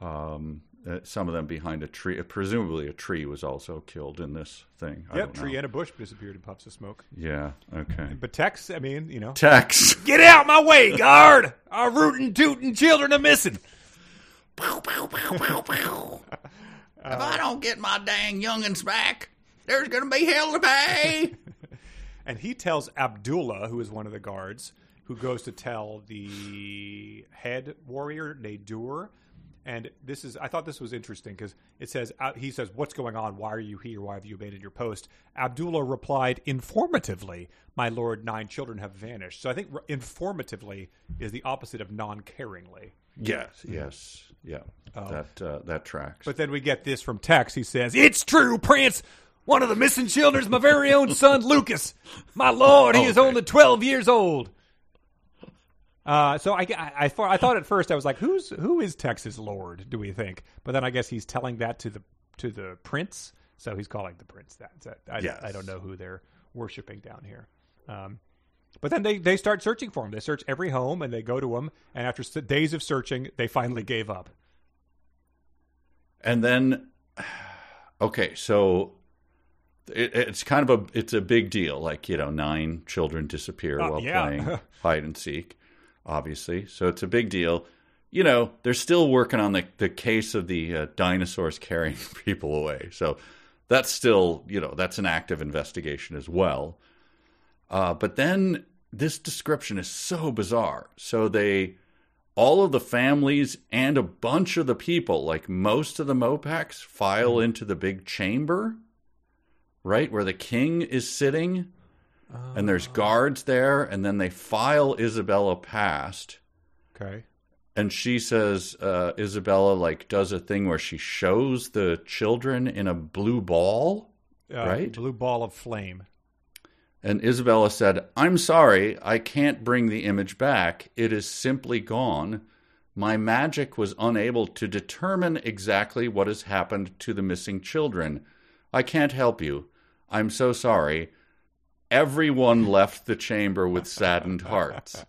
Um, uh, some of them behind a tree. Presumably, a tree was also killed in this thing. I Yep, tree know. and a bush disappeared in puffs of smoke. Yeah. Okay. But Tex, I mean, you know, Tex. (laughs) Get out my way, guard! Our rootin' tootin' children are missing. (laughs) If I don't get my dang youngins back, there's gonna be hell to pay. (laughs) and he tells Abdullah, who is one of the guards, who goes to tell the head warrior Nadur. And this is, I thought this was interesting because it says, uh, he says, What's going on? Why are you here? Why have you abandoned your post? Abdullah replied informatively, My lord, nine children have vanished. So I think r- informatively is the opposite of non caringly. yes. Yes. Yeah. That uh, that tracks. But then we get this from Tex. He says, It's true, Prince. One of the missing children's my very own son, Lucas. My lord, he is only 12 years old. Uh, so I, I, I, thought- I thought at first I was like, who's who is Texas Lord? Do we think? But then I guess he's telling that to the to the prince, so he's calling the prince that. So I, Yes. I don't know who they're worshiping down here. Um, but then they they start searching for him. They search every home and they go to him. And after s- days of searching, they finally gave up. And then, (sighs) okay, so it, it's kind of a it's a big deal. Like you know, nine children disappear Uh, while yeah. playing (laughs) hide and seek. Obviously, so it's a big deal. You know, they're still working on the the case of the uh, dinosaurs carrying (laughs) people away. So that's still you know that's an active investigation as well. Uh, but then this description is so bizarre. So they all of the families and a bunch of the people, like most of the Mopeks, file into the big chamber, right where the king is sitting, and there's guards there, and then they file Isabella past, Okay. and she says uh, Isabella like does a thing where she shows the children in a blue ball, Uh, Right. Blue ball of flame. and Isabella said, "I'm sorry, I can't bring the image back. It is simply gone." My magic was unable to determine exactly what has happened to the missing children. I can't help you. I'm so sorry. Everyone left the chamber with saddened hearts.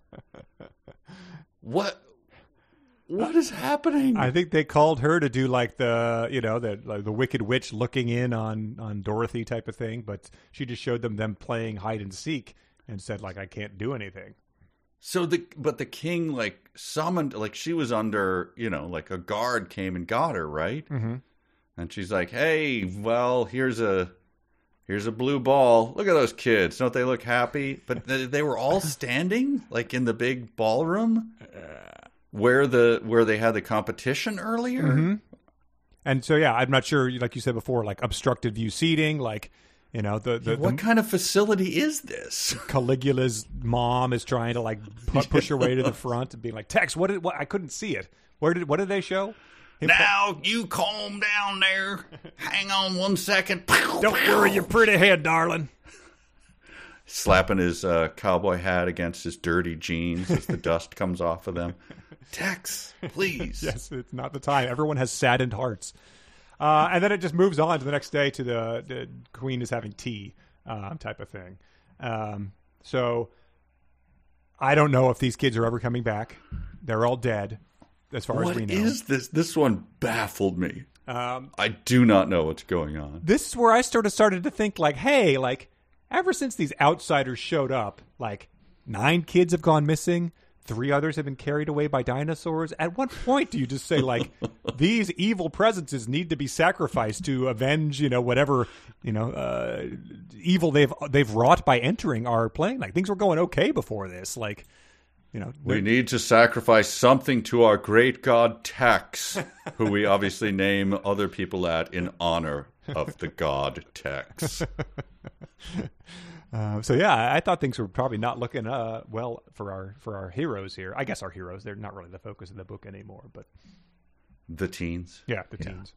What? What is happening? I think they called her to do like the you know the like the Wicked Witch looking in on on Dorothy type of thing, but she just showed them them playing hide and seek and said like I can't do anything. So the but the king like summoned like she was under you know like a guard came and got her right, Mm-hmm. and she's like, hey, well here's a here's a blue ball. Look at those kids, don't they look happy? But they, were all (laughs) standing like in the big ballroom where the where they had the competition earlier. Mm-hmm. And so yeah, I'm not sure like you said before, like obstructed view seating, like you know the the, What the kind of facility is this? (laughs) Caligula's mom is trying to like pu- push her way to the (laughs) front and being like Tex, what did what I couldn't see it. Where did what did they show? Him pu- now you calm down there. (laughs) Hang on one second. Don't worry your pretty head, darling. Slapping his uh, cowboy hat against his dirty jeans as the (laughs) dust comes off of them. Tex, please. (laughs) yes, it's not the time. Everyone has saddened hearts. Uh, and then it just moves on to the next day to the, the queen is having tea uh, type of thing. Um, so I don't know if these kids are ever coming back. They're all dead, as far What as we know. is this? This one baffled me. Um, I do not know what's going on. this is where I sort of started to think, like, hey, like, ever since these outsiders showed up, like, nine kids have gone missing. Three others have been carried away by dinosaurs. At what point do you just say like (laughs) these evil presences need to be sacrificed to avenge, you know, whatever you know uh, evil they've they've wrought by entering our plane? Like things were going okay before this. Like you know, We need to sacrifice something to our great god Tex, who we obviously name other people at in honor of the god Tex. (laughs) Uh, so yeah, I- thought things were probably not looking uh, well for our for our heroes here. I guess our heroes they're not really the focus of the book anymore, but The teens. yeah, the teens.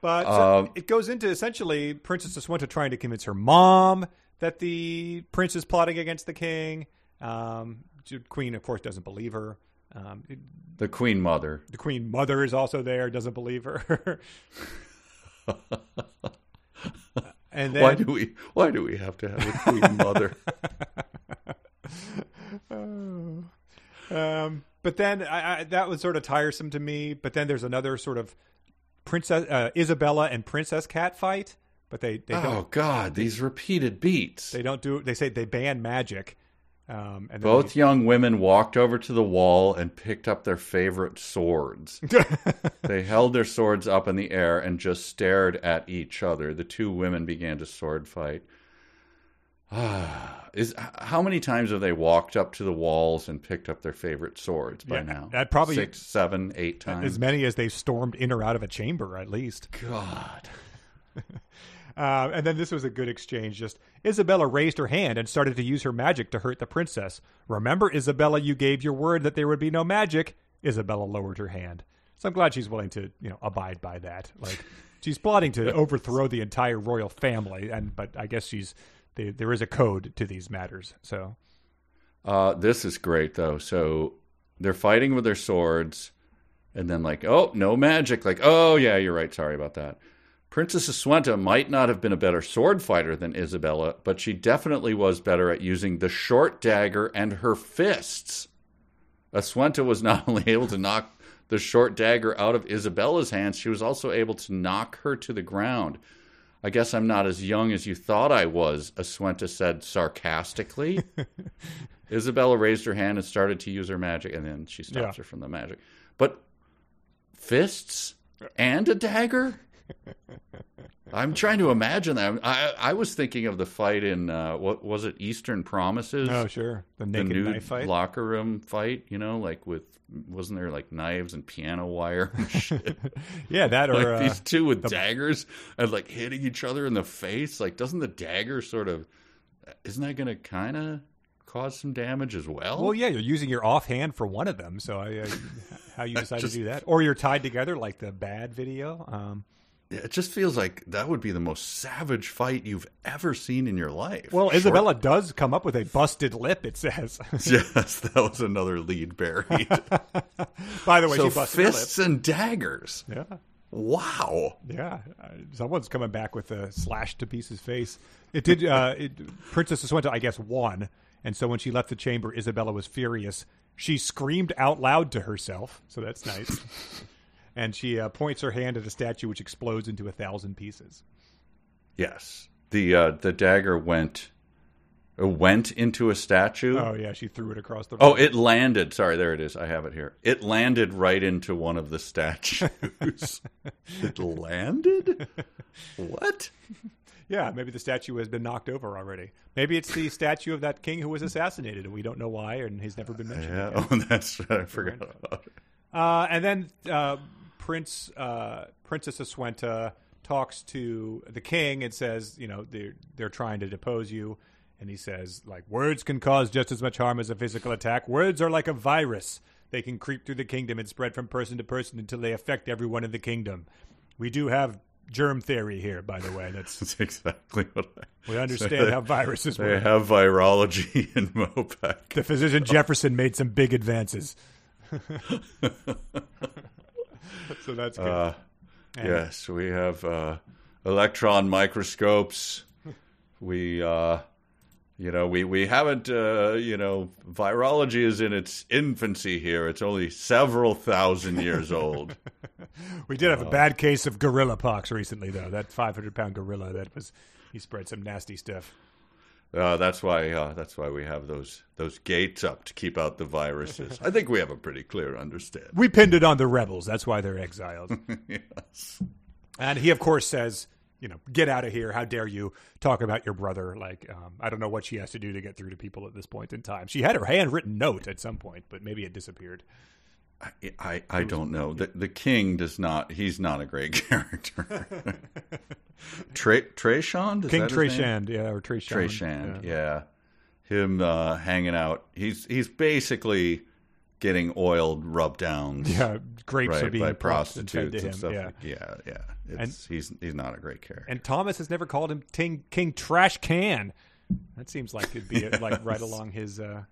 But so Um, it goes into essentially Princess Aswenta trying to convince her mom that the prince is plotting against the king. Um, queen, of course, doesn't believe her. Um, it- The queen mother. the queen mother is also there, doesn't believe her. (laughs) and then Why do we why do we have to have a queen mother? (laughs) Um, but then I, I, that was sort of tiresome to me. But then there's another sort of Princess uh, Isabella and Princess Cat fight, but they they Oh God, these repeated beats. they don't do. They say they ban magic. Um, and then Both young women walked over to the wall and picked up their favorite swords. (laughs) they held their swords up in the air and just stared at each other. The two women began to sword fight. Ah, (sighs) is how many times have they walked up to the walls and picked up their favorite swords by Yeah, now? that probably- six, seven, eight times. as many as they stormed in or out of a chamber, at least. God, Uh, and then this was a good exchange. Just Isabella raised her hand and started to use her magic to hurt the princess. Remember, Isabella, you gave your word that there would be no magic. Isabella lowered her hand. So I'm glad she's willing to, you know, abide by that. Like she's plotting to (laughs) overthrow the entire royal family, and but I guess she's they, there is a code to these matters. So Uh, this is great though. So they're fighting with their swords, and then like, oh, no magic. Like, oh yeah, you're right. Sorry about that. Princess Aswenta might not have been a better sword fighter than Isabella, but she definitely was better at using the short dagger and her fists. Aswenta was not (laughs) only able to knock the short dagger out of Isabella's hands, she was also able to knock her to the ground. I guess I'm not as young as you thought I was, Aswenta said sarcastically. (laughs) Isabella raised her hand and started to use her magic, and then she stops Yeah. her from the magic. But fists and a dagger? I'm trying to imagine that. I I was thinking of the fight in uh, what was it? Eastern Promises. oh sure, the the naked nude knife fight. locker room fight. You know, like with wasn't there like knives and piano wire and (laughs) shit? yeah, that or like uh, these two with daggers and like hitting each other in the face. Like, doesn't the dagger sort of? Isn't that going to kind of cause some damage as well? Well, yeah, you're using your offhand for one of them. So I, uh, how you (laughs) decide Just- to do that, or you're tied together like the bad video. Um, it just feels like that would be the most savage fight you've ever seen in your life. well, Short- Isabella does come up with a busted lip. It says. (laughs) Yes, that was another lead buried. (laughs) By the way, so she busted fists and daggers. Yeah, Wow. yeah. Someone's coming back with a slash to pieces face. It did. Uh, (laughs) it, Princess Aswenta, I guess, won, and so when she left the chamber, Isabella was furious. She screamed out loud to herself, so that's nice. And she uh, points her hand at a statue, which explodes into a thousand pieces. Yes. The uh, the dagger went uh, went into a statue. Oh yeah, she threw it across the. Room. Oh, it landed. Sorry, there it is. I have it here. It landed right into one of the statues. (laughs) it landed? What? Yeah, maybe the statue has been knocked over already. Maybe it's the statue of that king who was assassinated, and we don't know why, and he's never been mentioned. Yeah. (laughs) Oh, that's right. I forgot about it. Uh, and then uh, Prince uh, Princess Aswenta talks to the king and says, you know, they're they're trying to depose you, and he says, like, words can cause just as much harm as a physical attack. Words are like a virus; they can creep through the kingdom and spread from person to person until they affect everyone in the kingdom. We do have germ theory here, by the way. That's (laughs) That's exactly what I. we understand how viruses They work. have virology (laughs) in Mopek. The physician Jefferson made some big advances. (laughs) (laughs) so that's good. Uh, yes, we have uh, electron microscopes. We, uh, you know, we we haven't, uh, you know, virology is in its infancy here. It's only several thousand years old. (laughs) we did have a bad case of gorilla pox recently, though. That 500 pound gorilla that was, he spread some nasty stuff. Uh, that's why uh, that's why we have those those gates up to keep out the viruses. (laughs) I think we have a pretty clear understanding. We pinned it on the rebels. That's why they're exiled. (laughs) yes. and he, of course, says, you know, get out of here. How dare you talk about your brother? Like, um, I don't know what she has to do to get through to people at this point in time. She had her handwritten note at some point, but maybe it disappeared. I, I, I don't know. The the king does not. He's not a great (laughs) character. (laughs) Trey Trayshand? King? Treshand, yeah, or Treshand. Trey Shand, yeah. Him uh, hanging out. He's he's basically getting oiled rub downs. Yeah, grapes are being by and prostitutes and stuff. Yeah. yeah, yeah. It's, he's he's not a great character. And Thomas has never called him King King Trash Can. That seems like it'd be like right (laughs) along his. Uh,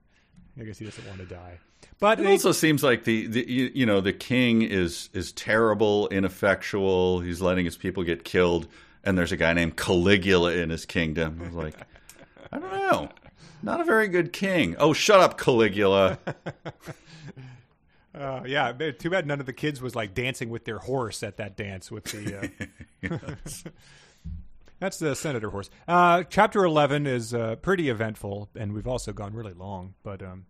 I guess he doesn't want to die. But It they- also seems like the, the you, you know the king is is terrible, ineffectual. He's letting his people get killed, and there's a guy named Caligula in his kingdom. I was like, I don't know, not a very good king. Oh, shut up, Caligula. (laughs) Uh, yeah, too bad none of the kids was like dancing with their horse at that dance with the. Uh... (laughs) (laughs) That's the senator horse. Uh, chapter eleven is uh, pretty eventful, and we've also gone really long. But um,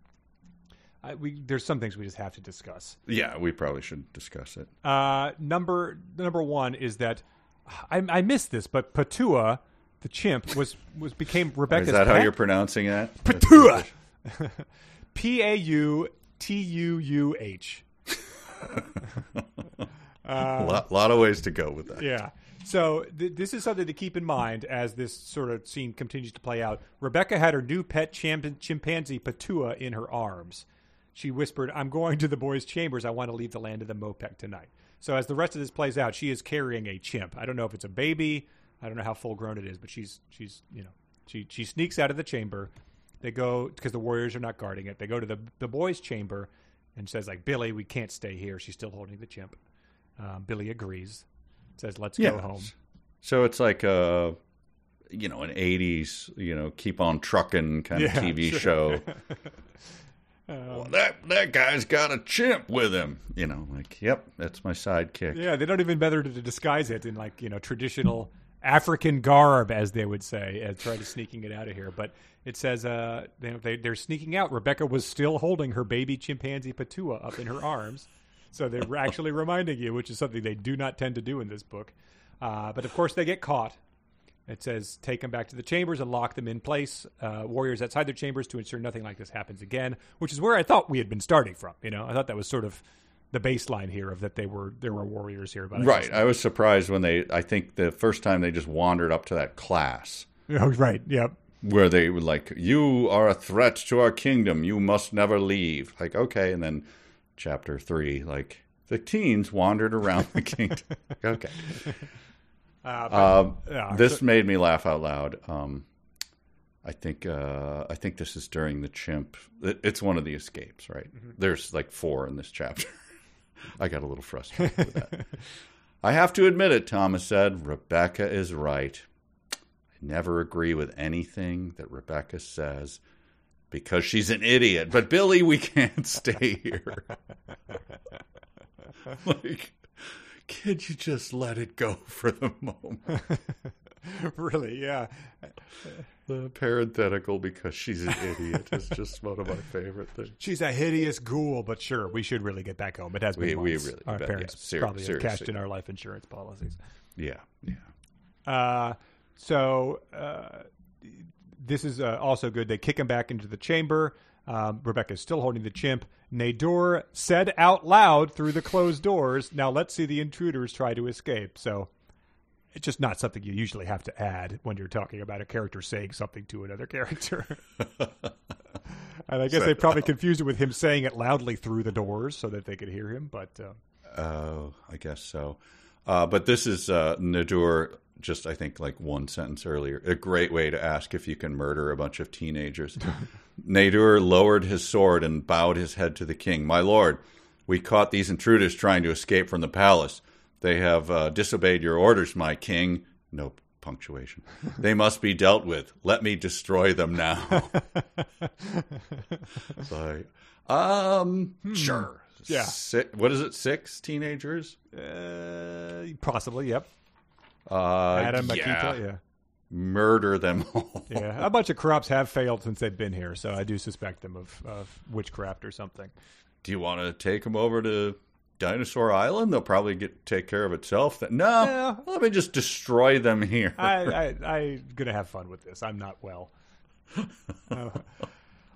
I, we there's some things we just have to discuss. Yeah, we probably should discuss it. Uh, number number one is that I, I missed this, but Patua, the chimp, was was became (laughs) Rebecca's. Is that how pet? you're pronouncing that? Patua? (laughs) (laughs) P A U T U U H. A lot, lot of ways to go with that. Yeah. So th- this is something to keep in mind as this sort of scene continues to play out. Rebecca had her new pet chimp- chimpanzee Patua in her arms. She whispered, "I'm going to the boys' chambers. I want to leave the land of the Mopek tonight." So as the rest of this plays out, she is carrying a chimp. I don't know if it's a baby. I don't know how full grown it is, but she's she's you know she she sneaks out of the chamber. They go because the warriors are not guarding it. They go to the the boys' chamber and says like Billy, we can't stay here. She's still holding the chimp. Um, Billy agrees. Says let's Yeah. go home. So it's like a, you know, an '80s, you know, keep on trucking kind Yeah, of TV sure. show. (laughs) well, that that guy's got a chimp with him. You know, like, yep, that's my sidekick. Yeah, they don't even bother to disguise it in like you know traditional African garb, as they would say, and try to sneaking it out of here. But it says uh, they they're sneaking out. Rebecca was still holding her baby chimpanzee Patua up in her arms, so they're actually reminding you, which is something they do not tend to do in this book. Uh, but of course, they get caught. It says take them back to the chambers and lock them in place. Uh, warriors outside their chambers to ensure nothing like this happens again. Which is where I thought we had been starting from. You know, I thought that was sort of the baseline here of that they were there were warriors here. But I Right. I was surprised when they. I think the first time they just wandered up to that class (laughs) Oh, right. Yep. where they were like, "You are a threat to our kingdom. You must never leave." Like, okay, and then chapter three, like the teens wandered around the kingdom. (laughs) okay. Um, yeah, this made me laugh out loud. Um, I think uh, I think this is during the chimp. It's one of the escapes, right? There's like four in this chapter. (laughs) I got a little frustrated with that. (laughs) I have to admit it, Thomas said. Rebecca is right. I never agree with anything that Rebecca says because she's an idiot. But Billy, we can't (laughs) stay here. like, can't you just let it go (laughs) for the moment? (laughs) really, yeah. The parenthetical because she's an idiot is just one of my favorite things. (laughs) She's a hideous ghoul, but sure, we should really get back home. It has been We- we really Our bet- parents yeah, ser- probably have cashed in our life insurance policies. Yeah, yeah. Uh, so uh, this is uh, also good. They kick him back into the chamber. Um, is still holding the chimp. Nadur said out loud through the closed doors, "Now let's see the intruders try to escape." So it's just not something you usually have to add when you're talking about a character saying something to another character. (laughs) and I guess they probably confused it with him saying it loudly through the doors so that they could hear him. But uh, Oh, I guess so. Uh, but this is uh, Nadur, just I think like one sentence earlier. A great way to ask if you can murder a bunch of teenagers. (laughs) Nadur lowered his sword and bowed his head to the king. My lord, we caught these intruders trying to escape from the palace. They have uh, disobeyed your orders, my king. No punctuation. (laughs) They must be dealt with. Let me destroy them now. Sorry. (laughs) Um, sure. Yeah. Si- what is it? Six teenagers? uh, possibly, yep. Uh, Adam yeah. Makita, yeah. Murder them (laughs) all. Yeah, a bunch of corrupts have failed since they've been here, so I do suspect them of, of witchcraft or something. Do you want to take them over to Dinosaur Island? They'll probably get take care of itself. Then no, Yeah. let me just destroy them here. I, I, I'm gonna have fun with this. I'm not well. (laughs) Uh,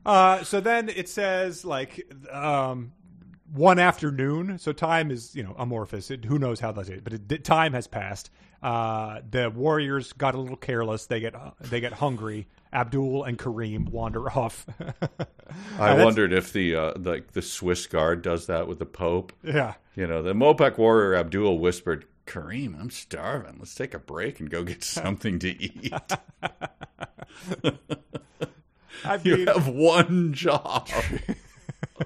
uh, so then it says like um, one afternoon. So time is you know amorphous. It, who knows how that's it? But it, time has passed. Uh, the warriors got a little careless. They get they get hungry. Abdul and Kareem wander (laughs) off. I wondered if the uh, like the Swiss guard does that with the Pope. yeah. You know, the Mopek warrior Abdul whispered, "Kareem, I'm starving. Let's take a break and go get (laughs) something to eat. (laughs) I you mean, have one job."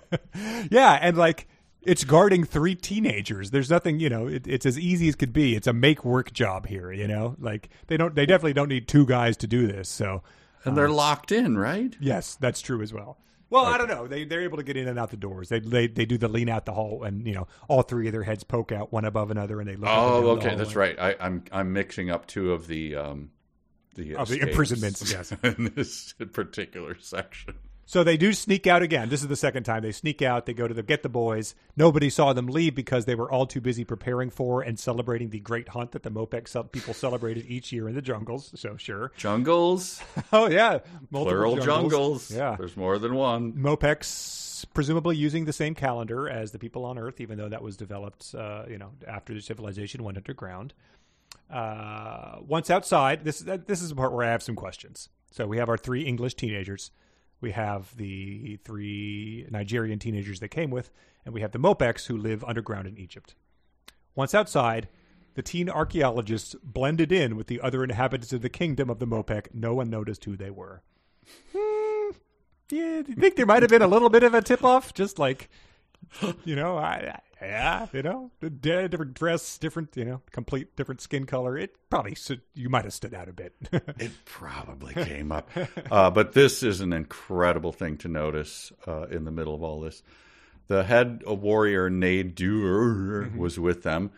(laughs) Yeah, and like it's guarding three teenagers. There's nothing, you know, it, it's as easy as could be. It's a make work job here, you know. Like they don't, they definitely don't need two guys to do this. So and they're locked in, right? yes, that's true as well. Well, I don't know. They they're able to get in and out the doors. They they they do the lean out the hall, and you know all three of their heads poke out one above another, and they look. Oh, okay, that's right. I, I'm I'm mixing up two of the um the, Of the imprisonments, yes. (laughs) in this particular section. So they do sneak out again. This is the second time they sneak out. They go to the get the boys. Nobody saw them leave because they were all too busy preparing for and celebrating the great hunt that the Mopek ce- people celebrated each year in the jungles. So sure. Jungles, (laughs) Oh yeah, Multiple plural jungles. Yeah, there's more than one. Mopek's presumably using the same calendar as the people on Earth, even though that was developed, uh, you know, after the civilization went underground. Uh, once outside, this this is the part where I have some questions. So we have our three English teenagers, we have the three Nigerian teenagers they came with, and we have the Mopeks who live underground in Egypt. Once outside, the teen archaeologists blended in with the other inhabitants of the kingdom of the Mopek. No one noticed who they were. Hmm, yeah, do you think there might have been a little bit of a tip off? Just like, you know, I- yeah, you know, different dress, different, you know, complete different skin color. It probably stood, you might have stood out a bit. (laughs) It probably came up, uh, but this is an incredible thing to notice uh, in the middle of all this. The head warrior Nadur was with them.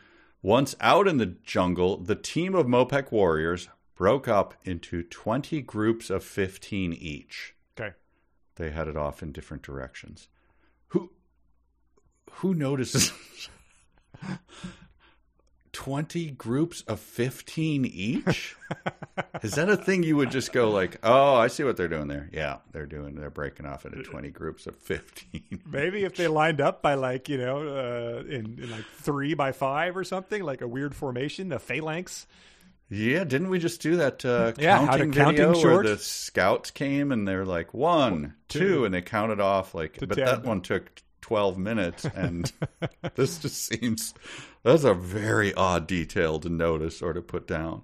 Once out in the jungle, the team of Mopek warriors broke up into twenty groups of fifteen each. okay. they headed off in different directions. Who who notices twenty groups of fifteen each? Is that a thing you would just go like, "Oh, I see what they're doing there." Yeah, they're doing. They're breaking off into twenty groups of fifteen. (laughs) Maybe if they lined up by like, you know, uh, in, in like three by five or something, like a weird formation, the phalanx. Yeah, didn't we just do that uh, Yeah, counting counting video short. where the scouts came and they're like one, two, and they counted off like, but 10. that one took twelve minutes, and (laughs) this just seems that's a very odd detail to notice or to put down.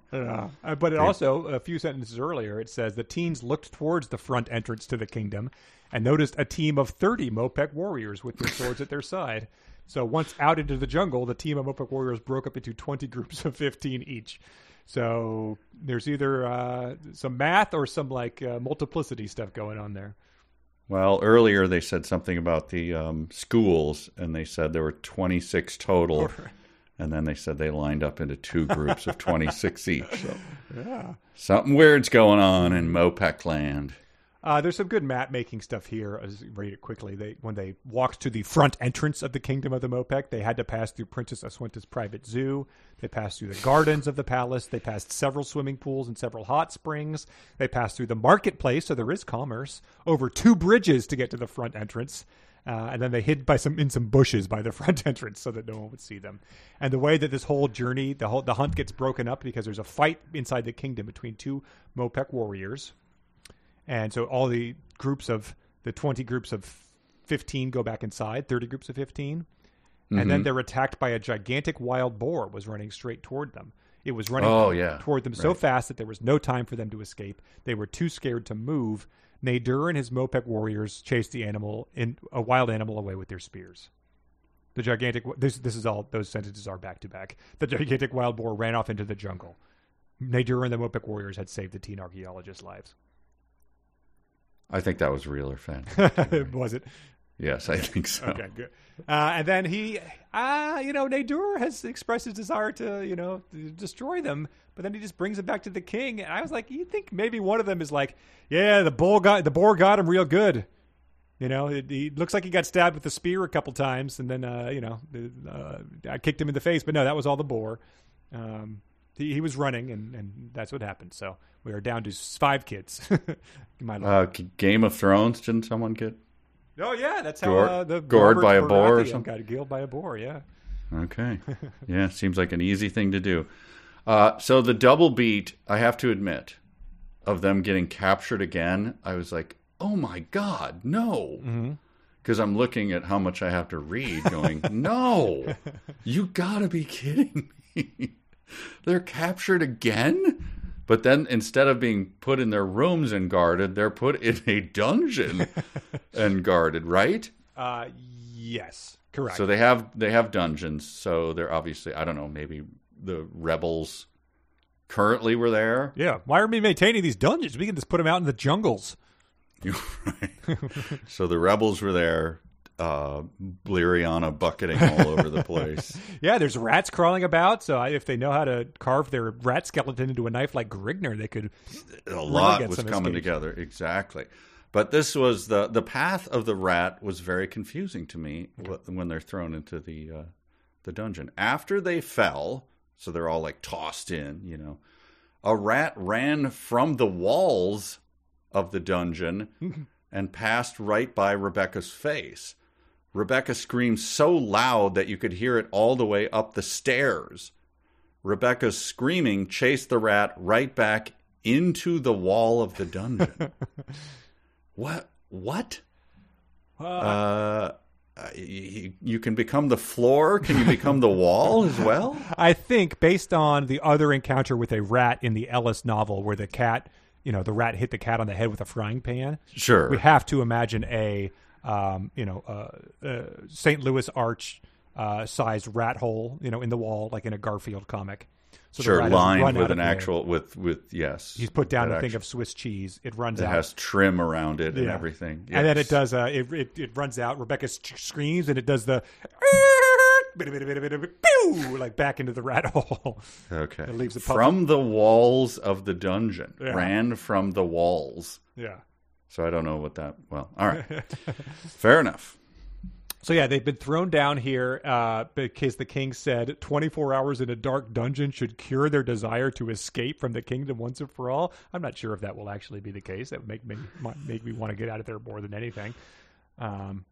Uh, but it also, a few sentences earlier, it says the teens looked towards the front entrance to the kingdom and noticed a team of 30 Mopek warriors with their swords at their side. So once out into the jungle, the team of Mopek warriors broke up into 20 groups of 15 each. So there's either uh, some math or some like uh, multiplicity stuff going on there. Well, earlier they said something about the um, schools, and they said there were twenty six total. And then they said they lined up into two groups of 26 each. (laughs) So something weird's going on in Mopek land. Uh, there's some good map making stuff here. I'll just read it quickly. They when they walked to the front entrance of the kingdom of the Mopek, they had to pass through Princess Aswinta's private zoo. They passed through the gardens of the palace. They passed several swimming pools and several hot springs. They passed through the marketplace, so there is commerce. Over two bridges to get to the front entrance. Uh, and then they hid by some in some bushes by the (laughs) front entrance so that no one would see them. And the way that this whole journey, the whole the hunt gets broken up because there's a fight inside the kingdom between two Mopek warriors. And so all the groups of the 20 groups of 15 go back inside, 30 groups of 15. And then mm-hmm. they're attacked by a gigantic wild boar was running straight toward them. It was running Oh, yeah. toward them so fast that there was no time for them to escape. They were too scared to move. Nadur and his Mopek warriors chased the animal in a wild animal away with their spears. The gigantic this this is all those sentences are back to back. The gigantic wild boar ran off into the jungle. Nadur and the Mopek warriors had saved the teen archaeologists' lives. I think that was real or fan. (laughs) was it? yes, I think so. Okay, good. Uh, and then he, uh, you know, Nadur has expressed his desire to, you know, to destroy them, but then he just brings them back to the king. And I was like, you think maybe one of them is like, yeah, the bull got the boar got him real good. You know, it, he looks like he got stabbed with the spear a couple times, and then, uh, you know, uh, I kicked him in the face. But no, that was all the boar. Um, he, he was running, and, and that's what happened. So we are down to five kids. (laughs) My Uh, Game of Thrones, didn't someone get? Oh yeah, that's how Gored- uh, the gored Robert by a boar or something? got killed by a boar. Yeah. Okay. Yeah, seems like an easy thing to do. Uh, so the double beat, I have to admit, of them getting captured again, I was like, oh my God, no. Because I'm looking at how much I have to read, going, (laughs) no, you gotta be kidding me. (laughs) They're captured again? But then instead of being put in their rooms and guarded, they're put in a dungeon (laughs) and guarded, right? Uh, yes, correct. So they have they have dungeons. So they're obviously I don't know maybe the rebels currently were there. yeah, why are we maintaining these dungeons? We can just put them out in the jungles. (laughs) (laughs) So the rebels were there, uh, Bleriana bucketing all over the place. (laughs) Yeah, there's rats crawling about. So I, if they know how to carve their rat skeleton into a knife like Grigner, they could. a lot get was coming escapes. together exactly but this was the the path of the rat was very confusing to me wh- when they're thrown into the uh, the dungeon after they fell so they're all like tossed in you know a rat ran from the walls of the dungeon (laughs) and passed right by rebecca's face rebecca screamed so loud that you could hear it all the way up the stairs Rebecca's screaming chased the rat right back into the wall of the dungeon. (laughs) what? What? Uh, you, you can become the floor. Can you become the wall as well? (laughs) I think based on the other encounter with a rat in the Ellis novel, where the cat, you know, the rat hit the cat on the head with a frying pan. Sure. we have to imagine a um, you know uh, uh, St. Louis arch uh, sized rat hole you know in the wall like in a Garfield comic. So sure, lined with an actual with with yes. He's put down a thing of Swiss cheese. It runs that out. has trim around it and Yeah. everything. And then it does. Uh, it, it it runs out. Rebecca screams, and it does the (laughs) like back into the rat (laughs) hole. Okay. It leaves the from the walls of the dungeon. Yeah. Ran from the walls. yeah. So I don't know what that. Well, all right. (laughs) Fair enough. So yeah, they've been thrown down here uh, because the king said 24 hours in a dark dungeon should cure their desire to escape from the kingdom once and for all. I'm not sure if that will actually be the case. That would make me might make me want to get out of there more than anything. Um,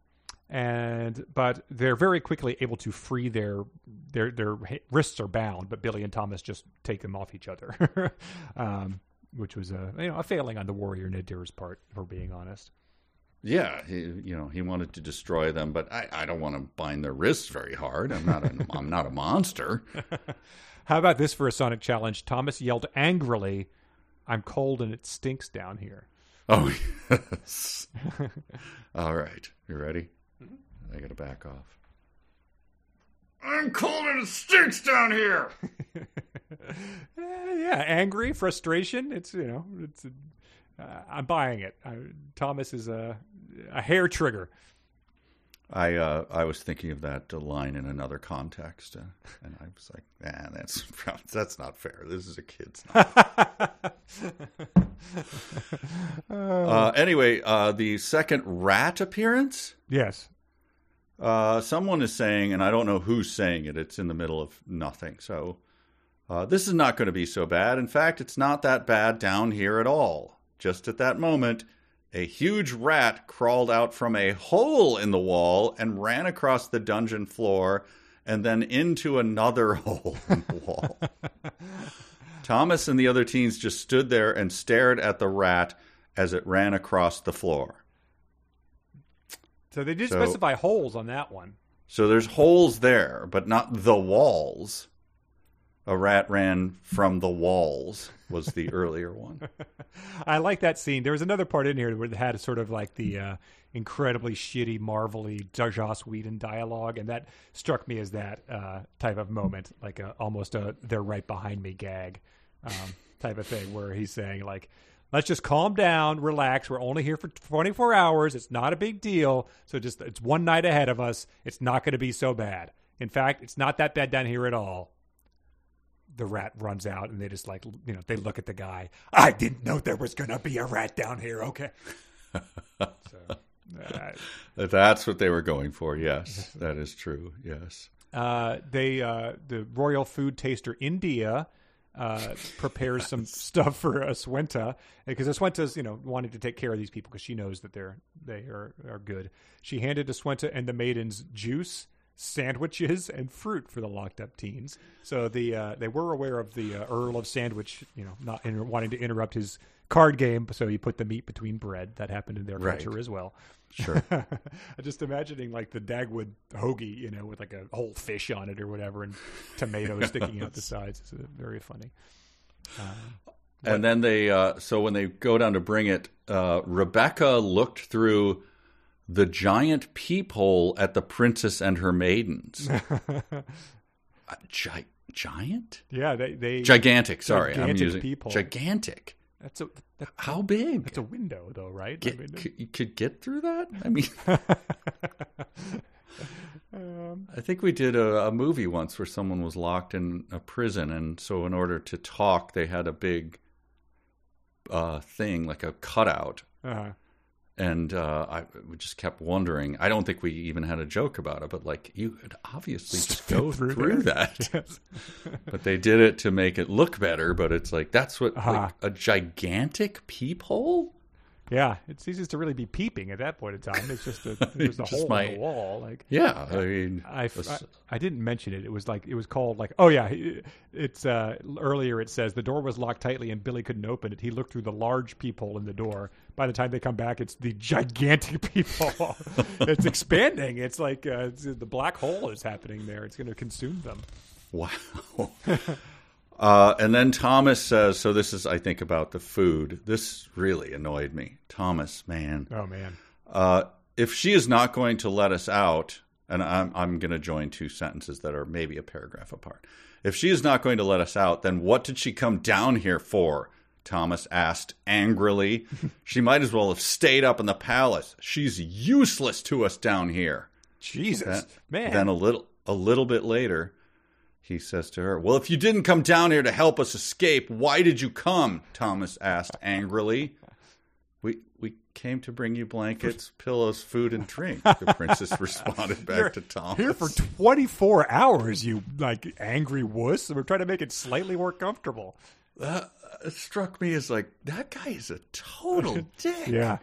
and but they're very quickly able to free their their their wrists are bound, but Billy and Thomas just take them off each other, (laughs) um, which was a you know a failing on the warrior Nadur's part, for being honest. Yeah, he, you know, he wanted to destroy them, but I, I don't want to bind their wrists very hard. I'm not a, (laughs) I'm not a monster. How about this for a Sonic challenge? Thomas yelled angrily, "I'm cold and it stinks down here." Oh, (laughs) yes. All right, you ready? Mm-hmm. I got to back off. I'm cold and it stinks down here. (laughs) Yeah, angry, frustration. It's you know, it's. Uh, I'm buying it. I, Thomas is a a hair trigger. I uh, I was thinking of that uh, line in another context, uh, and I was like, "Nah, that's (laughs) that's not fair. This is a kid's." (laughs) uh, anyway, uh, the second rat appearance. Yes. Uh, someone is saying, and I don't know who's saying it. It's in the middle of nothing. So uh, this is not going to be so bad. In fact, it's not that bad down here at all. Just at that moment, a huge rat crawled out from a hole in the wall and ran across the dungeon floor and then into another (laughs) hole in the wall. (laughs) Thomas and the other teens just stood there and stared at the rat as it ran across the floor. So they did So- specify holes on that one. So there's holes there, but not the walls. A rat ran from the walls was the (laughs) earlier one. I like that scene. There was another part in here where it had sort of like the uh, incredibly shitty, marvelly Joss Whedon dialogue, and that struck me as that uh, type of moment, like a, almost a "they're right behind me" gag um, type of thing, where he's saying like, "Let's just calm down, relax. We're only here for 24 hours. It's not a big deal. So just it's one night ahead of us. It's not going to be so bad. In fact, it's not that bad down here at all." the rat runs out and they just like you know they look at the guy i didn't know there was gonna be a rat down here okay (laughs) so uh, That's what they were going for. Yes, that is true. Yes. uh, they uh, the royal food taster india uh, (laughs) prepares some stuff for Aswenta because Aswenta's you know wanting to take care of these people because she knows that they're they are are good. She handed Aswenta and the maidens juice, sandwiches, and fruit for the locked up teens. So the uh, they were aware of the uh, Earl of Sandwich, you know, not inter- wanting to interrupt his card game, so he put the meat between bread. That happened in their Right. culture as well. Sure. (laughs) Just imagining like the Dagwood hoagie, you know, with like a whole fish on it or whatever, and tomatoes (laughs) sticking out the sides. It's uh, very funny. and then they, uh, so when they go down to bring it, uh, Rebecca looked through the giant peephole at the princess and her maidens. (laughs) Uh, gi- giant? Yeah, they they Gigantic. Sorry, I'm using peephole. gigantic. That's a that, How big? that's a window, though, right? I mean, c- you could get through that? I (laughs) mean, um, I think we did a, a movie once where someone was locked in a prison, and so in order to talk, they had a big uh, thing, like a cutout. uh, And uh, I just kept wondering. I don't think we even had a joke about it, but like you could obviously just go through through, that. (laughs) yes. (laughs) But they did it to make it look better. But it's like that's what Uh-huh. like a gigantic peephole. Yeah, it ceases to really be peeping at that point in time. It's just a (laughs) there's a hole my- in the wall. Like Yeah, I mean, I, I, I didn't mention it. It was like it was called like oh yeah, it's uh, earlier. It says the door was locked tightly and Billy couldn't open it. He looked through the large peephole in the door. By the time they come back, it's the gigantic (laughs) peephole. it's expanding. It's like uh, it's, the black hole is happening there. It's going to consume them. Wow. (laughs) uh, and then Thomas says, so this is, I think, about the food. This really annoyed me. Thomas, man. Oh man, Uh, if she is not going to let us out, and I'm, I'm going to join two sentences that are maybe a paragraph apart. If she is not going to let us out, then what did she come down here for? Thomas asked angrily. (laughs) she might as well have stayed up in the palace. She's useless to us down here. Jesus, Then- man. Then a little a little bit later, he says to her, "Well, if you didn't come down here to help us escape, why did you come?" Thomas asked angrily. "We we came to bring you blankets, (laughs) pillows, food, and drink." The (laughs) princess responded back You're to Thomas. Here for 24 hours, you like angry wuss. We're trying to make it slightly more comfortable. it uh, struck me as like that guy is a total (laughs) dick. Yeah.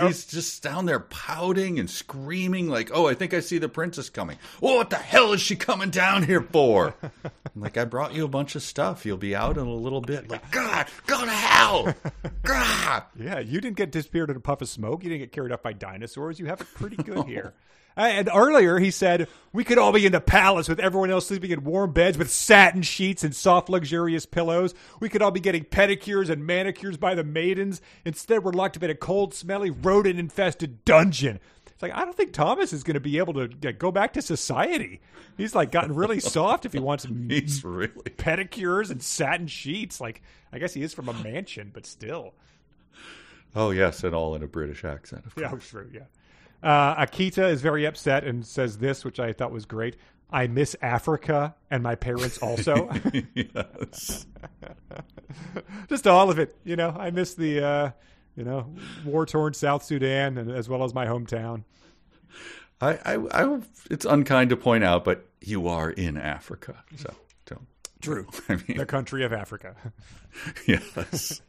He's just down there pouting and screaming, like, "Oh, I think I see the princess coming. Well, what the hell is she coming down here for?" I'm like, "I brought you a bunch of stuff. You'll be out in a little bit." Like, God, go to hell, God. (laughs) Yeah, you didn't get disappeared in a puff of smoke. You didn't get carried off by dinosaurs. You have it pretty good (laughs) here. And earlier he said we could all be in the palace with everyone else sleeping in warm beds with satin sheets and soft, luxurious pillows. We could all be getting pedicures and manicures by the maidens. Instead, we're locked up in a cold, smelly, rodent-infested dungeon. It's like I don't think Thomas is going to be able to get, go back to society. He's like gotten really (laughs) soft if he wants He's really. pedicures and satin sheets. Like I guess he is from a mansion, but still. Oh yes, and all in a British accent. Of course. Yeah, true. Yeah. Uh, Akita is very upset and says this, which I thought was great. I miss Africa and my parents also. yes. (laughs) (laughs) Just all of it. You know, I miss the, uh, you know, war torn South Sudan and as well as my hometown. I, I, I, it's unkind to point out, but you are in Africa, so don't. True. (laughs) I mean, The country of Africa. yes.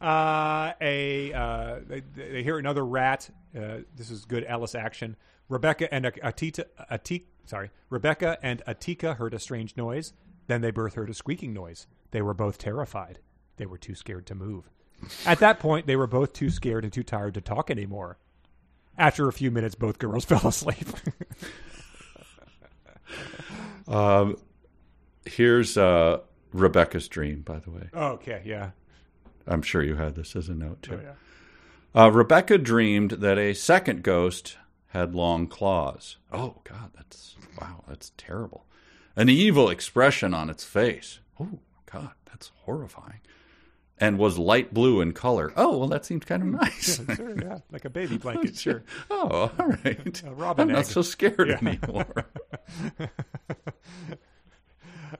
Uh, a uh, they, they hear another rat. Uh, this is good Ellis action. Rebecca and Atita, Atika, sorry, Rebecca and Atika heard a strange noise. Then they both heard a squeaking noise. They were both terrified. They were too scared to move. At that point, they were both too scared and too tired to talk anymore. After a few minutes, both girls (laughs) fell asleep. Um, here's uh, Rebecca's dream, by the way. okay, yeah. I'm sure you had this as a note too. Oh, yeah. Uh, Rebecca dreamed that a second ghost had long claws. Oh God, that's wow, that's terrible. An evil expression on its face. Oh God, that's horrifying. And was light blue in color. Oh well, that seems kind of nice. Sure, yeah. Like a baby blanket, (laughs) sure. oh, all right. A robin I'm not so scared Yeah. anymore. (laughs)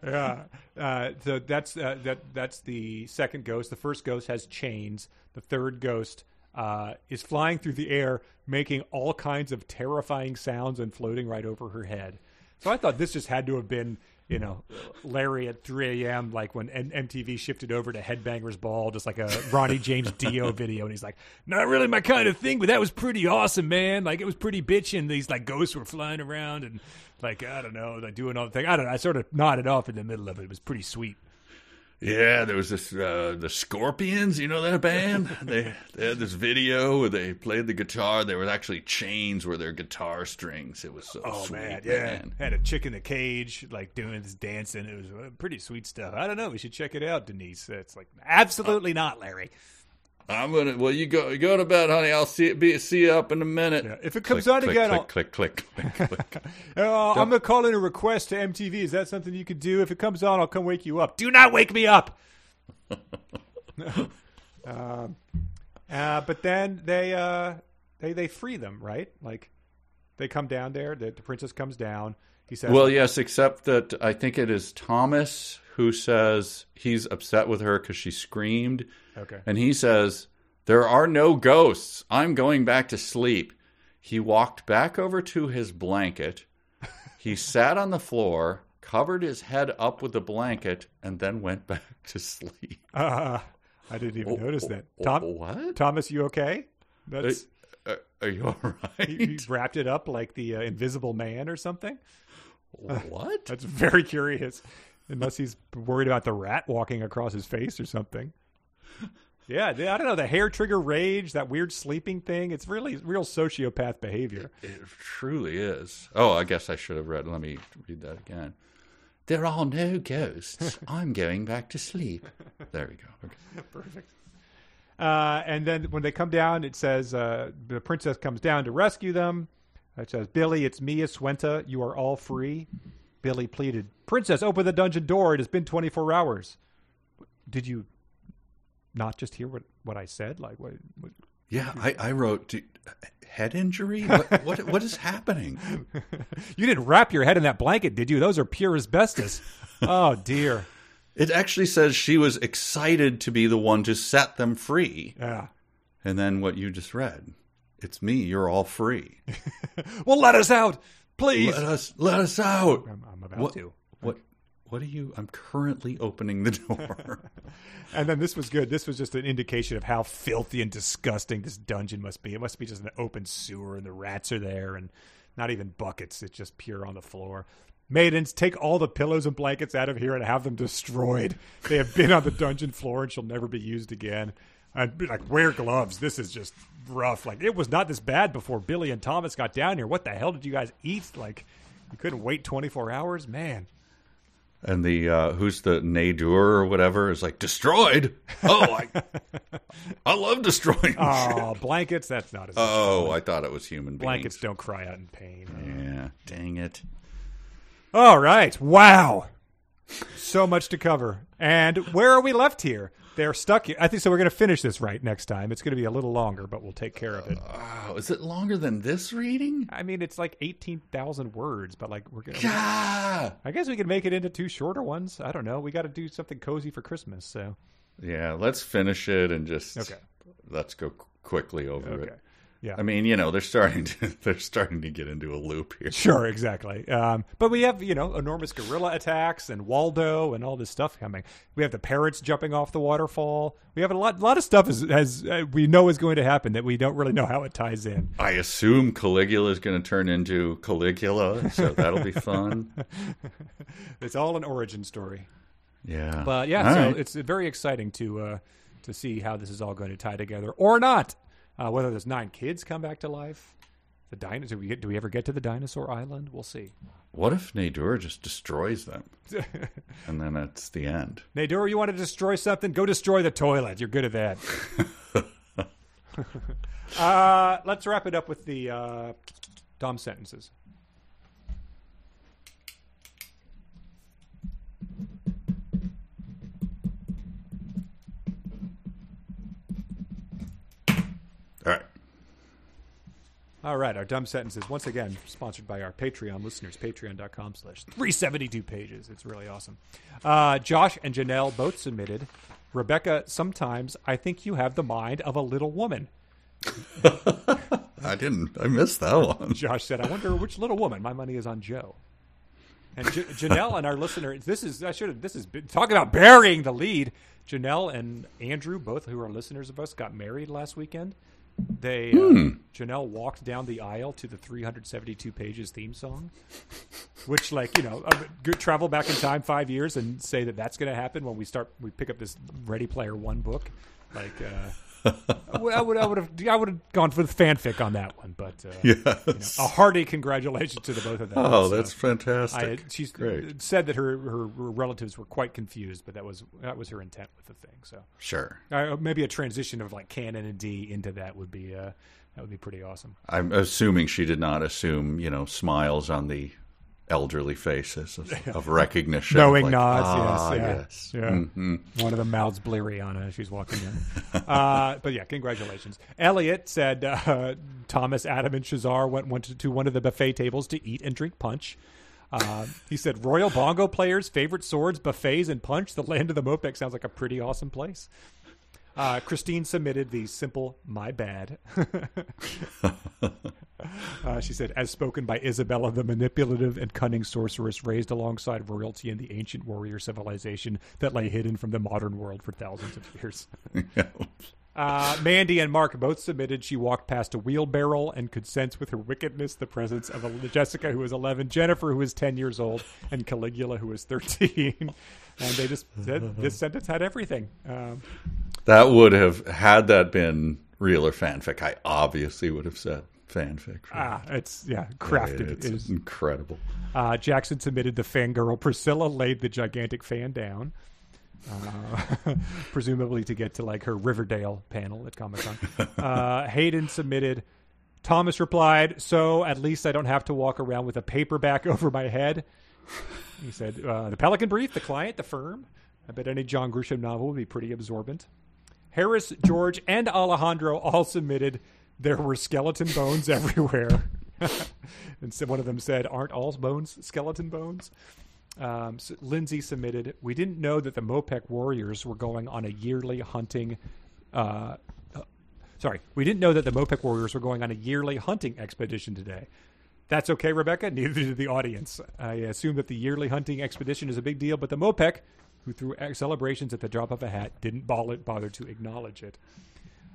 yeah. Uh, so that's uh, that. That's the second ghost. The first ghost has chains. The third ghost uh, is flying through the air, making all kinds of terrifying sounds and floating right over her head. So I thought this just had to have been, you know, Larry at 3 a.m. like when M- MTV shifted over to Headbangers Ball, just like a Ronnie James (laughs) Dio video, and he's like, "Not really my kind of thing, but that was pretty awesome, man. Like it was pretty bitchin'. And these like ghosts were flying around and like I don't know, like doing all the thing. I don't know. I sort of nodded off in the middle of it. It was pretty sweet. Yeah, there was this uh, the Scorpions. You know that band? (laughs) they they had this video where they played the guitar. There was actually chains where their guitar strings. It was so Oh sweet, man, yeah. man. Had a chick in the cage, like doing this dancing. It was uh, pretty sweet stuff. I don't know. We should check it out, Denise. It's like absolutely not, Larry. I'm gonna. Well, you go. Go to bed, honey. I'll see be see you up in a minute. Yeah, if it comes Click, on click, again, click, I'll- click, click, click, click. (laughs) Uh, I'm gonna call in a request to MTV. Is that something you could do? If it comes on, I'll come wake you up. Do not wake me up. (laughs) Uh, but then they uh, they they free them, right? Like they come down there. The, the princess comes down. He says, Well, yes, except that I think it is Thomas who says he's upset with her because she screamed. Okay. And he says, There are no ghosts. I'm going back to sleep. He walked back over to his blanket. (laughs) He sat on the floor, covered his head up with the blanket, and then went (laughs) back to sleep. uh, (laughs) "I didn't even notice that." Tom, what? Thomas, you okay? That's Uh, are you all right? he, he wrapped it up like the uh, Invisible Man or something. what? That's very curious. Unless he's worried about the rat walking across his face or something. Yeah, I don't know. The hair trigger rage, that weird sleeping thing. It's really real sociopath behavior. It truly is. Oh, I guess I should have read. Let me read that again. There are no ghosts. (laughs) I'm going back to sleep. There we go. Okay. Perfect. Uh, and then when they come down, it says uh, the princess comes down to rescue them. It says, Billy, it's me, Aswenta. You are all free. Billy pleaded, Princess, open the dungeon door. It has been 24 hours. Did you not just hear what, what I said? Like, what, what? Yeah, I, I wrote do, head injury. What, what what is happening? (laughs) You didn't wrap your head in that blanket, did you? Those are pure asbestos. (laughs) oh, dear. It actually says she was excited to be the one to set them free, Yeah. and then what you just read. It's me. You're all free. (laughs) Well, let us out, please. Let us let us out. I'm, I'm about What, to. what what are you? I'm currently opening the door. (laughs) And then this was good. This was just an indication of how filthy and disgusting this dungeon must be. It must be just an open sewer, and the rats are there, and not even buckets. It's just pure on the floor. Maidens, take all the pillows and blankets out of here and have them destroyed. They have been on the dungeon floor and shall never be used again. I'd be like, wear gloves. This is just rough. Like, it was not this bad before Billy and Thomas got down here. What the hell did you guys eat? Like, you couldn't wait 24 hours? Man. and the uh, who's the Nadur or whatever is like destroyed. Oh, I (laughs) I love destroying. Oh, blankets, that's not as Oh, I thought it was human beings. Blankets don't cry out in pain. Yeah, dang it. All right. Wow. So much to cover. And where are we left here? They're stuck here. I think so. We're going to finish this right next time. It's going to be a little longer, but we'll take care of it. Oh, is it longer than this reading? I mean, it's like 18,000 words, but like we're going to. Yeah. I guess we could make it into two shorter ones. I don't know. We got to do something cozy for Christmas. So, Yeah, let's finish it and just Okay. let's go quickly over okay. it. Yeah. I mean, you know, they're starting to (laughs) they're starting to get into a loop here. Sure, exactly. Um, but we have, you know, enormous gorilla attacks and Waldo and all this stuff coming. We have the parrots jumping off the waterfall. We have a lot, A lot of stuff as, as uh, we know is going to happen that we don't really know how it ties in. I assume Caligula is going to turn into Caligula, so that'll be fun. (laughs) It's all an origin story. Yeah. But yeah, All so right. it's very exciting to uh, to see how this is all going to tie together or not. Uh, whether those nine kids come back to life, the dinosaur. Do we get? Do we ever get to the dinosaur island? We'll see. What if Nadur just destroys them? (laughs) and then that's the end. Nadur, you want to destroy something? Go destroy the toilet. You're good at that. (laughs) (laughs) uh, let's wrap it up with the uh, dumb sentences. All right, our dumb sentences once again sponsored by our Patreon listeners. Patreon.com slash three seventy two pages. It's really awesome. Uh, Josh and Janelle both submitted. Rebecca, sometimes I think you have the mind of a little woman. (laughs) I didn't. I missed that one. (laughs) Josh said, "I wonder which little woman. My money is on Joe." And J- Janelle and our listener, this is I should have this is talk about burying the lead. Janelle and Andrew, both who are listeners of us, got married last weekend. They uh, Janelle walked down the aisle to the 372 pages theme song, which, like you know, uh, good travel back in time five years and say that that's going to happen when we start we pick up this Ready Player One book. Like, uh, I would I would I would have I would have gone for the fanfic on that one, but uh, Yes. a hearty congratulations to the both of them. Oh, So, that's fantastic. I, she's Great. said that her, her her relatives were quite confused, but that was that was her intent with the thing. So Sure. uh, maybe a transition of like Canon in D into that would be uh, that would be pretty awesome. I'm assuming she did not assume, you know, smiles on the elderly faces of, (laughs) of recognition, Knowing like, nods, "Ah, yes, yeah. yes. Yeah. Mhm. One of them mouths bleary on her as she's walking in. (laughs) uh, but yeah, congratulations. Elliot said uh, Thomas, Adam, and Shazar went, went to, to one of the buffet tables to eat and drink punch. Uh, he said Royal Bongo players, favorite swords, buffets, and punch. The land of the Mopek sounds like a pretty awesome place. Uh, Christine submitted the simple "my bad." (laughs) uh, she said, as spoken by Isabella, the manipulative and cunning sorceress raised alongside royalty in the ancient warrior civilization that lay hidden from the modern world for thousands of years. (laughs) Uh, Mandy and Mark both submitted. She walked past a wheelbarrow and could sense with her wickedness the presence of a Jessica, who was 11, Jennifer, who was 10 years old, and Caligula, who was 13. (laughs) and they just said this sentence had everything. Um, That would have had that been real or fanfic. I obviously would have said fanfic. ah, it's yeah, crafted. It's It is. incredible. Uh, Jackson submitted the fangirl. Priscilla laid the gigantic fan down, uh, (laughs) presumably to get to like her Riverdale panel at Comic Con. Uh, Hayden submitted. Thomas replied, "So at least I don't have to walk around with a paperback (laughs) over my head." He said, uh, "The Pelican Brief, the client, the firm. I bet any John Grisham novel would be pretty absorbent." Harris, George, and Alejandro all submitted. There were skeleton bones (laughs) everywhere. and so one of them said, Aren't all bones skeleton bones? Um, so Lindsay submitted, We didn't know that the Mopek Warriors were going on a yearly hunting. Uh, uh, sorry, we didn't know that the Mopek Warriors were going on a yearly hunting expedition today. That's okay, Rebecca. (laughs) Neither did the audience. I assume that the yearly hunting expedition is a big deal, but the Mopek, who threw celebrations at the drop of a hat, didn't bother to acknowledge it.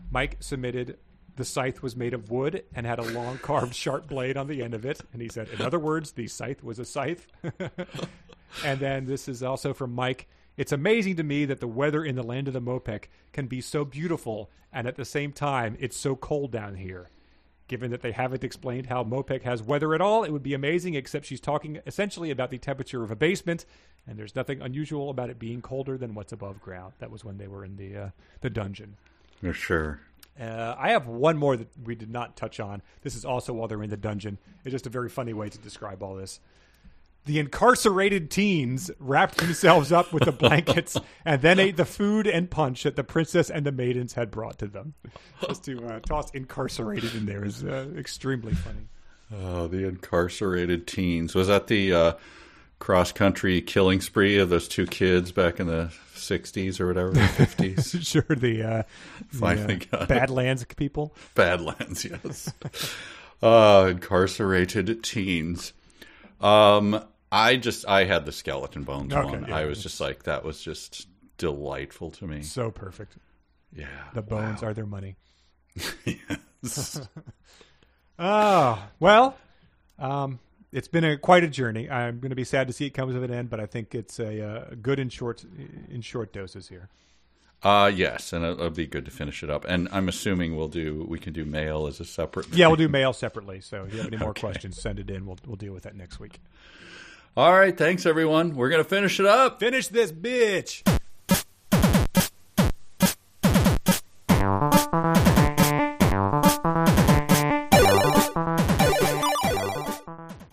Mike submitted the scythe was made of wood and had a long carved sharp blade on the end of it. And he said, in other words, the scythe was a scythe. (laughs) and then this is also from Mike. It's amazing to me that the weather in the land of the Mopek can be so beautiful, and at the same time, it's so cold down here. Given that they haven't explained how Mopek has weather at all, it would be amazing, except she's talking essentially about the temperature of a basement, and there's nothing unusual about it being colder than what's above ground. That was when they were in the uh, the dungeon. Sure. Uh, I have one more that we did not touch on. This is also while they're in the dungeon. It's just a very funny way to describe all this. The incarcerated teens wrapped themselves up with the blankets (laughs) and then ate the food and punch that the princess and the maidens had brought to them. Just to uh, toss incarcerated in there is uh, extremely funny. Oh, the incarcerated teens. Was that the uh, cross country killing spree of those two kids back in the 60s or whatever, 50s? (laughs) sure, the, uh, Finally the uh, got it. Badlands people. Badlands, yes. uh, incarcerated teens. Um, I just I had the skeleton bones Okay, one. yeah. I was just like that was just delightful to me. So perfect. Yeah, The bones wow. are their money. (laughs) Yes. (laughs) Oh well, um, it's been a quite a journey. I'm going to be sad to see it come to an end, but I think it's a uh, good in short in short doses here. uh yes, and it'll be good to finish it up. And I'm assuming we'll do we can do mail as a separate. Yeah, we'll do mail separately. So if you have any more (laughs) questions, send it in. We'll we'll deal with that next week. All right, thanks everyone. We're gonna finish it up. Finish this bitch.